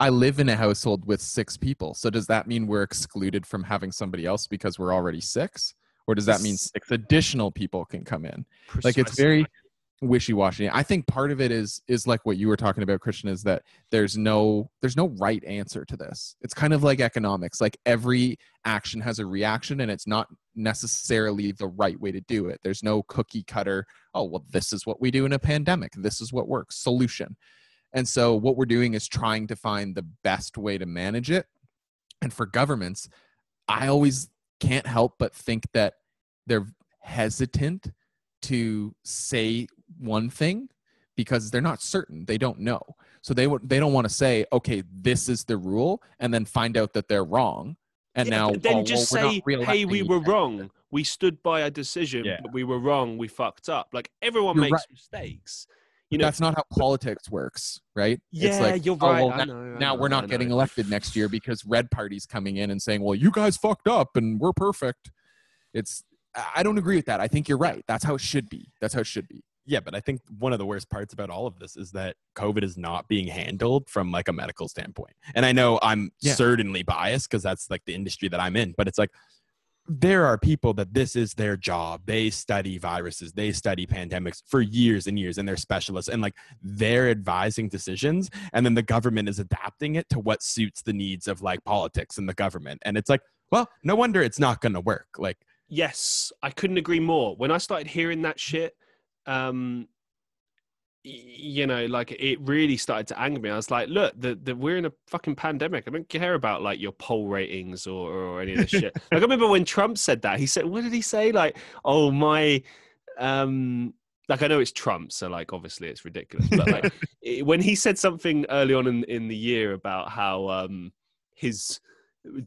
I live in a household with six people? So does that mean we're excluded from having somebody else because we're already six? Or does that mean six additional people can come in? Like it's precisely. very wishy-washy. I think part of it is is like what you were talking about, Christian, is that there's no there's no right answer to this. It's kind of like economics. Like every action has a reaction and it's not necessarily the right way to do it. There's no cookie cutter, oh well, this is what we do in a pandemic. This is what works. Solution. And so what we're doing is trying to find the best way to manage it. And for governments, I always can't help but think that they're hesitant to say one thing because they're not certain they don't know so they would they don't want to say okay this is the rule and then find out that they're wrong and Yeah, now then oh, just well, we're not say, "Hey, we were then." wrong. We stood by a decision, Yeah. but we were wrong. We fucked up." Like everyone You're makes right. mistakes. You know, that's not how politics works right yeah, it's like you're oh, right. well, I now, know, I now know, we're not getting elected next year because red party's coming in and saying well you guys fucked up and we're perfect it's I- i don't agree with that i think you're right that's how it should be that's how it should be Yeah, but I think one of the worst parts about all of this is that COVID is not being handled from like a medical standpoint. And I know I'm Yeah. certainly biased because that's like the industry that I'm in, but it's like there are people that this is their job. They study viruses, they study pandemics for years and years, and they're specialists and like they're advising decisions. And then the government is adapting it to what suits the needs of like politics and the government. And it's like, well, no wonder it's not going to work. Like, Yes, I couldn't agree more. When I started hearing that shit, um, you know, like it really started to anger me. I was like, look, the, the we're in a fucking pandemic. I don't care about like your poll ratings or, or any of this shit. Like I remember when Trump said that. He said, what did he say? Like, oh my, um, like I know it's Trump, so like obviously it's ridiculous. But like it- when he said something early on in in the year about how um his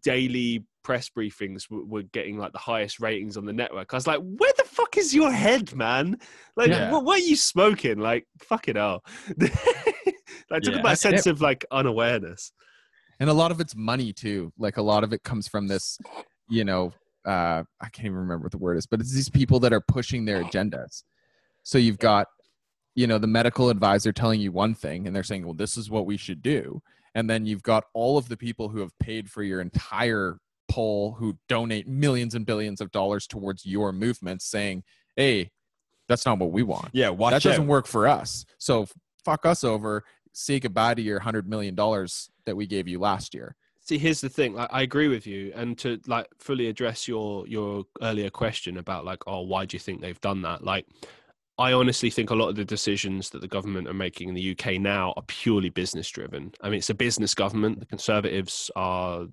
daily press briefings w- were getting like the highest ratings on the network. I was like, where the fuck is your head, man? Like, Yeah. what, what are you smoking? Like, fuck it hell. like, talk Yeah. about a sense of like unawareness. and a lot of it's money too like a lot of it comes from this you know uh i can't even remember what the word is but it's these people that are pushing their agendas so you've got you know the medical advisor telling you one thing and they're saying well this is what we should do and then you've got all of the people who have paid for your entire poll who donate millions and billions of dollars towards your movement saying hey that's not what we want yeah, watch that doesn't work for us. So fuck us over. Say goodbye to your hundred million dollars that we gave you last year. See, here's the thing. Like, I agree with you, and to like fully address your your earlier question about like, oh, why do you think they've done that? Like, I honestly think a lot of the decisions that the government are making in the UK now are purely business driven. I mean, it's a business government. The Conservatives are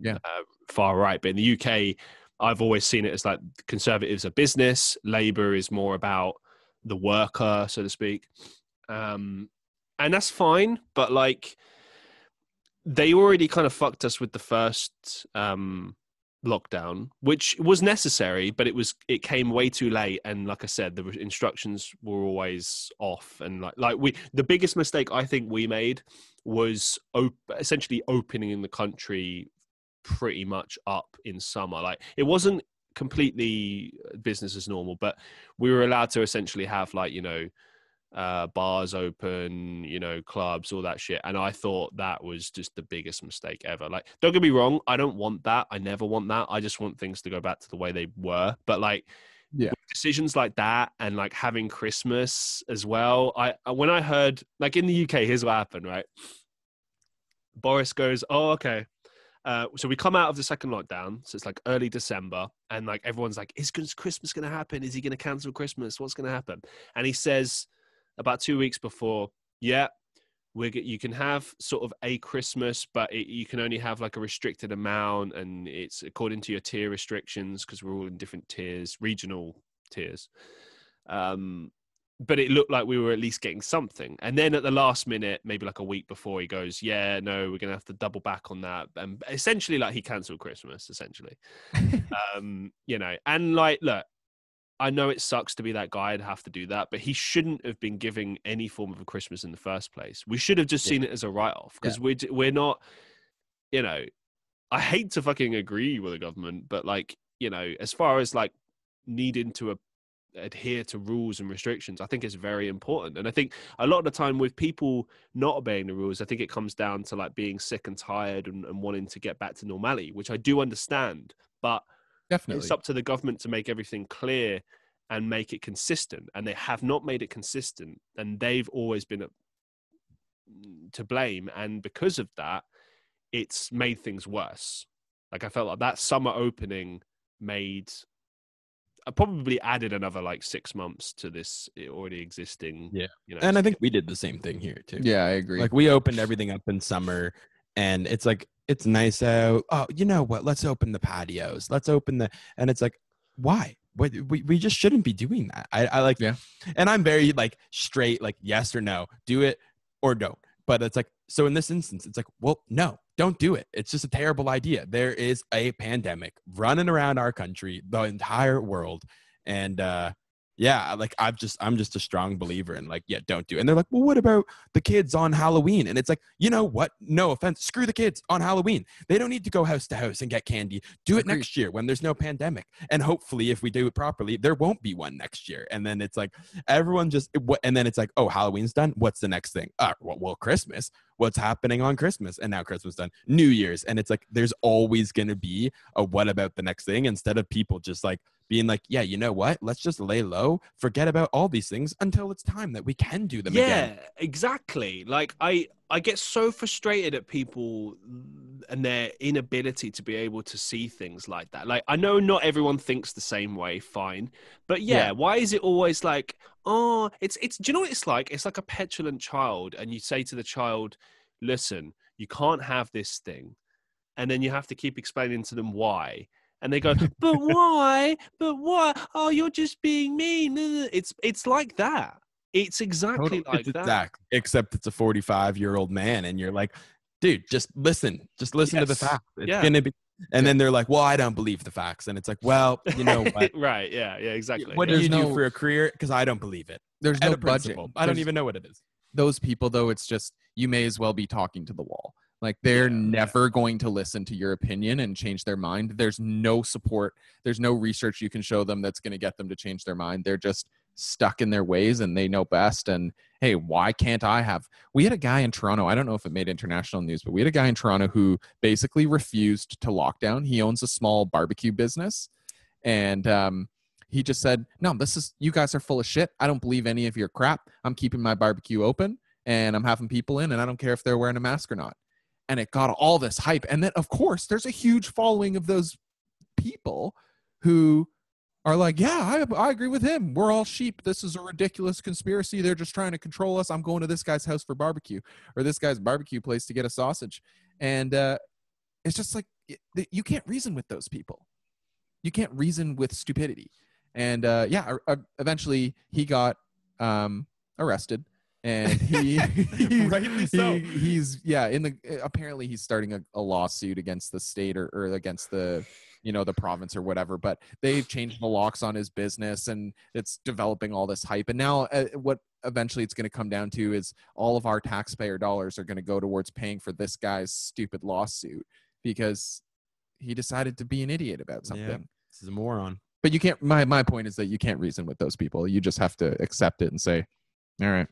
Yeah. uh, far right, but in the UK, I've always seen it as like Conservatives are business, Labour is more about the worker, so to speak. Um, and that's fine, but like they already kind of fucked us with the first um lockdown which was necessary but it was it came way too late and like i said the instructions were always off and like like we the biggest mistake i think we made was op- essentially opening in the country pretty much up in summer like it wasn't completely business as normal but we were allowed to essentially have like you know uh, bars open, you know, clubs, all that shit. And I thought that was just the biggest mistake ever. Like, don't get me wrong, I don't want that. I never want that. I just want things to go back to the way they were. But like, Yeah. decisions like that and like having Christmas as well. I when I heard like in the UK, here's what happened, right? Boris goes, "Oh, okay." Uh, so we come out of the second lockdown, so it's like early December, and like everyone's like, "Is Christmas going to happen? Is he going to cancel Christmas? What's going to happen?" And he says, about two weeks before, "Yeah, we you can have sort of a Christmas, but it, you can only have like a restricted amount, and it's according to your tier restrictions because we're all in different tiers, regional tiers." Um, but it looked like we were at least getting something. And then at the last minute, maybe like a week before, he goes, "Yeah, no, we're gonna have to double back on that." And essentially, like he cancelled Christmas, essentially. um, you know, and like, look, I know it sucks to be that guy and have to do that, but he shouldn't have been giving any form of a Christmas in the first place. We should have just Yeah. seen it as a write-off because we're we're not, you know, I hate to fucking agree with the government, but like, you know, as far as like needing to a adhere to rules and restrictions i think it's very important. And i think a lot of the time with people not obeying the rules i think it comes down to like being sick and tired and, and wanting to get back to normality which i do understand but Definitely. it's up to the government to make everything clear and make it consistent. And they have not made it consistent and they've always been to blame. And because of that it's made things worse. Like i felt like that summer opening made I probably added another like six months to this eh, already existing Yeah. you know And I think we did the same thing here too. yeah, I agree. Like we opened everything up in summer and it's like it's nice out. Oh, you know what? Let's open the patios. Let's open the and it's like why? What we, we just shouldn't be doing that. I, I like Yeah. and I'm very like straight, like yes or no. Do it or don't. But it's like so in this instance, it's like, well, no, don't do it. It's just a terrible idea. There is a pandemic running around our country, the entire world. And uh yeah, like I've just I'm just a strong believer in like, yeah, don't do. it. And they're like, well, what about the kids on Halloween? And it's like, you know what? No offense, screw the kids on Halloween. They don't need to go house to house and get candy. Do it Agreed. next year when there's no pandemic. And hopefully, if we do it properly, there won't be one next year. And then it's like everyone just what, and then it's like, oh, Halloween's done. What's the next thing? Uh, well, well, Christmas. What's happening on Christmas? And now Christmas done. New Year's, and it's like there's always gonna be a what about the next thing instead of people just like being like, yeah, you know what? Let's just lay low, forget about all these things until it's time that we can do them yeah again. exactly like i i get so frustrated at people and their inability to be able to see things like that like i know not everyone thinks the same way fine but yeah, Yeah. why is it always like oh it's it's do you know what it's like it's like a petulant child and you say to the child listen you can't have this thing and then you have to keep explaining to them why and they go but why but why oh you're just being mean it's it's like that it's exactly like it's that exact, except it's a 45 year old man, and you're like, dude, just listen, just listen to the facts. It's Yeah. gonna be. And then they're like, well, I don't believe the facts, and it's like, well, you know what? right yeah yeah exactly What do There's you do for a career? Because I don't believe it. There's Out no budget. I don't There's- even know what it is. those people though it's just you may as well be talking to the wall like they're Yeah, never going to listen to your opinion and change their mind. There's no support. There's no research you can show them that's going to get them to change their mind. They're just stuck in their ways and they know best. And hey why can't i have we had a guy in toronto. I don't know if it made international news but we had a guy in toronto who basically refused to lock down he owns a small barbecue business. And um he just said, "No, this is you guys are full of shit. I don't believe any of your crap. I'm keeping my barbecue open and I'm having people in and I don't care if they're wearing a mask or not." And it got all this hype. And then of course, there's a huge following of those people who are like, "Yeah, I I agree with him. We're all sheep. This is a ridiculous conspiracy. They're just trying to control us. I'm going to this guy's house for barbecue or this guy's barbecue place to get a sausage." And uh it's just like you can't reason with those people. You can't reason with stupidity and uh, yeah, uh, eventually he got um, arrested, and he, he- Rightly so. he- he's yeah in the apparently he's starting a, a lawsuit against the state or, or against the you know the province or whatever. But they've changed the locks on his business, and it's developing all this hype. And now uh, what eventually it's going to come down to is all of our taxpayer dollars are going to go towards paying for this guy's stupid lawsuit because he decided to be an idiot about Yeah. something This is a moron. but you can't my, my point is that you can't reason with those people you just have to accept it and say All right.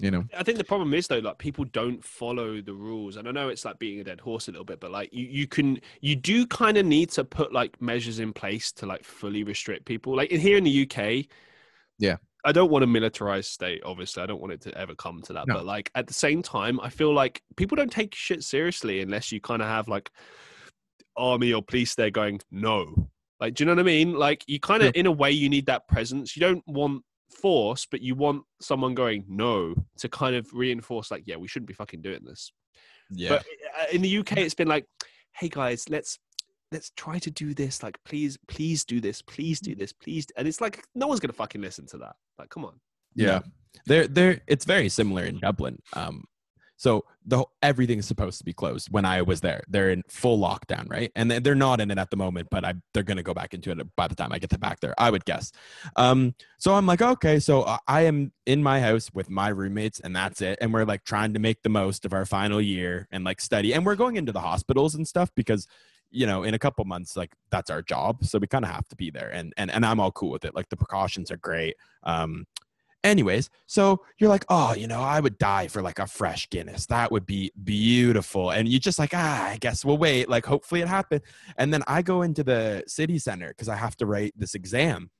You know. I think the problem is though, like people don't follow the rules, and I know it's like beating a dead horse a little bit, but like you, you can, you do kind of need to put like measures in place to like fully restrict people. Like in here in the UK, Yeah. I don't want a militarized state. Obviously, I don't want it to ever come to that. No. But like at the same time, I feel like people don't take shit seriously unless you kind of have like army or police there going no. Like, do you know what I mean? Like, you kind of, in a way, you need that presence. You don't want force, but you want someone going no to kind of reinforce, like, yeah, we shouldn't be fucking doing this. Yeah. But uh, in the UK, it's been like, hey guys, let's let's try to do this. Like, please, please do this. Please do this. Please. And it's like no one's gonna fucking listen to that. Like, come on. Yeah. they're they're it's very similar in Dublin. Um, so the whole- everything's supposed to be closed. When I was there, they're in full lockdown, right? And they- they're not in it at the moment, but I they're gonna go back into it by the time I get to back there. I would guess. Um, so I'm like, okay, so I am in my house with my roommates, and that's it. And we're like trying to make the most of our final year and like study, and we're going into the hospitals and stuff because you know in a couple months like that's our job so we kind of have to be there and and and i'm all cool with it like the precautions are great um anyways so you're like oh you know i would die for like a fresh guinness. That would be beautiful. And you just like ah i guess we'll wait. Like hopefully it happened. And then i go into the city center because i have to write this exam.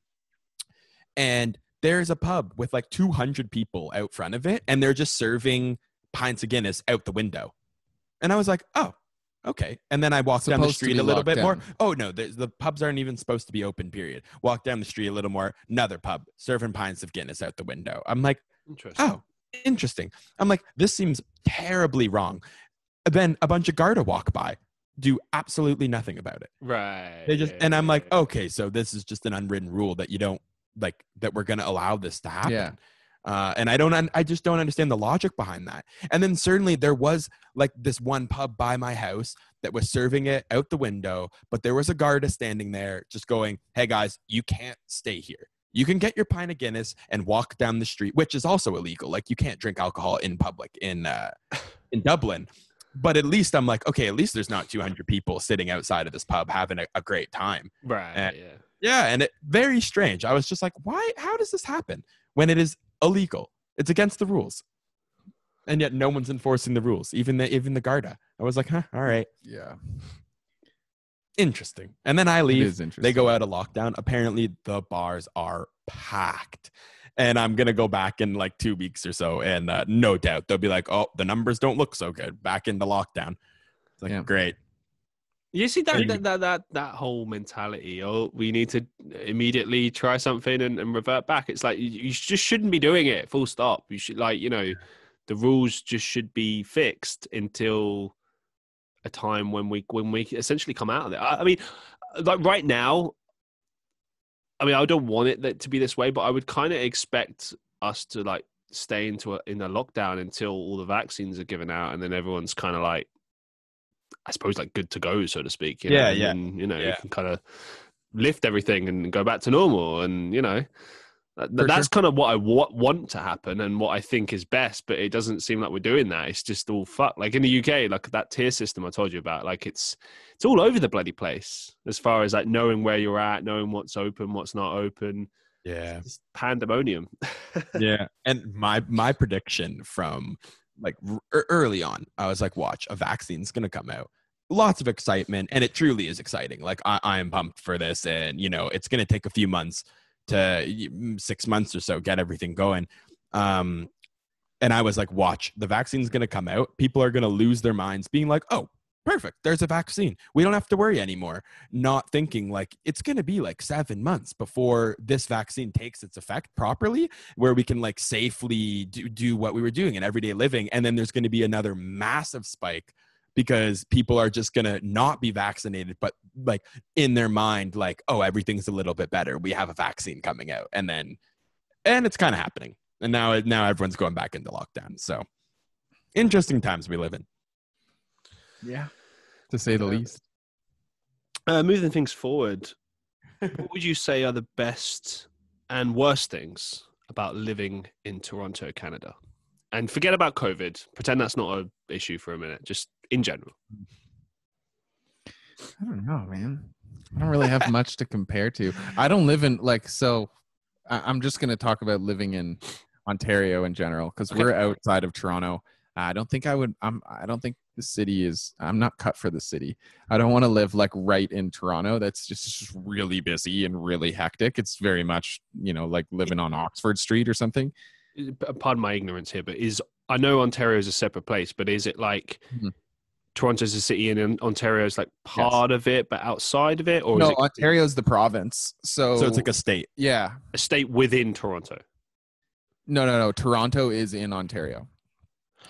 And there's a pub with like 200 people out front of it and they're just serving pints of guinness out the window. And i was like oh okay. And then i walked down the street a little bit more. oh no the, the pubs aren't even supposed to be open period. Walk down the street a little more another pub serving pints of guinness out the window. I'm like Interesting. oh interesting. I'm like this seems terribly wrong. Then a bunch of garda walk by do absolutely nothing about it. Right. they just and i'm like okay so this is just an unwritten rule that you don't like that we're going to allow this to happen. Yeah. Uh, and I don't, I just don't understand the logic behind that. And then certainly there was like this one pub by my house that was serving it out the window, but there was a guard standing there just going, "Hey guys, you can't stay here. You can get your pint of Guinness and walk down the street, which is also illegal. Like you can't drink alcohol in public in uh, in Dublin." But at least I'm like, okay, at least there's not 200 people sitting outside of this pub having a, a great time. Right. uh, yeah. Yeah, and it very strange. I was just like, why? How does this happen when it is illegal? It's against the rules, and yet no one's enforcing the rules. Even the even the Garda. I was like, huh, all right, Yeah. interesting. And then I leave. They go out of lockdown. Apparently, the bars are packed. And I'm gonna go back in like two weeks or so, and uh, no doubt they'll be like, "Oh, the numbers don't look so good. Back into lockdown." It's like, Yeah. great. You see that that, that that that whole mentality. Oh, we need to immediately try something and, and revert back. It's like you, you just shouldn't be doing it. Full stop. You should like you know, the rules just should be fixed until a time when we when we essentially come out of it. I, I mean, uh, like right now. I mean, I don't want it that- to be this way, but I would kind of expect us to like stay into a, in a lockdown until all the vaccines are given out, and then everyone's kind of like I suppose like good to go, so to speak. you know, Yeah, and yeah, you know, you can kind of lift everything and go back to normal, and you know, that, that's kind of what I want to happen and what I think is best. But it doesn't seem like we're doing that. It's just all fuck. Like in the UK, like that tier system I told you about, like it's it's all over the bloody place as far as like knowing where you're at, knowing what's open, what's not open. Yeah. It's pandemonium. yeah and my my prediction from like r- early on i was like watch a vaccine's gonna come out. Lots of excitement and it truly is exciting. Like i, I am pumped for this and you know it's gonna take a few months to six months or so get everything going. Um and i was like watch the vaccine's gonna come out. People are gonna lose their minds being like oh perfect there's a vaccine we don't have to worry anymore not thinking like it's going to be like seven months before this vaccine takes its effect properly where we can like safely do, do what we were doing in everyday living and then there's going to be another massive spike because people are just going to not be vaccinated but like in their mind like oh everything's a little bit better we have a vaccine coming out and then and it's kind of happening and now now everyone's going back into lockdown so interesting times we live in Yeah. To say the Yeah. least. Uh, moving things forward, what would you say are the best and worst things about living in Toronto, Canada? And forget about COVID. Pretend that's not an issue for a minute. Just in general. I don't know, man. I don't really have much to compare to. I don't live in like so. I, I'm just gonna talk about living in Ontario in general because Okay. we're outside of Toronto. I don't think I would. I'm. I don't think the city is. I'm not cut for the city. I don't want to live like right in Toronto. That's just, just really busy and really hectic. It's very much you know like living on Oxford Street or something. Pardon my ignorance here, but is I know Ontario is a separate place, but is it like Mhm. Toronto's a city and Ontario is like part of it, but outside of it, or no, is it Ontario's the province. So, So it's like a state. yeah. a state within Toronto? No, no, no. Toronto is in Ontario.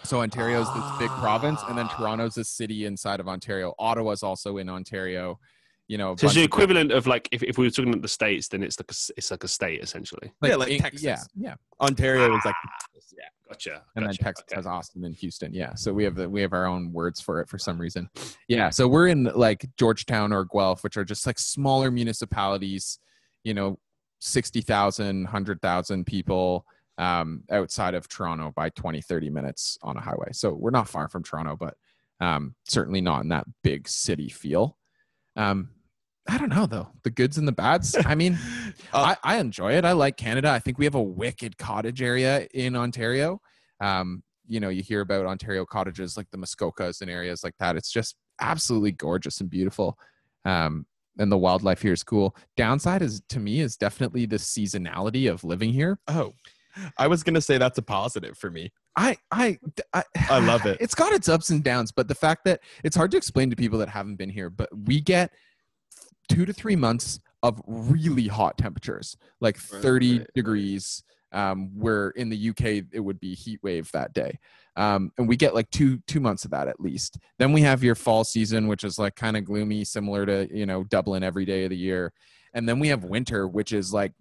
So Ontario's this big province, and then Ah. Toronto's a city inside of Ontario. Ottawa's also in Ontario. You know, So it's the equivalent of like if, if we were talking about the states, then it's like a, s- it's like a state essentially. Yeah, like in- Texas. Yeah, yeah. Ontario is like Yeah, gotcha. and then Texas okay. has Austin and Houston. Yeah, so we have the, we have our own words for it for some reason. Yeah, so we're in like Georgetown or Guelph, which are just like smaller municipalities. You know, 60,000, 100,000 people um, outside of Toronto by 20, 30 minutes on a highway. So we're not far from Toronto, but um, certainly not in that big city feel. Um, I don't know though. The goods and the bads. I mean, Uh, I, I enjoy it. I like Canada. I think we have a wicked cottage area in Ontario. Um, you know, you hear about Ontario cottages like the Muskokas and areas like that. It's just absolutely gorgeous and beautiful. Um, and the wildlife here is cool. Downside is to me is definitely the seasonality of living here. oh, I was gonna say that's a positive for me. I, I, I, I love it. It's got its ups and downs, but the fact that it's hard to explain to people that haven't been here, but we get two to three months of really hot temperatures, like Right, 30 right, right. degrees. Um, where in the UK it would be heat wave that day, um, and we get like two two months of that at least. Then we have your fall season, which is like kind of gloomy, similar to you know Dublin every day of the year, and then we have winter, which is like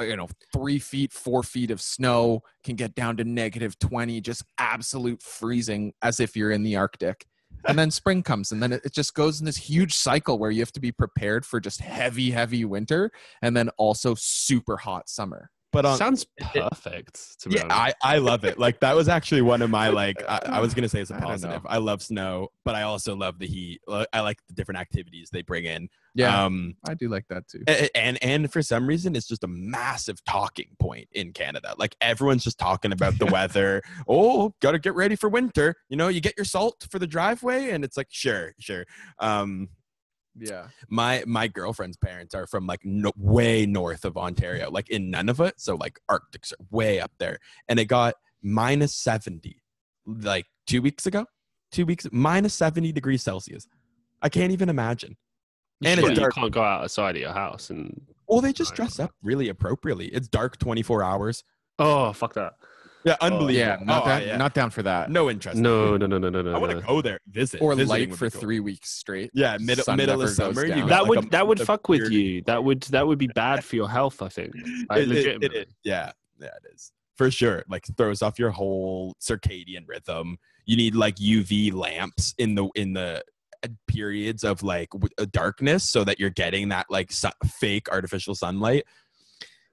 Uh, you know three feet four feet of snow can get down to negative 20 just absolute freezing as if you're in the arctic. And then spring comes and then it, it just goes in this huge cycle where you have to be prepared for just heavy heavy winter and then also super hot summer But on Sounds perfect to be yeah, honest. I, I love it. Like that was actually one of my like I, I was gonna say it's a positive. know. I love snow, but I also love the heat. I like the different activities they bring in. yeah Um i do like that too a- and and for some reason it's just a massive talking point in Canada. Like everyone's just talking about the weather. Oh, got to get ready for winter. You know, you get your salt for the driveway and it's like sure, sure. Um yeah my my girlfriend's parents are from like no, way north of Ontario, like in Nunavut, so like Arctic's are way up there, and it got minus seventy like two weeks ago. Two weeks minus seventy degrees Celsius. I can't even imagine. And it's you dark. can't go outside of your house and Well, they just dress up really appropriately. It's dark twenty four hours. oh fuck that. Yeah, Oh, unbelievable. yeah not Oh, that, yeah. not down for that no interest. No, no, no, no, no, no. I want to go there, visit, or Visiting light for cool. three weeks straight Yeah, middle middle of summer. You That like would a that would month of fuck with you. That would that would be bad for your health. I think. Like, It- it- it legitimately. Yeah, yeah, it is for sure. Like throws off your whole circadian rhythm. You need like UV lamps in the in the uh, periods of like w- uh, darkness so that you're getting that like su- fake artificial sunlight.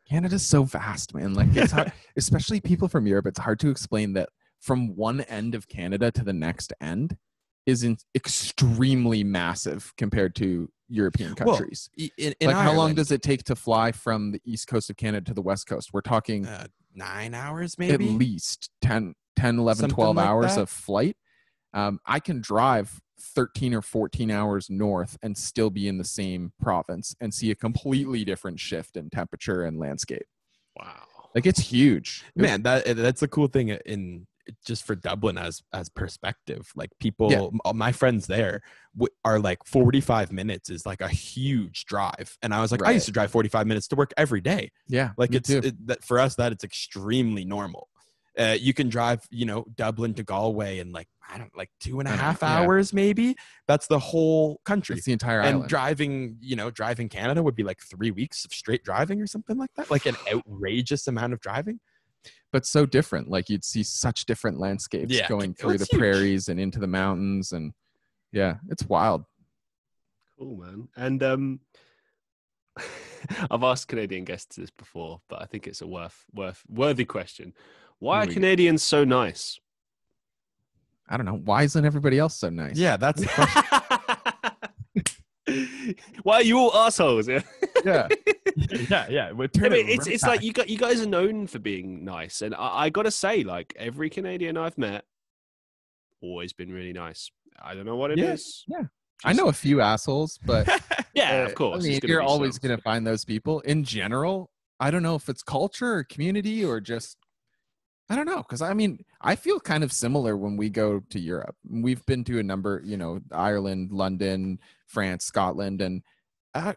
Canada's so vast, man. Like it's hard, especially people from Europe. It's hard to explain that from one end of Canada to the next end is in extremely massive compared to European countries. I- In, in like how long does it take to fly from the east coast of Canada to the west coast? We're talking uh, nine hours maybe. at least 10, 10 11, Something 12 like hours that. of flight. Um, I can drive 13 or 14 hours north and still be in the same province and see a completely different shift in temperature and landscape. Wow. Like it's huge. Man that eh, that's a cool thing in just for dublin as as perspective like people Yeah. m- my friends there w- are like 45 minutes is like a huge drive and i was like i used to drive 45 minutes to work every day Yeah, like it's it, that for us that it's extremely normal uh, you can drive you know dublin to galway in like i don't like two and a I know, half yeah. hours maybe that's the whole country it's the entire island. and island. driving you know driving canada would be like three weeks of straight driving or something like that like an outrageous amount of driving but so different. Like you'd see such different landscapes Yeah, going through the huge. prairies and into the mountains, and yeah, it's wild. Cool, man. And um, I've asked Canadian guests this before, but I think it's a worth worth worthy question. Why are we go. Canadians so nice? I don't know why isn't everybody else so nice? yeah that's the question Why are you all assholes? Yeah. Yeah. yeah, yeah. We'll I mean, it's it's like you got you guys are known for being nice, and I, I gotta say, like every Canadian I've met, always been really nice. I don't know what it is. Yeah, I know a few assholes, but Yeah, uh, of course. I there's mean, gonna you're be always some. going to find those people. In general, I don't know if it's culture or community or just I don't know because I mean I feel kind of similar when we go to Europe. We've been to a number, you know, Ireland, London, France, Scotland, and uh,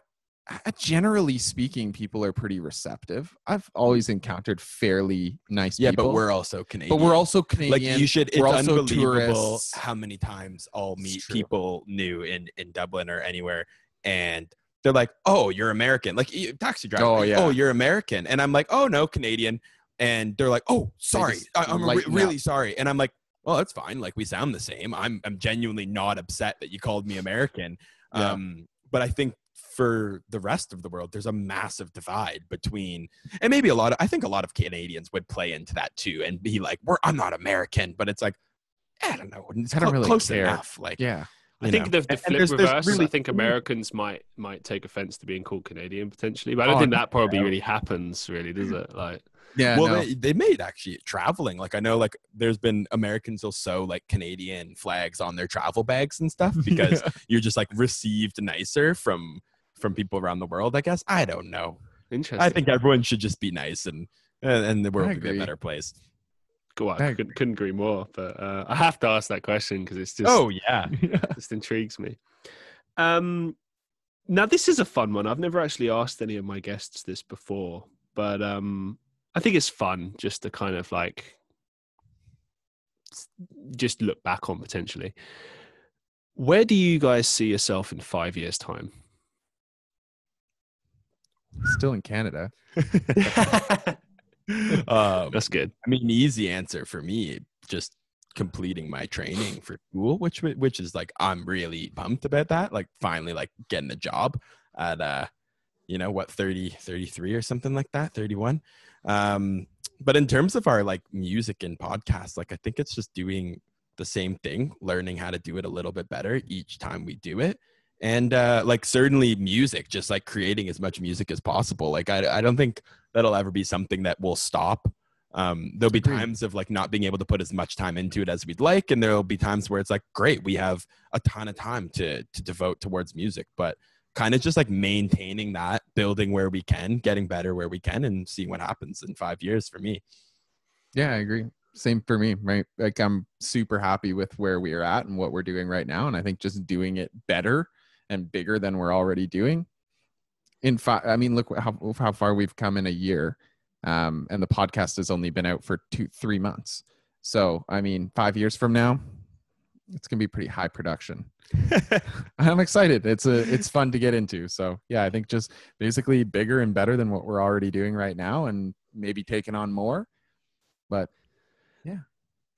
uh, generally speaking, people are pretty receptive. I've always encountered fairly nice yeah, people. but we're also Canadian. but we're also Canadian. like you should. It's We're also unbelievable tourists. how many times I'll meet people new in in Dublin or anywhere, and they're like, "Oh, you're American." Like taxi driver. Oh, yeah. Oh, you're American, and I'm like, "Oh no, Canadian." And they're like, "Oh, sorry, just I, I'm re- really sorry." And I'm like, "Well, that's fine. Like we sound the same. I'm I'm genuinely not upset that you called me American." Yeah. Um, but I think for the rest of the world, there's a massive divide between, and maybe a lot of, I think a lot of Canadians would play into that too and be like, "We're I'm not American," but it's like, I don't know, it's I don't clo- really close care. enough. Like, yeah, I you think know. the, the flip there's- there's reverse. is really- I think Americans might might take offense to being called Canadian potentially, but I don't Oh, think that probably no. really happens. Really, does it? Like, yeah. well, no. they, they made actually traveling. Like I know, like there's been Americans will sew like Canadian flags on their travel bags and stuff because you're just like received nicer from from people around the world. I guess I don't know. interesting. I think everyone should just be nice and and, and the world would be a better place. Go on, I I couldn't, couldn't agree more. But uh, I have to ask that question because it's just Oh yeah, just intrigues me. Um, now this is a fun one. I've never actually asked any of my guests this before, but um, I think it's fun just to kind of like just look back on potentially. Where do you guys see yourself in five years' time? still in Canada. um, That's good. I mean, easy answer for me, just completing my training for school, which which is like I'm really pumped about that. Like finally, like getting a job at uh, you know what, 30, 33 or something like that, 31. Um, but in terms of our like music and podcasts, like I think it's just doing the same thing, learning how to do it a little bit better each time we do it. And uh, like certainly music, just like creating as much music as possible. Like I, I don't think that'll ever be something that will stop um, there'll be times of like not being able to put as much time into it as we'd like and there'll be times where it's like great we have a ton of time to to devote towards music but kind of just like maintaining that building where we can getting better where we can and seeing what happens in five years for me Yeah, I agree. Same for me, right? Like I'm super happy with where we are at and what we're doing right now, and I think just doing it better and bigger than we're already doing. In fact, I mean, look how how far we've come in a year, um, and the podcast has only been out for two, three months. So, I mean, five years from now, it's gonna be pretty high production. I'm excited. It's a it's fun to get into. So yeah, I think just basically bigger and better than what we're already doing right now, and maybe taking on more. But yeah,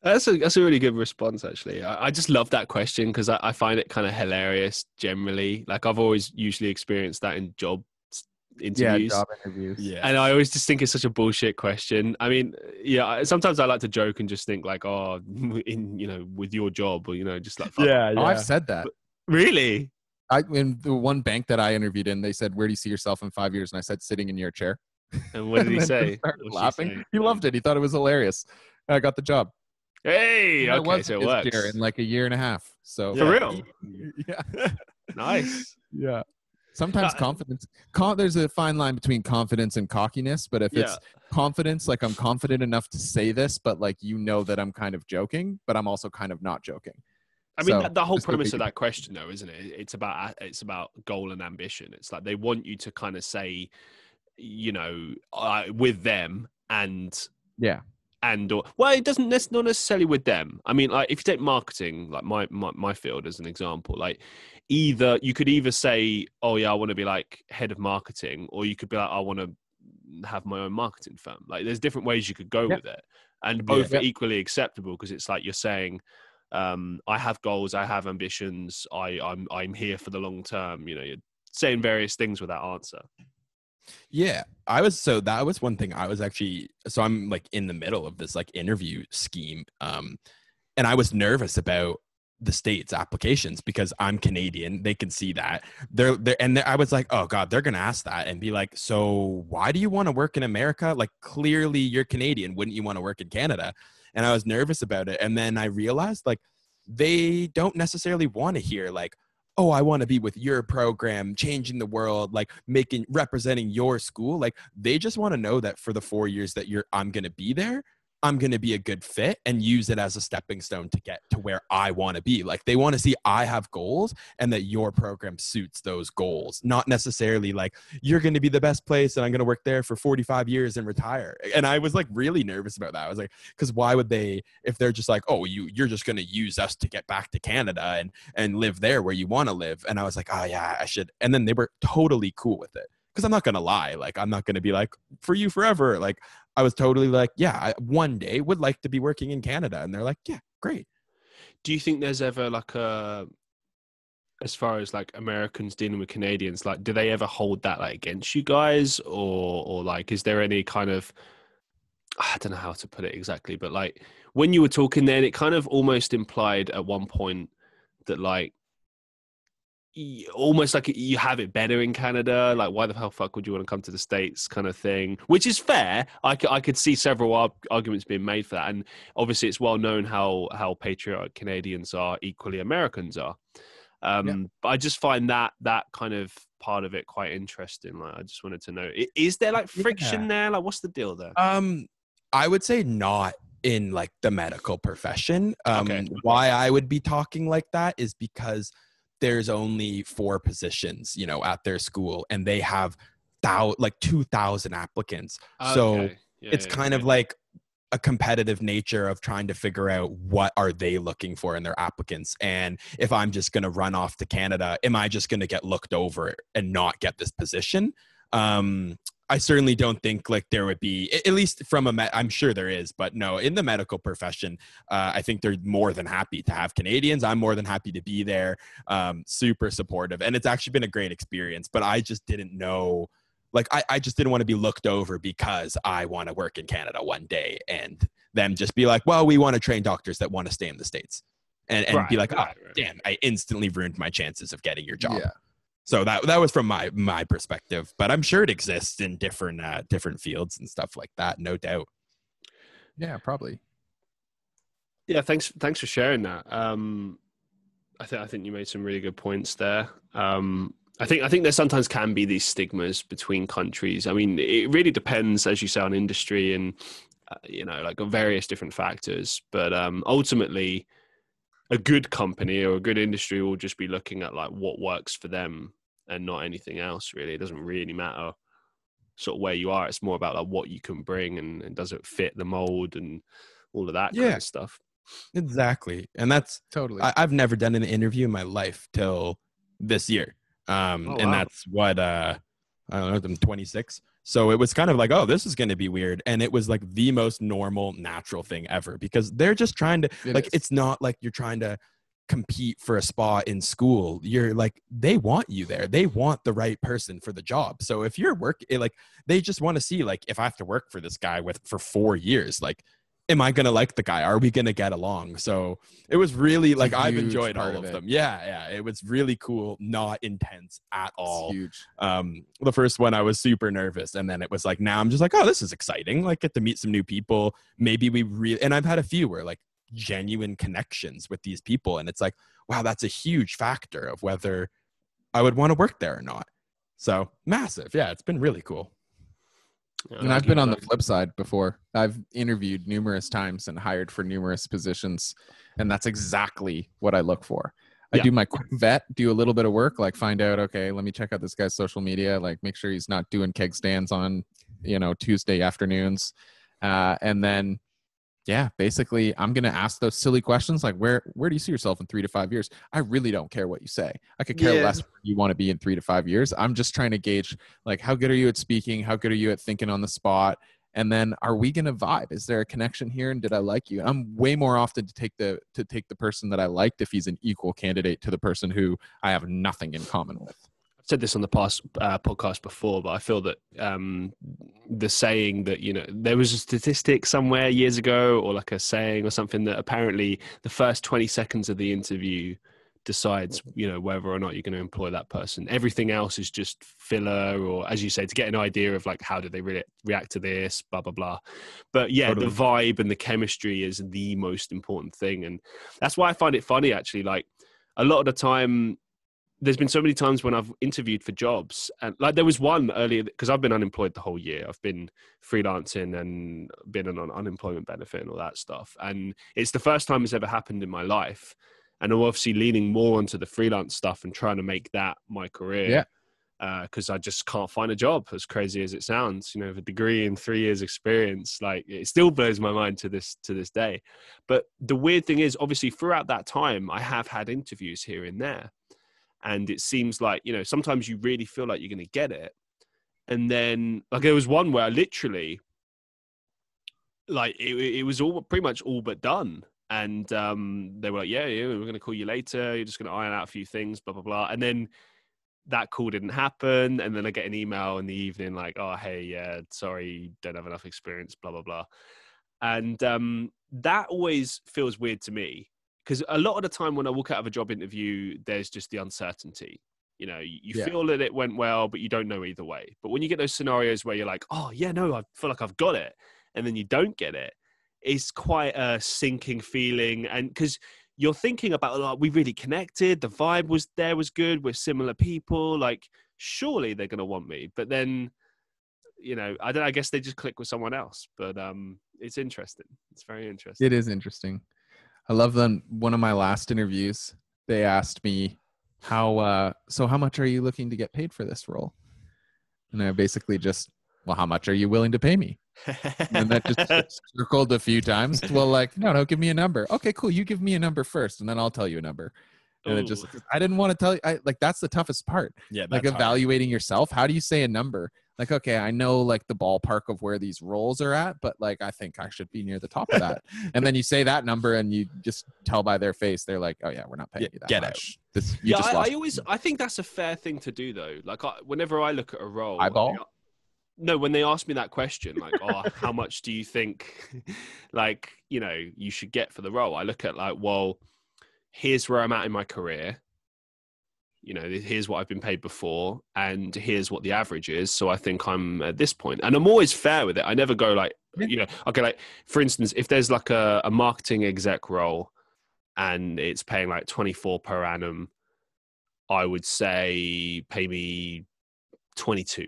That's a that's a really good response, actually. I, I just love that question because I, I find it kind of hilarious. Generally, like I've always usually experienced that in job s- yeah, interviews, job interviews. yeah and I always just think it's such a bullshit question. I mean, yeah, sometimes I like to joke and just think like, oh, in you know, with your job, or you know, just like, fuck. yeah, Oh, I've said that. really. I in the one bank that I interviewed in, they said, "Where do you see yourself in five years?" And I said, "Sitting in your chair." And what did he And then say? just started What did she laughing. say? He loved it. He thought it was hilarious. I got the job. Hey, I okay, was so in it works. in like a year and a half. So For real? yeah, Nice. yeah. Sometimes Uh, confidence. Con- there's a fine line between confidence and cockiness. But if it's confidence, like I'm confident enough to say this, but like you know that I'm kind of joking, but I'm also kind of not joking. I mean, So, the whole premise of that question, though, isn't it? It's about it's about goal and ambition. It's like they want you to kind of say, you know, uh, with them and Yeah. And or well, it doesn't not necessarily with them. I mean, like if you take marketing, like my my, my field as an example, like either you could either say, oh yeah, I want to be like head of marketing, or you could be like, I want to have my own marketing firm. Like there's different ways you could go Yeah. with it, and both Yeah. are equally acceptable because it's like you're saying um, I have goals, I have ambitions, I, I'm I'm here for the long term. You know, you're saying various things with that answer. Yeah, I was so that was one thing I was actually so I'm like in the middle of this like interview scheme um and I was nervous about the states applications because I'm Canadian. They can see that. They're, they're and they're, I was like, oh god, they're gonna ask that and be like, so why do you want to work in America? Like clearly you're Canadian. Wouldn't you want to work in Canada? And I was nervous about it. And then I realized like they don't necessarily want to hear like, oh, I want to be with your program, changing the world, like making representing your school. Like they just want to know that for the four years that you're I'm gonna be there, I'm going to be a good fit and use it as a stepping stone to get to where I want to be. Like they want to see I have goals and that your program suits those goals, not necessarily like you're going to be the best place and I'm going to work there for 45 years and retire. And I was like really nervous about that. I was like, because why would they, if they're just like, oh, you you're just going to use us to get back to Canada and and live there where you want to live? And I was like, oh yeah, I should. And then they were totally cool with it because I'm not gonna lie. Like I'm not gonna be like for you forever. Like I was totally like, yeah, I one day would like to be working in Canada, and they're like, yeah, great. Do you think there's ever like a as far as like Americans dealing with Canadians, like do they ever hold that like against you guys, or or like is there any kind of I don't know how to put it exactly, but like when you were talking then, it kind of almost implied at one point that like almost like you have it better in Canada. Like, why the hell fuck would you want to come to the States kind of thing? Which is fair. I, I could see several arguments being made for that. And obviously, it's well known how, how patriotic Canadians are, equally Americans are. Um, yeah. But I just find that that kind of part of it quite interesting. Like, I just wanted to know, is there like friction yeah. there? Like, what's the deal there? Um, I would say not in like the medical profession. Um, okay. Why I would be talking like that is because – there's only four positions, you know, at their school, and they have thou like two thousand applicants. Okay. So yeah, it's yeah, kind yeah. of like a competitive nature of trying to figure out what are they looking for in their applicants and if i'm just going to run off to canada am i just going to get looked over and not get this position um, I certainly don't think like there would be at least from a I'm sure there is, but no, in the medical profession, uh, I think they're more than happy to have Canadians. I'm more than happy to be there. Um, super supportive, and it's actually been a great experience. But I just didn't know, like I, I just didn't want to be looked over because I want to work in Canada one day, and them just be like, well, we want to train doctors that want to stay in the states, and and right, be like, oh, right, damn, I instantly ruined my chances of getting your job. Yeah. So that that was from my my perspective, but I'm sure it exists in different uh, different fields and stuff like that, no doubt. Yeah, probably. Yeah, thanks thanks for sharing that. Um, I think I think you made some really good points there. Um, I think I think there sometimes can be these stigmas between countries. I mean, it really depends, as you say, on industry and uh, you know, like on various different factors. But um, ultimately, a good company or a good industry will just be looking at like what works for them and not anything else really. It doesn't really matter sort of where you are. It's more about like what you can bring and, and does it fit the mold and all of that yeah. kind of stuff. Exactly. And that's totally. I, have never done an interview in my life till this year. Um oh, and wow. that's what uh i don't know i'm 26 so it was kind of like, oh, this is going to be weird. And it was like the most normal, natural thing ever because they're just trying to, it like, is. it's not like you're trying to compete for a spot in school. You're like, they want you there. They want the right person for the job. So if you're work, eh, like, they just want to see, like, if I have to work for this guy with for four years, like, am I going to like the guy? Are we going to get along? So it was really like I've enjoyed all of, of them. Yeah, yeah, it was really cool, not intense at all. It's huge. Um, the first one I was super nervous, and then it was like now I'm just like, oh, this is exciting. Like get to meet some new people. Maybe we really and I've had a few where like genuine connections with these people, and it's like, wow, that's a huge factor of whether I would want to work there or not. So massive, yeah, it's been really cool and I've been on the flip side before. I've interviewed numerous times and hired for numerous positions, and that's exactly what I look for. I yeah. do my quick vet, do a little bit of work, like find out, okay, let me check out this guy's social media, like make sure he's not doing keg stands on, you know, Tuesday afternoons, uh, and then yeah, basically, I'm gonna ask those silly questions like where where do you see yourself in three to five years? I really don't care what you say. I could care yeah. less where you want to be in three to five years. I'm just trying to gauge like how good are you at speaking? How good are you at thinking on the spot? And then are we gonna vibe? Is there a connection here? And did I like you? I'm way more often to take the to take the person that I liked if he's an equal candidate to the person who I have nothing in common with. Said this on the past uh, podcast before, but I feel that um, the saying that you know there was a statistic somewhere years ago, or like a saying or something that apparently the first twenty seconds of the interview decides you know whether or not you're going to employ that person. Everything else is just filler, or as you say, to get an idea of like how do they re- react to this, blah blah blah. But yeah, Totally. the vibe and the chemistry is the most important thing, and that's why I find it funny actually. Like a lot of the time there's been so many times when I've interviewed for jobs, and like there was one earlier because I've been unemployed the whole year. I've been freelancing and been on unemployment benefit and all that stuff, and it's the first time it's ever happened in my life. And I'm obviously leaning more onto the freelance stuff and trying to make that my career. Yeah. Uh, because I just can't find a job, as crazy as it sounds. You know, with a degree and three years experience, like it still blows my mind to this to this day. But the weird thing is, obviously, throughout that time, I have had interviews here and there and it seems like you know sometimes you really feel like you're going to get it. And then like there was one where I literally like it, it was all pretty much all but done. And um they were like yeah, yeah we're going to call you later. You're just going to iron out a few things blah blah blah. And then that call didn't happen. And then i get an email in the evening like oh hey yeah sorry don't have enough experience blah blah blah. And um that always feels weird to me because a lot of the time when I walk out of a job interview, there's just the uncertainty. You know, you you Yeah. feel that it went well, but you don't know either way. But when you get those scenarios where you're like, oh, yeah, no, I feel like I've got it, and then you don't get it, it's quite a sinking feeling. And because you're thinking about, like, we really connected, the vibe was there, was good, we're similar people, like, surely they're going to want me. But then, you know, I don't I guess they just click with someone else. But um, it's interesting. It's very interesting. It is interesting. I love them. One of my last interviews, they asked me how uh so how much are you looking to get paid for this role? And I basically just, well, how much are you willing to pay me? And that just circled a few times. Well, like, no, no, give me a number. Okay, cool. You give me a number first, and then I'll tell you a number. And it just, I didn't want to tell you I like that's the toughest part. Yeah, Like that's hard. evaluating yourself. How do you say a number? Like, okay, I know like the ballpark of where these roles are at, but like I think I should be near the top of that. and then you say that number and you just tell by their face they're like, "Oh yeah, we're not paying Yeah, you that get out. much." This you yeah, just I, lost I always I think that's a fair thing to do though. Like I, whenever I look at a role, Eyeball? I- no, when they ask me that question, like, oh, how much do you think, like, you know, you should get for the role? I look at like, well, here's where I'm at in my career. You know, here's what I've been paid before, and here's what the average is. So I think I'm at this point, and I'm always fair with it. I never go like, you know, okay, like for instance, if there's like a, a marketing exec role, and it's paying like 24 per annum, I would say pay me 22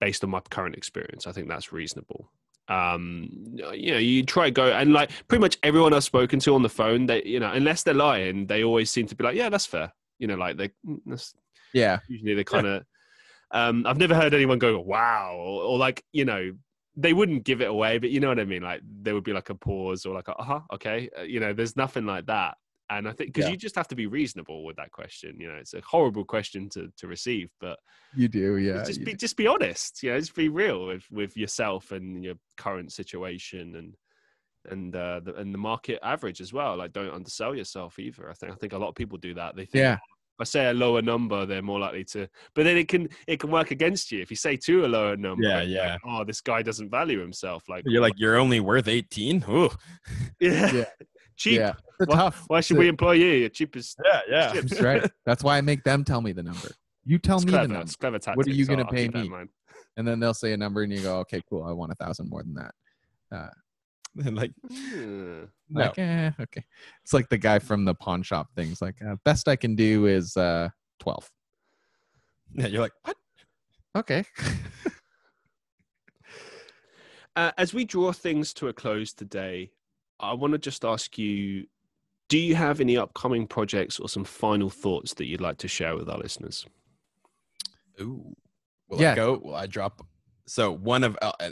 based on my current experience. I think that's reasonable. Um, you know, you try to go and like pretty much everyone I've spoken to on the phone, they, you know, unless they're lying, they always seem to be like, yeah, that's fair. You know, like they, "Mm, Yeah. usually they kind of, um, I've never heard anyone go, wow, or, or like, you know, they wouldn't give it away, but you know what I mean? Like there would be like a pause or like, uh huh, okay. Uh, you know, there's nothing like that. And I think because Yeah. you just have to be reasonable with that question. You know, it's a horrible question to, to receive, but You do, yeah. just be do. just be honest. You know, just be real with with yourself and your current situation and and uh, the, and the market average as well. Like, don't undersell yourself either. I think I think a lot of people do that. They think Yeah. if I say a lower number, they're more likely to. But then it can it can work against you if you say to a lower number. Yeah, yeah. Like, oh, this guy doesn't value himself. Like You're like you're only worth 18. Ooh. yeah, Yeah. cheap. Yeah. Why-. Why should we employ you? You're cheap as Yeah, yeah. chips. That's right. That's why I make them tell me the number. You tell It's me clever. the number. It's clever tactics. What are you I'll- gonna pay keep that in me? And then they'll say a number and you go, okay, cool. I want a thousand more than that. like Hmm. no. Like, eh, okay. It's like the guy from the pawn shop things. Like, uh, best I can do is uh, 12. Yeah, you're like what? Okay. Uh, as we draw things to a close today, I want to just ask you do you have any upcoming projects or some final thoughts that you'd like to share with our listeners? Ooh. Will Yeah. I go? Will I drop? So one of uh, uh,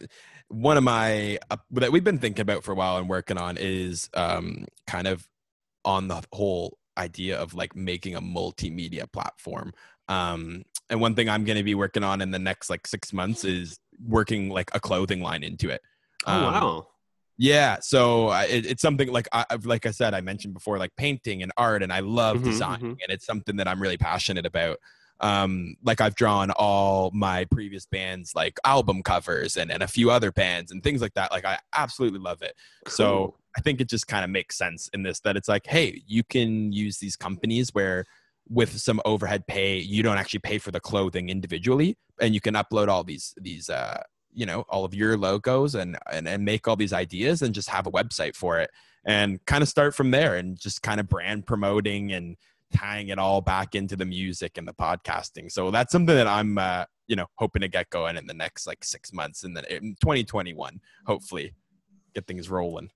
one of my uh, that we've been thinking about for a while and working on is um, kind of on the whole idea of like making a multimedia platform. Um, and one thing I'm going to be working on in the next like six months is working like a clothing line into it. Oh, Um, wow. Yeah, so it, it's something like I, I've like I said I mentioned before, like painting and art, and I love Mhm, design, mhm. and it's something that I'm really passionate about. Um, like I've drawn all my previous bands like album covers and, and a few other bands and things like that. Like I absolutely love it. So I think it just kind of makes sense in this that it's like, hey, you can use these companies where with some overhead pay, you don't actually pay for the clothing individually, and you can upload all these these uh, you know all of your logos and, and and make all these ideas and just have a website for it and kind of start from there and just kind of brand promoting and tying it all back into the music and the podcasting. So that's something that I'm uh, you know hoping to get going in the next like six months and then in 2021, hopefully get things rolling.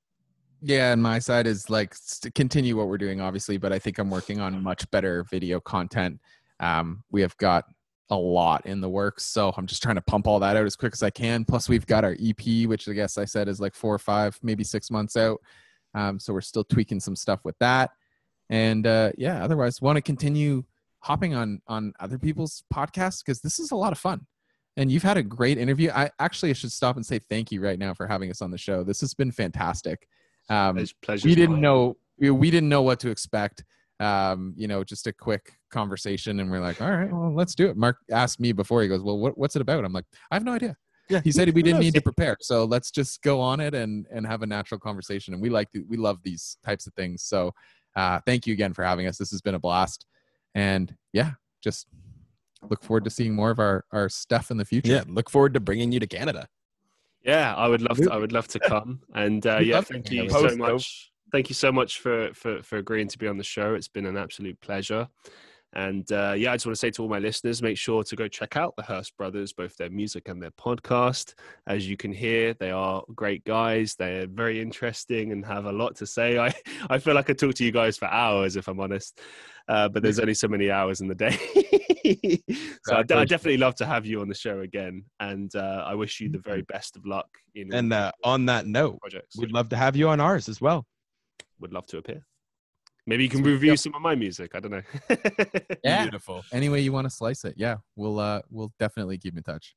Yeah, and my side is like continue what we're doing, obviously, but I think I'm working on much better video content. Um, we have got a lot in the works, so I'm just trying to pump all that out as quick as I can. Plus, we've got our EP, which I guess I said is like four or five, maybe six months out. Um, so we're still tweaking some stuff with that, and uh, yeah, otherwise, want to continue hopping on on other people's podcasts? Because this is a lot of fun. And you've had a great interview. I actually I should stop and say thank you right now for having us on the show. This has been fantastic. Um, Pleasure- we didn't know we, we didn't know what to expect. Um you know just a quick conversation and we're like all right well let's do it. Mark asked me before. He goes well what, what's it about? I'm like i have no idea. Yeah, he said we didn't need to prepare so let's just go on it and and have a natural conversation. And we like we love these types of things. So uh thank you again for having us this has been a blast and yeah just look forward to seeing more of our our stuff in the future Yeah, look forward to bringing you to Canada. Yeah, I would love to. I would love to come. And uh, yeah, thank you so you. Post, though. much. Thank you so much for, for for agreeing to be on the show. It's been an absolute pleasure. And uh, yeah, I just want to say to all my listeners, make sure to go check out the Hirst Brothers, both their music and their podcast. As you can hear, they are great guys. They're very interesting and have a lot to say. I, I feel like I talk to you guys for hours, if I'm honest, uh, but there's only so many hours in the day. so I, Exactly. definitely love to have you on the show again. And uh, I wish you the very best of luck in And uh, on that note, projects. we'd love to have you on ours as well. would love to appear. Maybe you can Sweet. review some of my music. I don't know. Yeah. Beautiful. any way you want to slice it yeah we'll uh we'll definitely keep in touch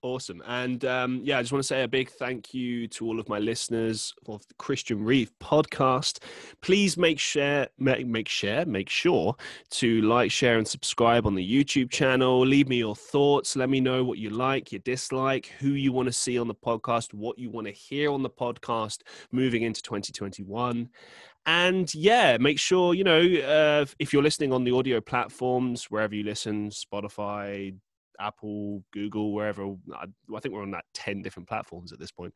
Awesome. And um, yeah, I just want to say a big thank you to all of my listeners of the Christian Reeve podcast. Please make share, make, make share, make sure to like, share, and subscribe on the YouTube channel. Leave me your thoughts. Let me know what you like, you dislike, who you want to see on the podcast, what you want to hear on the podcast moving into 2021. And yeah, make sure, you know, uh, if you're listening on the audio platforms, wherever you listen, Spotify, Apple, Google, wherever. I, I think we're on that 10 different platforms at this point.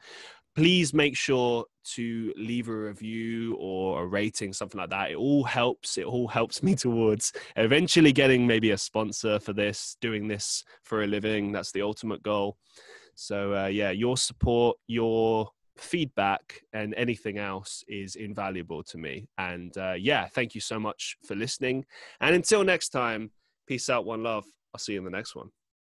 Please make sure to leave a review or a rating, something like that. It all helps. It all helps me towards eventually getting maybe a sponsor for this, doing this for a living. That's the ultimate goal. So, uh, yeah, your support, your feedback, and anything else is invaluable to me. And uh, yeah, thank you so much for listening. And until next time, peace out, one love. I'll see you in the next one.